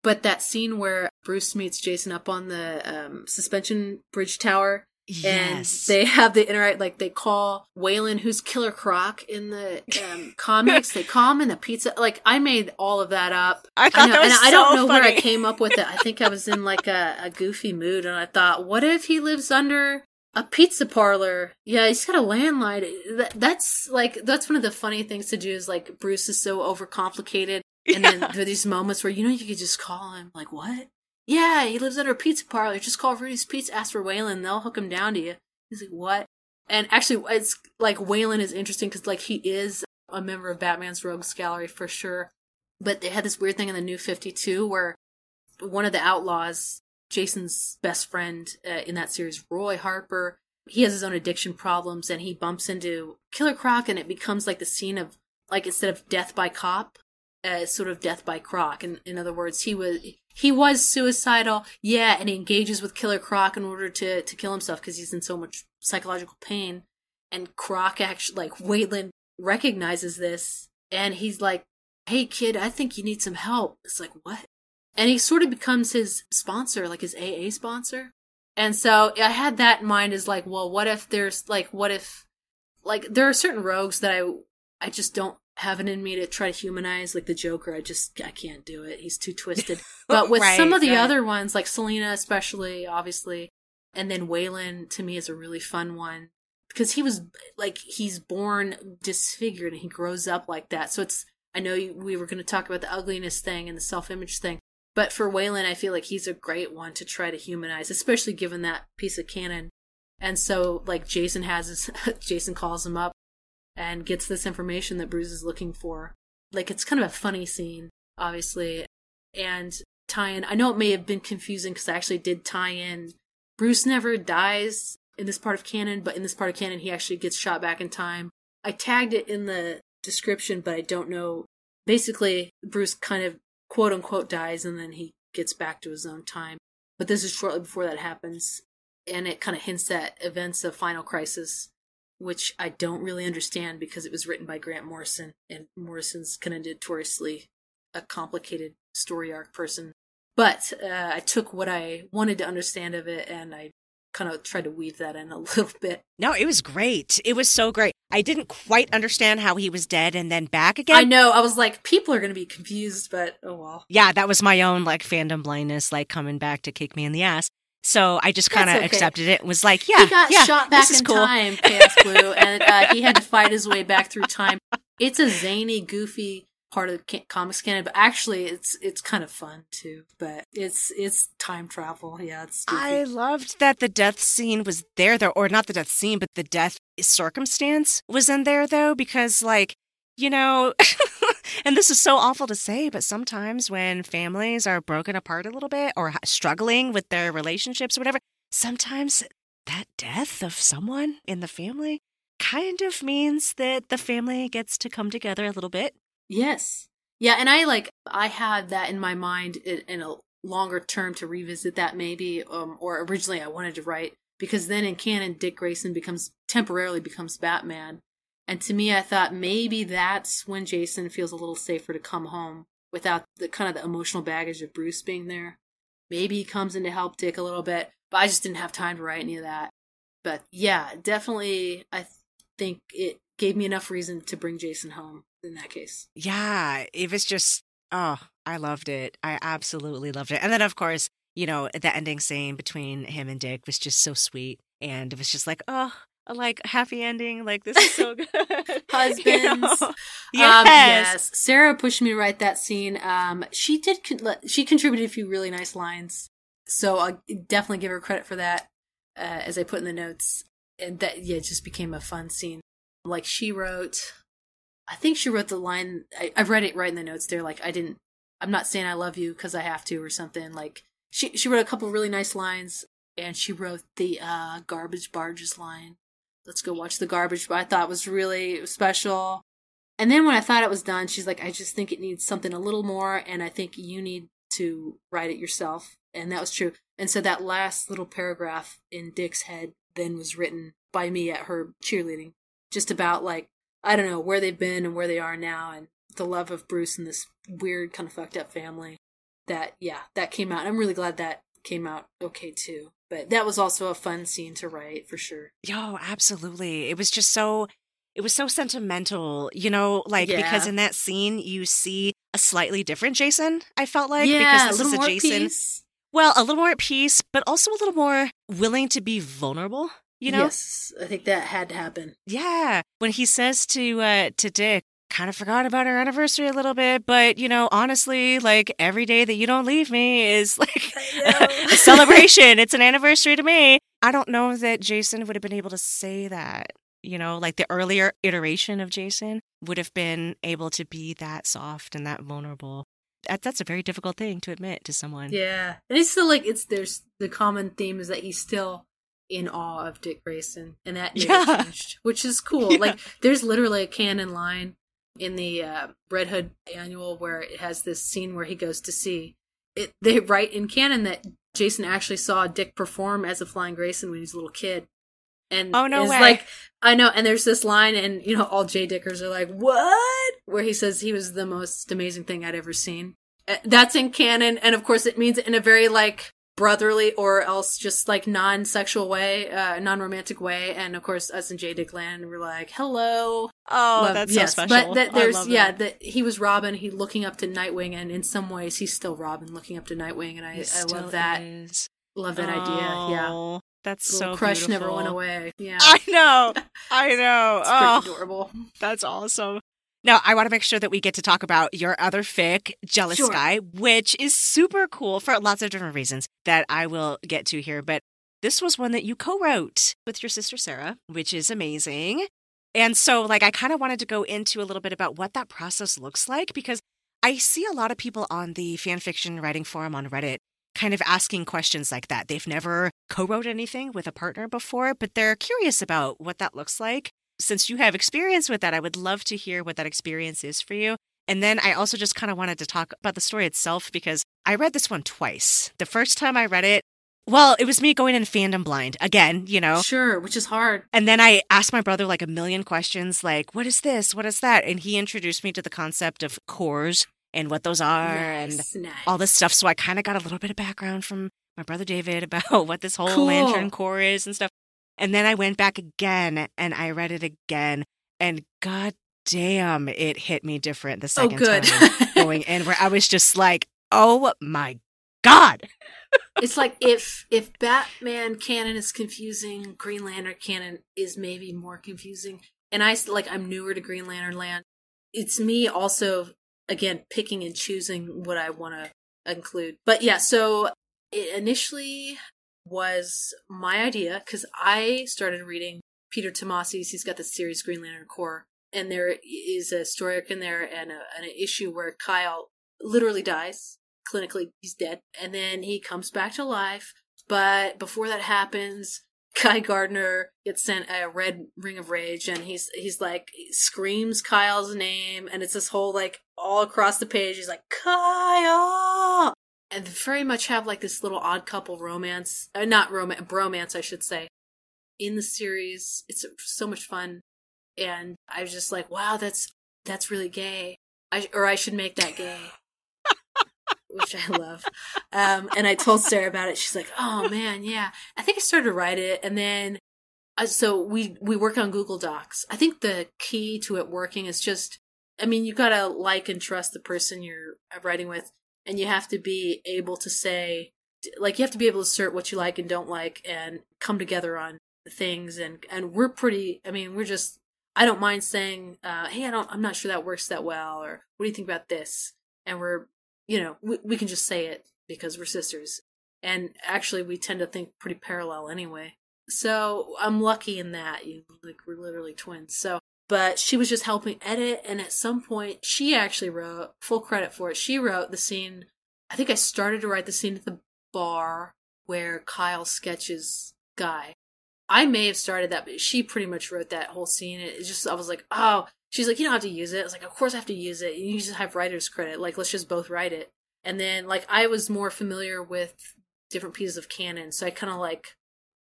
But that scene where Bruce meets Jason up on the um, suspension bridge tower Yes. and they have the interact like they call Waylon, who's Killer Croc in the um, comics. they call him in the pizza. Like I made all of that up. I thought know, that was and I don't so know where I came up with it. I think I was in like a, a goofy mood, and I thought, what if he lives under a pizza parlor? Yeah, he's got a landline. That, that's like that's one of the funny things to do. Is like Bruce is so overcomplicated, and then Yeah. there are these moments where you know you could just call him. Like what? Yeah, he lives under a pizza parlor. Just call Rudy's Pizza, ask for Waylon. They'll hook him down to you. He's like, what? And actually, it's like Waylon is interesting because like he is a member of Batman's Rogues Gallery for sure. But they had this weird thing in the New Fifty Two where one of the outlaws, Jason's best friend uh, in that series, Roy Harper, he has his own addiction problems, and he bumps into Killer Croc, and it becomes like the scene of like instead of death by cop, uh, sort of death by Croc. And in other words, he was he was suicidal, yeah, and he engages with Killer Croc in order to to kill himself because he's in so much psychological pain. And Croc actually, like Waylon, recognizes this, and he's like, "Hey, kid, I think you need some help." It's like what? And he sort of becomes his sponsor, like his AA sponsor. And so I had that in mind as like, well, what if there's like, what if, like, there are certain rogues that I, I just don't have it in me to try to humanize, like the Joker. I just, I can't do it. He's too twisted. But with Right, some of the right. other ones, like Selina, especially, obviously, and then Waylon to me is a really fun one because he was like, he's born disfigured and he grows up like that. So it's I know you, we were going to talk about the ugliness thing and the self image thing, but for Waylon, I feel like he's a great one to try to humanize, especially given that piece of canon. And so, like, Jason has his, Jason calls him up and gets this information that Bruce is looking for. Like, it's kind of a funny scene, obviously. And tie in, I know it may have been confusing because I actually did tie in Bruce never dies in this part of canon, but in this part of canon, he actually gets shot back in time. I tagged it in the description, but I don't know. Basically, Bruce kind of quote unquote dies and then he gets back to his own time. But this is shortly before that happens. And it kind of hints at events of Final Crisis, which I don't really understand because it was written by Grant Morrison. And Morrison's kind of notoriously a complicated story arc person. But uh, I took what I wanted to understand of it and I kind of tried to weave that in a little bit. No, it was great. It was so great. I didn't quite understand how he was dead and then back again. I know. I was like, people are going to be confused, but oh well. Yeah, that was my own like fandom blindness, like coming back to kick me in the ass. So I just kind of okay. accepted it. And was like, yeah, he got yeah, shot back in cool. time, Chaos Blue, and uh, he had to fight his way back through time. It's a zany, goofy part of the comics canon, but actually it's it's kind of fun too. But it's it's time travel. Yeah, it's. Goofy. I loved that the death scene was there though, or not the death scene, but the death circumstance was in there though, because like you know, and this is so awful to say, but sometimes when families are broken apart a little bit or struggling with their relationships or whatever, sometimes that death of someone in the family kind of means that the family gets to come together a little bit Yes. Yeah, and I like I had that in my mind in, in a longer term to revisit that maybe um or originally I wanted to write because then in canon Dick Grayson becomes temporarily becomes Batman. And to me I thought maybe that's when Jason feels a little safer to come home without the kind of the emotional baggage of Bruce being there. Maybe he comes in to help Dick a little bit, but I just didn't have time to write any of that. But yeah, definitely I think it gave me enough reason to bring Jason home in that case. Yeah, it was just oh, I loved it. I absolutely loved it. And then of course, you know, the ending scene between him and Dick was just so sweet and it was just like, oh, like happy ending. Like this is so good. Husbands. You know? yes. Um, yes. Sarah pushed me to write that scene. Um, she did. She contributed a few really nice lines, so I'll definitely give her credit for that. Uh, as I put in the notes, and that yeah, it just became a fun scene. Like she wrote, I think she wrote the line. I, have read it right in the notes there. Like I didn't. I'm not saying I love you because I have to or something. Like she she wrote a couple really nice lines, and she wrote the uh, garbage barges line. Let's go watch the garbage. But I thought was really special. And then when I thought it was done, she's like, I just think it needs something a little more, and I think you need to write it yourself. And that was true. And so that last little paragraph in Dick's head then was written by me at her cheerleading, just about like I don't know where they've been and where they are now, and the love of Bruce and this weird kind of fucked up family. That yeah, that came out. I'm really glad that came out okay too. But that was also a fun scene to write for sure. Yo, absolutely. It was just so it was so sentimental, you know, like yeah. because in that scene you see a slightly different Jason, I felt like. Yeah, because this is a Jason. Peace. Well, a little more at peace, but also a little more willing to be vulnerable. You know? Yes, I think that had to happen. Yeah, when he says to uh, to Dick, kind of forgot about our anniversary a little bit, but you know, honestly, like every day that you don't leave me is like a celebration. it's an anniversary to me. I don't know that Jason would have been able to say that. You know, like the earlier iteration of Jason would have been able to be that soft and that vulnerable. That, that's a very difficult thing to admit to someone. Yeah, and it's still like it's there's the common theme is that he's still in awe of Dick Grayson, and that never yeah. changed, which is cool. Yeah. Like, there's literally a canon line in the uh, Red Hood annual where it has this scene where he goes to see it. They write in canon that Jason actually saw Dick perform as a Flying Grayson when he was a little kid. And oh no way! Like I know, and there's this line, and you know, all J Dickers are like, "What?" Where he says he was the most amazing thing I'd ever seen. Uh, that's in canon, and of course, it means it in a very like brotherly or else just like non-sexual way, uh, non-romantic way. And of course, us and Jay Dick Land were like, "Hello." Oh, Love. that's yes. so special. But that there's yeah, that he was Robin. He looking up to Nightwing, and in some ways, he's still Robin looking up to Nightwing, and I, I love that. Is. Love that oh, idea. Yeah. That's so crush beautiful. never went away. Yeah, I know, I know. it's oh, adorable. That's awesome. Now, I want to make sure that we get to talk about your other fic, Jealous Sure. Guy, which is super cool for lots of different reasons that I will get to here. But this was one that you co wrote with your sister Sarah, which is amazing. And so, like, I kind of wanted to go into a little bit about what that process looks like because I see a lot of people on the fan fiction writing forum on Reddit kind of asking questions like that. They've never co wrote anything with a partner before, but they're curious about what that looks like. Since you have experience with that, I would love to hear what that experience is for you. And then I also just kind of wanted to talk about the story itself because I read this one twice. The first time I read it, well, it was me going in fandom blind again, you know. Sure, which is hard. And then I asked my brother like a million questions, like, what is this? What is that? And he introduced me to the concept of corps and what those are and Nice, nice. all this stuff. So I kind of got a little bit of background from my brother David about what this whole Cool. lantern corps is and stuff. And then I went back again and I read it again. And god damn, it hit me different the Oh, second good. time going in, where I was just like, oh my God. it's like if if Batman canon is confusing, Green Lantern canon is maybe more confusing. And I like I'm newer to Green Lantern Land. It's me also again picking and choosing what I want to include. But yeah, so it initially was my idea because I started reading Peter Tomasi's. He's got the series Green Lantern Corps, and there is a story arc in there and, a, and an issue where Kyle literally dies clinically. He's dead, and then he comes back to life. But before that happens, Guy Gardner gets sent a red ring of rage, and he's he's like screams Kyle's name, and it's this whole like all across the page. He's like Kyle, and very much have like this little odd couple romance, uh, not romance, bromance, I should say, in the series. It's so much fun, and I was just like, wow, that's that's really gay. I or I should make that gay. Which I love. Um, and I told Sarah about it. She's like, "Oh man, yeah." I think I started to write it, and then uh, so we we work on Google Docs. I think the key to it working is just, I mean, you gotta like and trust the person you're writing with, and you have to be able to say, like, you have to be able to assert what you like and don't like, and come together on things. And and we're pretty. I mean, we're just. I don't mind saying, uh, "Hey, I don't. I'm not sure that works that well," or "What do you think about this?" And we're, you know, we, we can just say it because we're sisters. And actually, we tend to think pretty parallel anyway. So I'm lucky in that. You like we're literally twins. So, but she was just helping edit, and at some point, she actually wrote full credit for it. She wrote the scene. I think I started to write the scene at the bar where Kyle sketches Guy. I may have started that, but she pretty much wrote that whole scene. It just I was like, oh, she's like, you don't have to use it. I was like, of course I have to use it. You just have writer's credit. Like, let's just both write it. And then like I was more familiar with different pieces of canon, so I kind of like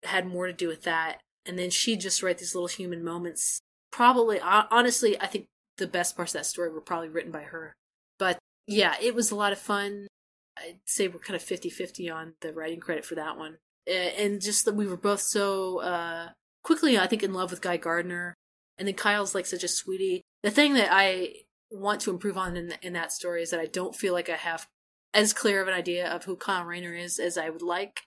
had more to do with that. And then she just write these little human moments. Probably, honestly, I think the best parts of that story were probably written by her. But yeah, it was a lot of fun. I'd say we're kind of 50 50 on the writing credit for that one. And just that we were both so uh, quickly, I think, in love with Guy Gardner. And then Kyle's like such a sweetie. The thing that I want to improve on in, in that story is that I don't feel like I have as clear of an idea of who Kyle Rayner is as I would like.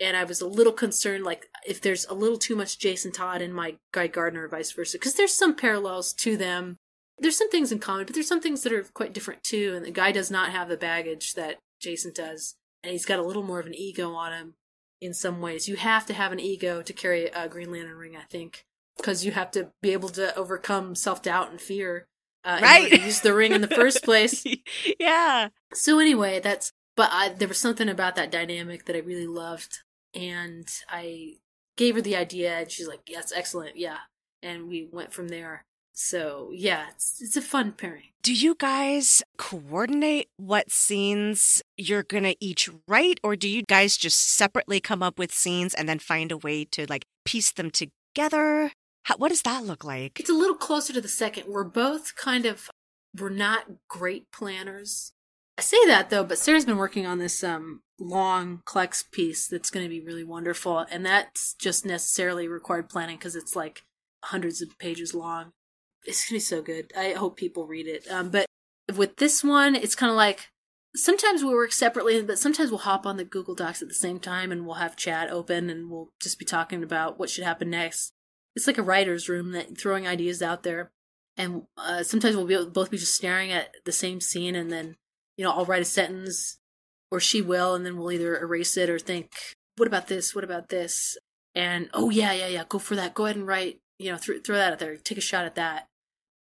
And I was a little concerned, like, if there's a little too much Jason Todd in my Guy Gardner or vice versa, because there's some parallels to them. There's some things in common, but there's some things that are quite different too. And the guy does not have the baggage that Jason does. And he's got a little more of an ego on him in some ways. You have to have an ego to carry a Green Lantern ring, I think, because you have to be able to overcome self doubt and fear. Uh, Right. use the ring in the first place. yeah. So anyway, that's but I, there was something about that dynamic that I really loved, and I gave her the idea, and she's like, "Yes, excellent, yeah," and we went from there. So yeah, it's, it's a fun pairing. Do you guys coordinate what scenes you're going to each write, or do you guys just separately come up with scenes and then find a way to like piece them together? How, what does that look like? It's a little closer to the second. We're both kind of we're not great planners. I say that though, but Sarah's been working on this um long Clex piece that's going to be really wonderful, and that's just necessarily required planning because it's like hundreds of pages long. It's gonna be so good. I hope people read it. Um, but with this one, it's kind of like sometimes we work separately, but sometimes we'll hop on the Google Docs at the same time and we'll have chat open and we'll just be talking about what should happen next. It's like a writer's room that throwing ideas out there. and uh, sometimes we'll be both be just staring at the same scene, and then you know I'll write a sentence, or she will, and then we'll either erase it or think, what about this? What about this? And oh yeah, yeah, yeah, go for that. Go ahead and write. You know, th- throw that out there. Take a shot at that.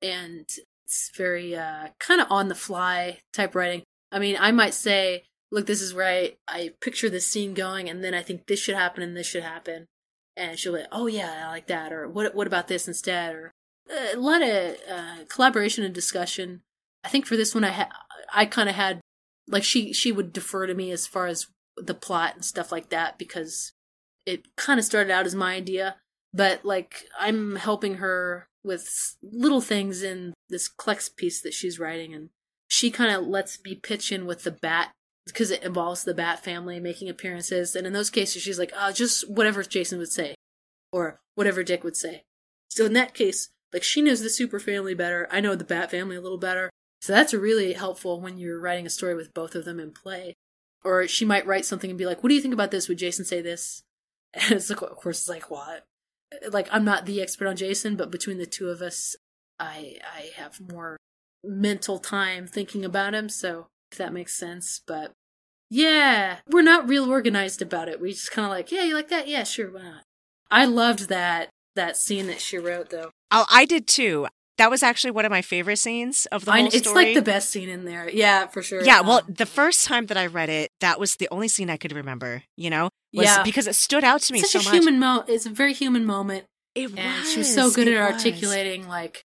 And it's very uh, kind of on the fly type writing. I mean, I might say, look, this is where I, I picture this scene going, and then I think this should happen and this should happen. And she'll be, oh yeah, I like that, or what what about this instead, or uh, a lot of uh, collaboration and discussion. I think for this one, I ha- I kind of had like she she would defer to me as far as the plot and stuff like that because it kind of started out as my idea, but like I'm helping her with little things in this Clex piece that she's writing, and she kind of lets me pitch in with the bat because it involves the bat family making appearances. And in those cases, she's like, oh, just whatever Jason would say or whatever Dick would say. So in that case, like she knows the super family better. I know the bat family a little better. So that's really helpful when you're writing a story with both of them in play. Or she might write something and be like, what do you think about this? Would Jason say this? And it's like, of course, it's like, what? Like, I'm not the expert on Jason, but between the two of us, I I have more mental time thinking about him. So if that makes sense. But yeah, we're not real organized about it. We just kind of like, yeah, you like that? Yeah, sure, why not? I loved that that scene that she wrote though. Oh, I did too. That was actually one of my favorite scenes of the whole it's story. like the best scene in there. Yeah, for sure. Yeah, well, the first time that I read it, that was the only scene I could remember. You know, was Yeah. because it stood out to me such so a much. human mo. It's a very human moment, it and was. she was so good at was. articulating like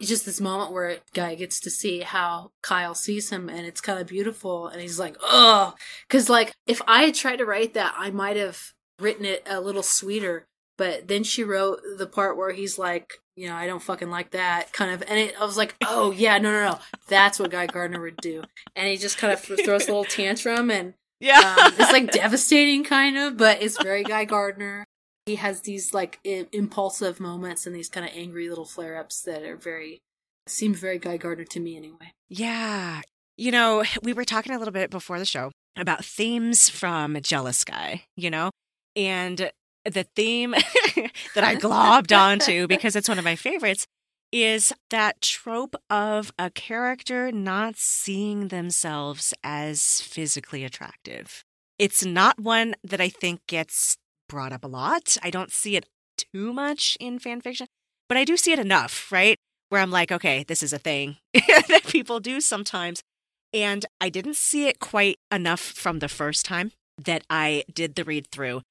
just this moment where guy gets to see how Kyle sees him, and it's kind of beautiful. And he's like, oh, because like if I had tried to write that, I might have written it a little sweeter. But then she wrote the part where he's like, you know, I don't fucking like that kind of, and it, I was like, oh yeah, no, no, no, that's what Guy Gardner would do. And he just kind of throws a little tantrum, and Yeah, um, it's like devastating kind of but it's very guy gardner he has these like I- impulsive moments and these kind of angry little flare-ups that are very seem very guy gardner to me anyway yeah. You know, we were talking a little bit before the show about themes from Jealous Guy. You know, and the theme that I globbed onto because it's one of my favorites is that trope of a character not seeing themselves as physically attractive. It's not one that I think gets brought up a lot. I don't see it too much in fan fiction, but I do see it enough, right? Where I'm like, okay, this is a thing that people do sometimes. And I didn't see it quite enough from the first time that I did the read through.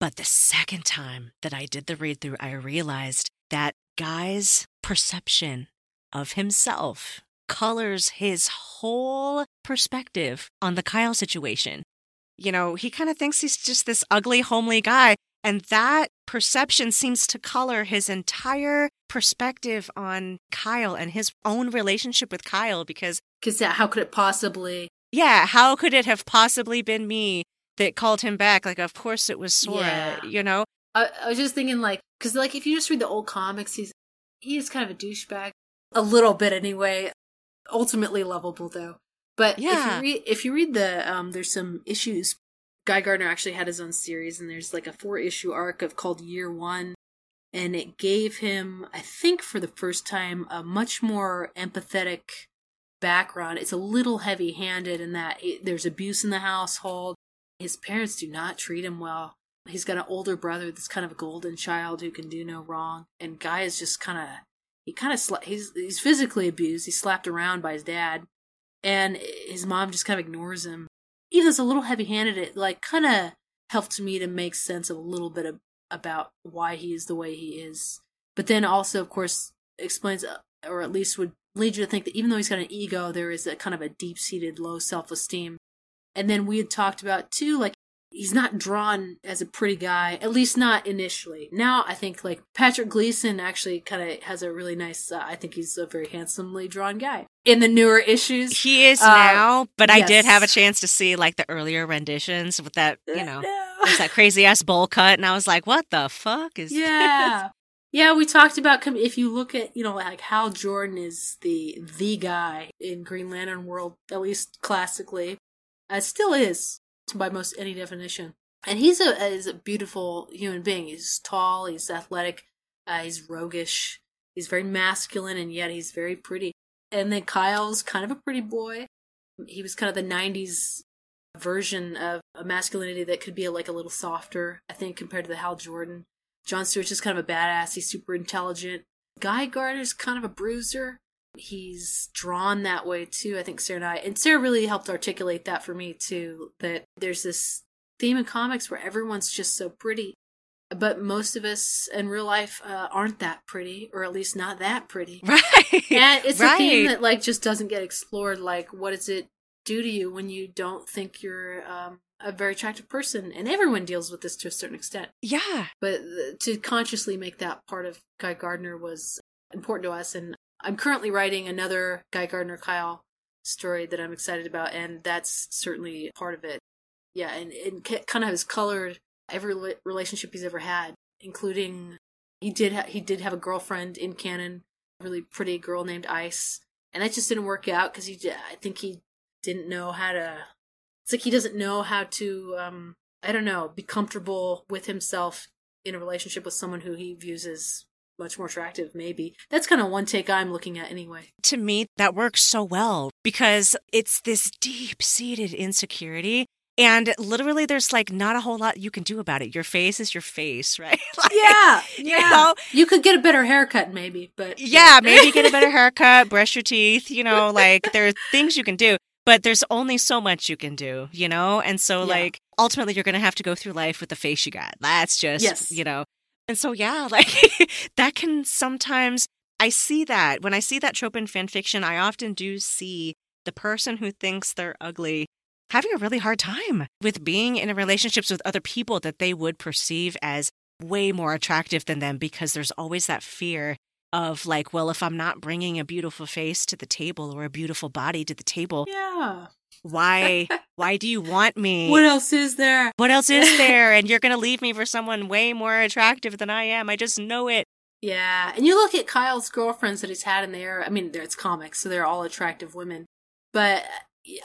But the second time that I did the read through, I realized that Guy's perception of himself colors his whole perspective on the Kyle situation. You know, he kind of thinks he's just this ugly, homely guy. And that perception seems to color his entire perspective on Kyle and his own relationship with Kyle because because how could it possibly yeah, how could it have possibly been me that called him back? Like, of course it was Sora, Yeah. you know? I, I was just thinking like because like if you just read the old comics he's he is kind of a douchebag a little bit anyway ultimately lovable though but Yeah. if you read if you read the um there's some issues guy gardner actually had his own series and there's like a four issue arc of called year one and it gave him i think for the first time a much more empathetic background it's a little heavy handed in that it, there's abuse in the household his parents do not treat him well He's got an older brother that's kind of a golden child who can do no wrong, and Guy is just kind of he kind of sla- he's he's physically abused. He's slapped around by his dad, and his mom just kind of ignores him. Even though it's a little heavy-handed, it like kind of helped me to make sense of a little bit of, about why he is the way he is. But then also, of course, explains uh, or at least would lead you to think that even though he's got an ego, there is a kind of a deep-seated low self-esteem. And then we had talked about too, like he's not drawn as a pretty guy, at least not initially. Now I think like Patrick Gleason actually kind of has a really nice. Uh, I think he's a very handsomely drawn guy in the newer issues. He is Uh, now, but I did have a chance to see like the earlier renditions with that, you know, No. there's that crazy ass bowl cut, and I was like, what the fuck is yeah. Yeah, we talked about com- if you look at you know like Hal Jordan is the the guy in Green Lantern world, at least classically, uh, still is by most any definition. And he's a is a beautiful human being. He's tall, he's athletic, uh, he's roguish. He's very masculine and yet he's very pretty. And then Kyle's kind of a pretty boy. He was kind of the 90s version of a masculinity that could be like a little softer, I think, compared to the Hal Jordan. John Stewart's just kind of a badass. He's super intelligent. Guy Gardner's kind of a bruiser. He's drawn that way too. I think Sarah and I, and Sarah really helped articulate that for me too. That there's this theme in comics where everyone's just so pretty, but most of us in real life uh, aren't that pretty, or at least not that pretty. Right. And it's right. a theme that like just doesn't get explored. Like, what does it do to you when you don't think you're um, a very attractive person? And everyone deals with this to a certain extent. Yeah. But th- to consciously make that part of Guy Gardner was important to us. And I'm currently writing another Guy Gardner Kyle story that I'm excited about, and that's certainly part of it. Yeah, and it kind of has colored every relationship he's ever had, including he did ha- he did have a girlfriend in canon, a really pretty girl named Ice, and that just didn't work out because he I think he didn't know how to. It's like he doesn't know how to um I don't know be comfortable with himself in a relationship with someone who he views as much more attractive maybe that's kind of one take i'm looking at anyway To me, that works so well because it's this deep seated insecurity. And literally, there's like not a whole lot you can do about it. Your face is your face, right? Like, yeah You know? you could get a better haircut maybe but Yeah, maybe get a better haircut, brush your teeth, you know, like there are things you can do, but there's only so much you can do, you know? And so, Yeah. like, ultimately, you're going to have to go through life with the face you got. That's just, Yes. you know. And so, yeah, like, that can sometimes, I see that. When I see that trope in fan fiction, I often do see the person who thinks they're ugly having a really hard time with being in relationships with other people that they would perceive as way more attractive than them because there's always that fear of like well if i'm not bringing a beautiful face to the table or a beautiful body to the table yeah why why do you want me what else is there what else is there and you're going to leave me for someone way more attractive than i am i just know it Yeah, and you look at Kyle's girlfriends that he's had in there. I mean, it's comics, so they're all attractive women. But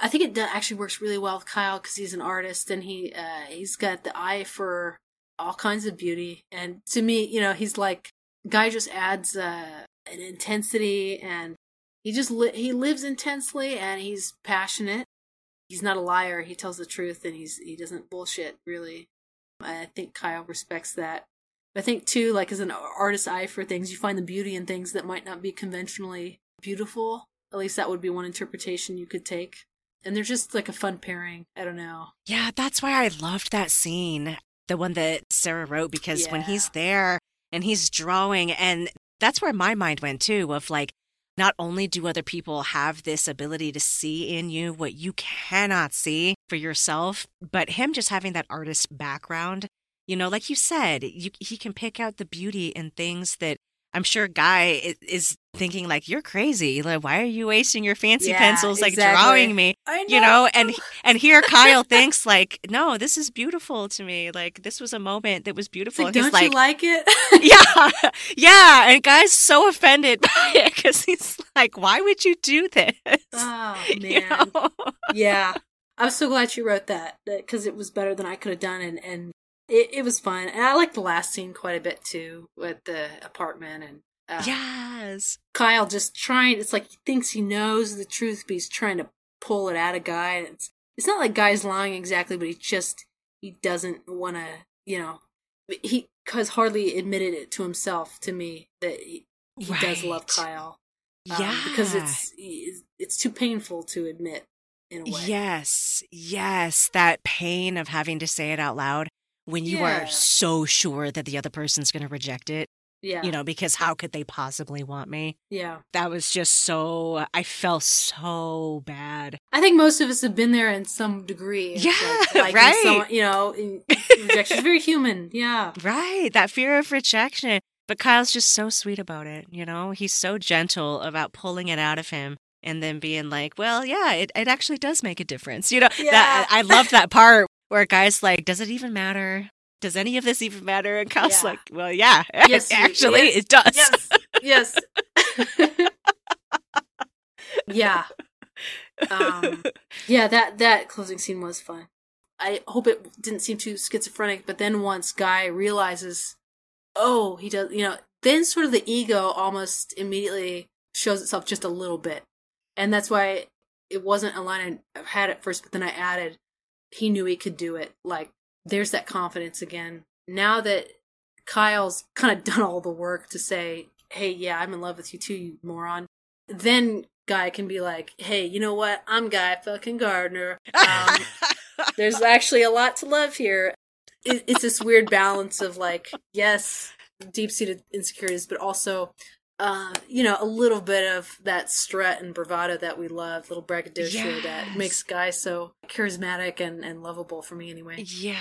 I think it actually works really well with Kyle because he's an artist and he uh, he's got the eye for all kinds of beauty. And to me, you know, he's like guy just adds uh, an intensity, and he just li- he lives intensely, and he's passionate. He's not a liar. He tells the truth, and he's he doesn't bullshit. Really, I think Kyle respects that. I think too, like as an artist's eye for things, you find the beauty in things that might not be conventionally beautiful. At least that would be one interpretation you could take. And they're just like a fun pairing. I don't know. yeah that's why i loved that scene the one that sarah wrote because when he's there and he's drawing and that's where my mind went too of like not only do other people have this ability to see in you what you cannot see for yourself but him just having that artist background you know like you said you, he can pick out the beauty in things that i'm sure guy is thinking like you're crazy. Like why are you wasting your fancy Yeah, pencils like exactly. drawing me? I you know and and here kyle thinks like no this is beautiful to me. Like this was a moment that was beautiful. like, and don't like you like it? yeah. Yeah. And guy's so offended by it because he's like why would you do this oh You man, know? yeah. I'm so glad you wrote that because it was better than I could have done, and and it, it was fun. And I like the last scene quite a bit too, with the apartment and uh, yes Kyle just trying. It's like he thinks he knows the truth, but he's trying to pull it out of Guy. And it's it's not like Guy's lying exactly, but he just he doesn't want to. You know, he cause hardly admitted it to himself to me that he, he does love Kyle. um, yeah because it's it's too painful to admit in a way. yes yes that pain of having to say it out loud when you Yeah. are so sure that the other person's going to reject it yeah, you know because how could they possibly want me yeah. that was just so i felt so bad I think most of us have been there in some degree. Yeah, like right. someone- you know, rejection is very human. Yeah, Right. That fear of rejection. But Kyle's just so sweet about it. You know, he's so gentle about pulling it out of him and then being like, well, yeah, it, it actually does make a difference. You know, that, I love that part where guy's like, does it even matter? Does any of this even matter? And Kyle's Yeah. like, well, yeah, Yes, actually, yes, it does. yes, yes. yeah, um, yeah. That that closing scene was fun. I hope it didn't seem too schizophrenic, but then once Guy realizes oh, he does, you know, then sort of the ego almost immediately shows itself just a little bit. And that's why it wasn't a line I had at first, but then I added, he knew he could do it. Like, there's that confidence again. Now that Kyle's kind of done all the work to say, hey, yeah, I'm in love with you too, you moron. Then Guy can be like, hey, you know what? I'm Guy fucking Gardner. Um, there's actually a lot to love here. It, it's this weird balance of like, yes, deep seated insecurities, but also, uh, you know, a little bit of that strut and bravado that we love, little braggadocio Yes. that makes guys so charismatic and, and lovable for me anyway. Yeah.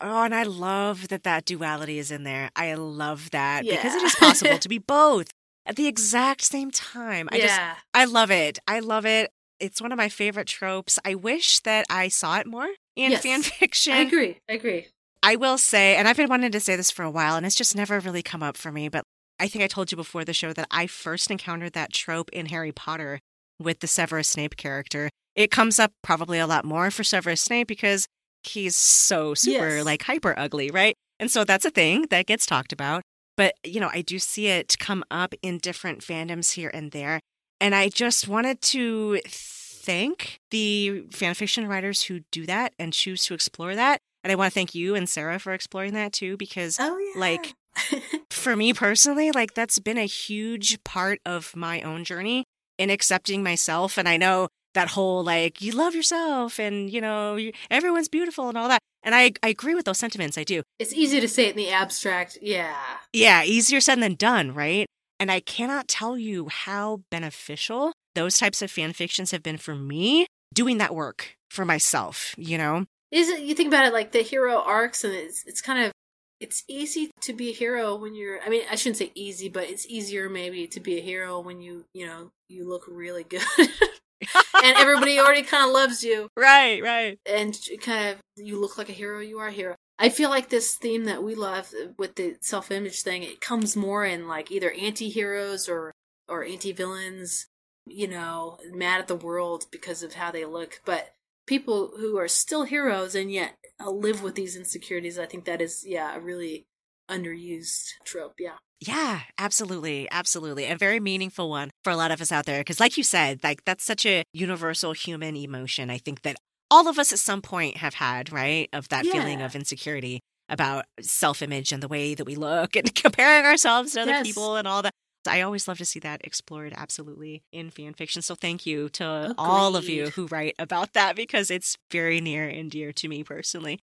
Oh, and I love that that duality is in there. I love that because it is possible to be both at the exact same time. I just, yeah. I love it. I love it. It's one of my favorite tropes. I wish that I saw it more in Yes. fan fiction. I agree. I agree. I will say, and I've been wanting to say this for a while, and it's just never really come up for me, but I think I told you before the show that I first encountered that trope in Harry Potter with the Severus Snape character. It comes up probably a lot more for Severus Snape because he's so super Yes. like hyper ugly, right? And so that's a thing that gets talked about. But, you know, I do see it come up in different fandoms here and there. And I just wanted to thank the fanfiction writers who do that and choose to explore that. And I want to thank you and Sarah for exploring that too, because Oh yeah. Like- for me personally, like that's been a huge part of my own journey in accepting myself. And I know that whole like, you love yourself and, you know, you, everyone's beautiful and all that. And I, I agree with those sentiments. I do. it's easy to say it in the abstract. Yeah. Yeah, easier said than done, right? And I cannot tell you how beneficial those types of fan fictions have been for me doing that work for myself, you know? Is it you think about it like the hero arcs and it's it's kind of it's easy to be a hero when you're I mean, I shouldn't say easy, but it's easier maybe to be a hero when you, you know, you look really good. and everybody already kind of loves you right, right. and kind of you look like a hero, you are a hero. I feel like this theme that we love with the self-image thing, it comes more in like either anti-heroes or or anti-villains, you know, mad at the world because of how they look, but people who are still heroes and yet uh, live with these insecurities, I think that is yeah, a really underused trope, yeah. Yeah, absolutely. Absolutely. A very meaningful one for a lot of us out there. Because, like you said, like that's such a universal human emotion. I think that all of us at some point have had, right? Of that feeling of insecurity about self image and the way that we look and comparing ourselves to other Yes. people and all that. I always love to see that explored absolutely in fan fiction. So thank you to oh, all of you who write about that because it's very near and dear to me personally.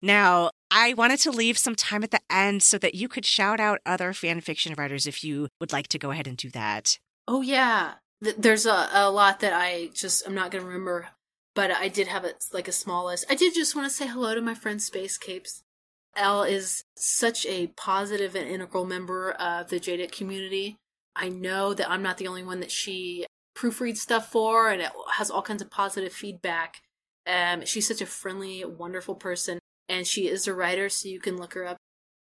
Now, I wanted to leave some time at the end so that you could shout out other fan fiction writers if you would like to go ahead and do that. Oh yeah, Th- there's a, a lot that I just I'm not gonna remember, but I did have it like a small list. I did just want to say hello to my friend Space Capes. Elle is such a positive and integral member of the JDIC community. I know that I'm not the only one that she proofreads stuff for, and it has all kinds of positive feedback. Um, she's such a friendly, wonderful person, and she is a writer, so you can look her up.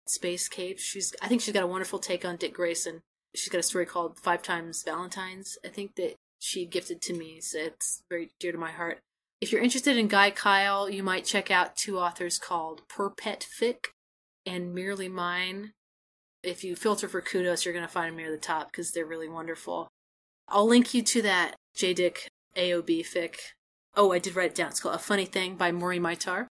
Space Capes. She's I think she's got a wonderful take on Dick Grayson she's got a story called Five Times Valentine's, I think that she gifted to me, so it's very dear to my heart. If you're interested in Guy Kyle, you might check out two authors called Perpet Fic and Merely Mine. If you filter for kudos, you're going to find them near the top because they're really wonderful. I'll link you to that J. Dick AOB fic. Oh, I did write it down. It's called A Funny Thing by Maury Maitar.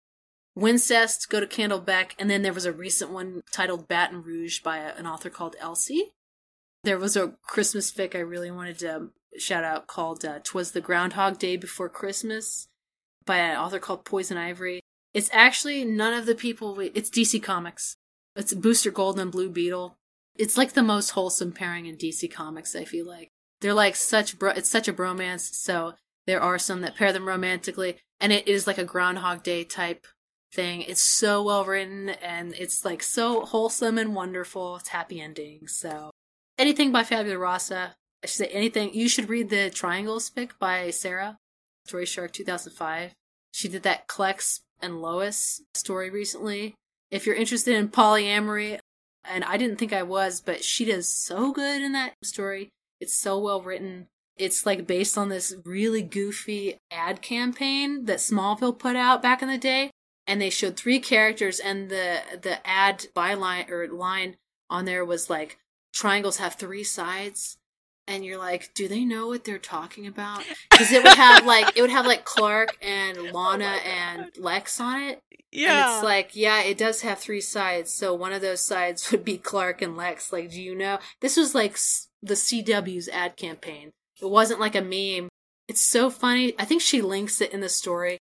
Wincest, go to Candleback, and then there was a recent one titled Baton Rouge by a- an author called Elsie. There was a Christmas fic I really wanted to um, shout out called uh, "Twas the Groundhog Day Before Christmas" by an author called Poison Ivory. It's actually none of the people. We, it's DC Comics. It's Booster Gold and Blue Beetle. It's like the most wholesome pairing in DC Comics. I feel like they're like such. Bro- it's such a bromance. So there are some that pair them romantically, and it is like a Groundhog Day type thing. It's so well written, and it's like so wholesome and wonderful. It's happy ending. So anything by Fabula Rasa. I should say anything. You should read the Triangles fic by Sarah, Story Shark 2005. She did that Clex and Lois story recently. If you're interested in polyamory, and I didn't think I was, but she does so good in that story. It's so well written. It's like based on this really goofy ad campaign that Smallville put out back in the day, and they showed three characters, and the the ad byline or line on there was like triangles have three sides and you're like, do they know what they're talking about? Because it would have like it would have like Clark and Lana oh and Lex on it. Yeah. And it's like, yeah, it does have three sides. So one of those sides would be Clark and Lex. Like, do you know? This was like the CW's ad campaign. It wasn't like a meme. It's so funny. I think she links it in the story.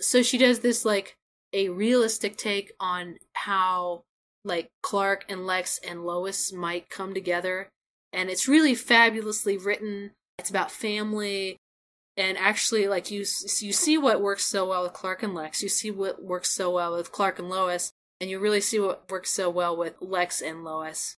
So she does this like a realistic take on how like Clark and Lex and Lois might come together and it's really fabulously written. It's about family, and actually, like you, you see what works so well with Clark and Lex. You see what works so well with Clark and Lois, and you really see what works so well with Lex and Lois.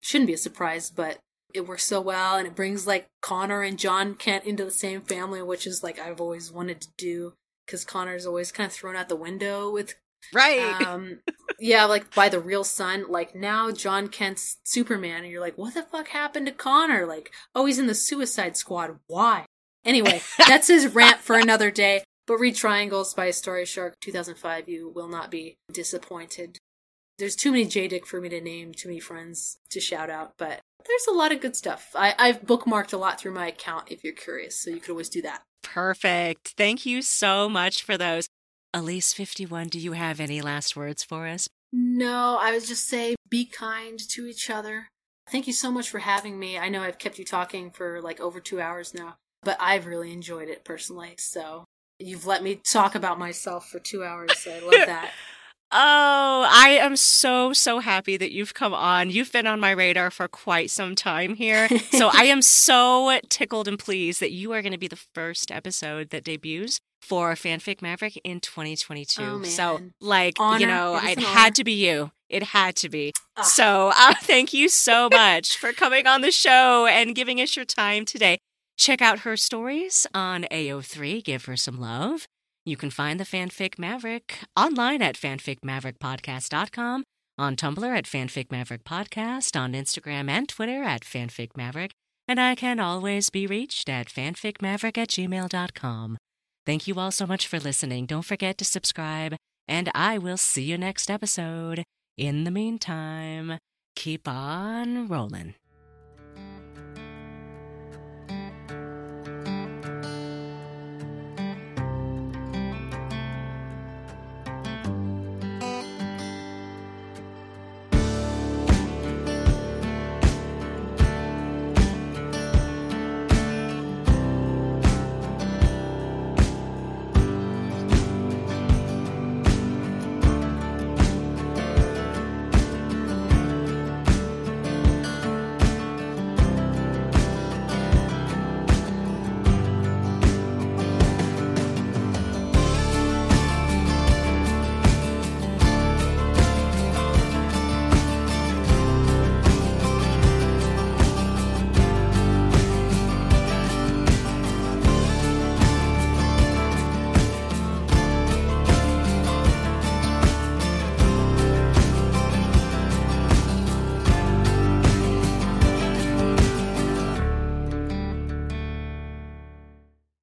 Shouldn't be a surprise, but it works so well, and it brings like Connor and Jon Kent into the same family, which is like I've always wanted to do because Connor's always kind of thrown out the window with Right. Um, yeah, like by the real son. Like now, Jon Kent's Superman, and you're like, what the fuck happened to Connor? Like, oh, he's in the Suicide Squad. Why? Anyway, that's his rant for another day. But read Triangles by Story Shark 2005. You will not be disappointed. There's too many J Dick for me to name, too many friends to shout out, but there's a lot of good stuff. I, I've bookmarked a lot through my account if you're curious, so you could always do that. Perfect. Thank you so much for those. Elise51, do you have any last words for us? No, I would just say be kind to each other. Thank you so much for having me. I know I've kept you talking for like over two hours now, but I've really enjoyed it personally. So you've let me talk about myself for two hours. So I love that. Oh, I am so, so happy that you've come on. You've been on my radar for quite some time here. so I am so tickled and pleased that you are going to be the first episode that debuts for Fanfic Maverick in 2022. Oh, so, like, honor. you know, it, it had to be you. It had to be. Ugh. So, uh, thank you so much for coming on the show and giving us your time today. Check out her stories on AO3. Give her some love. You can find the Fanfic Maverick online at fanficmaverickpodcast.com, on Tumblr at Fanfic Maverick Podcast, on Instagram and Twitter at Fanfic Maverick, and I can always be reached at fanficmaverick at gmail.com. Thank you all so much for listening. Don't forget to subscribe, and I will see you next episode. In the meantime, keep on rolling.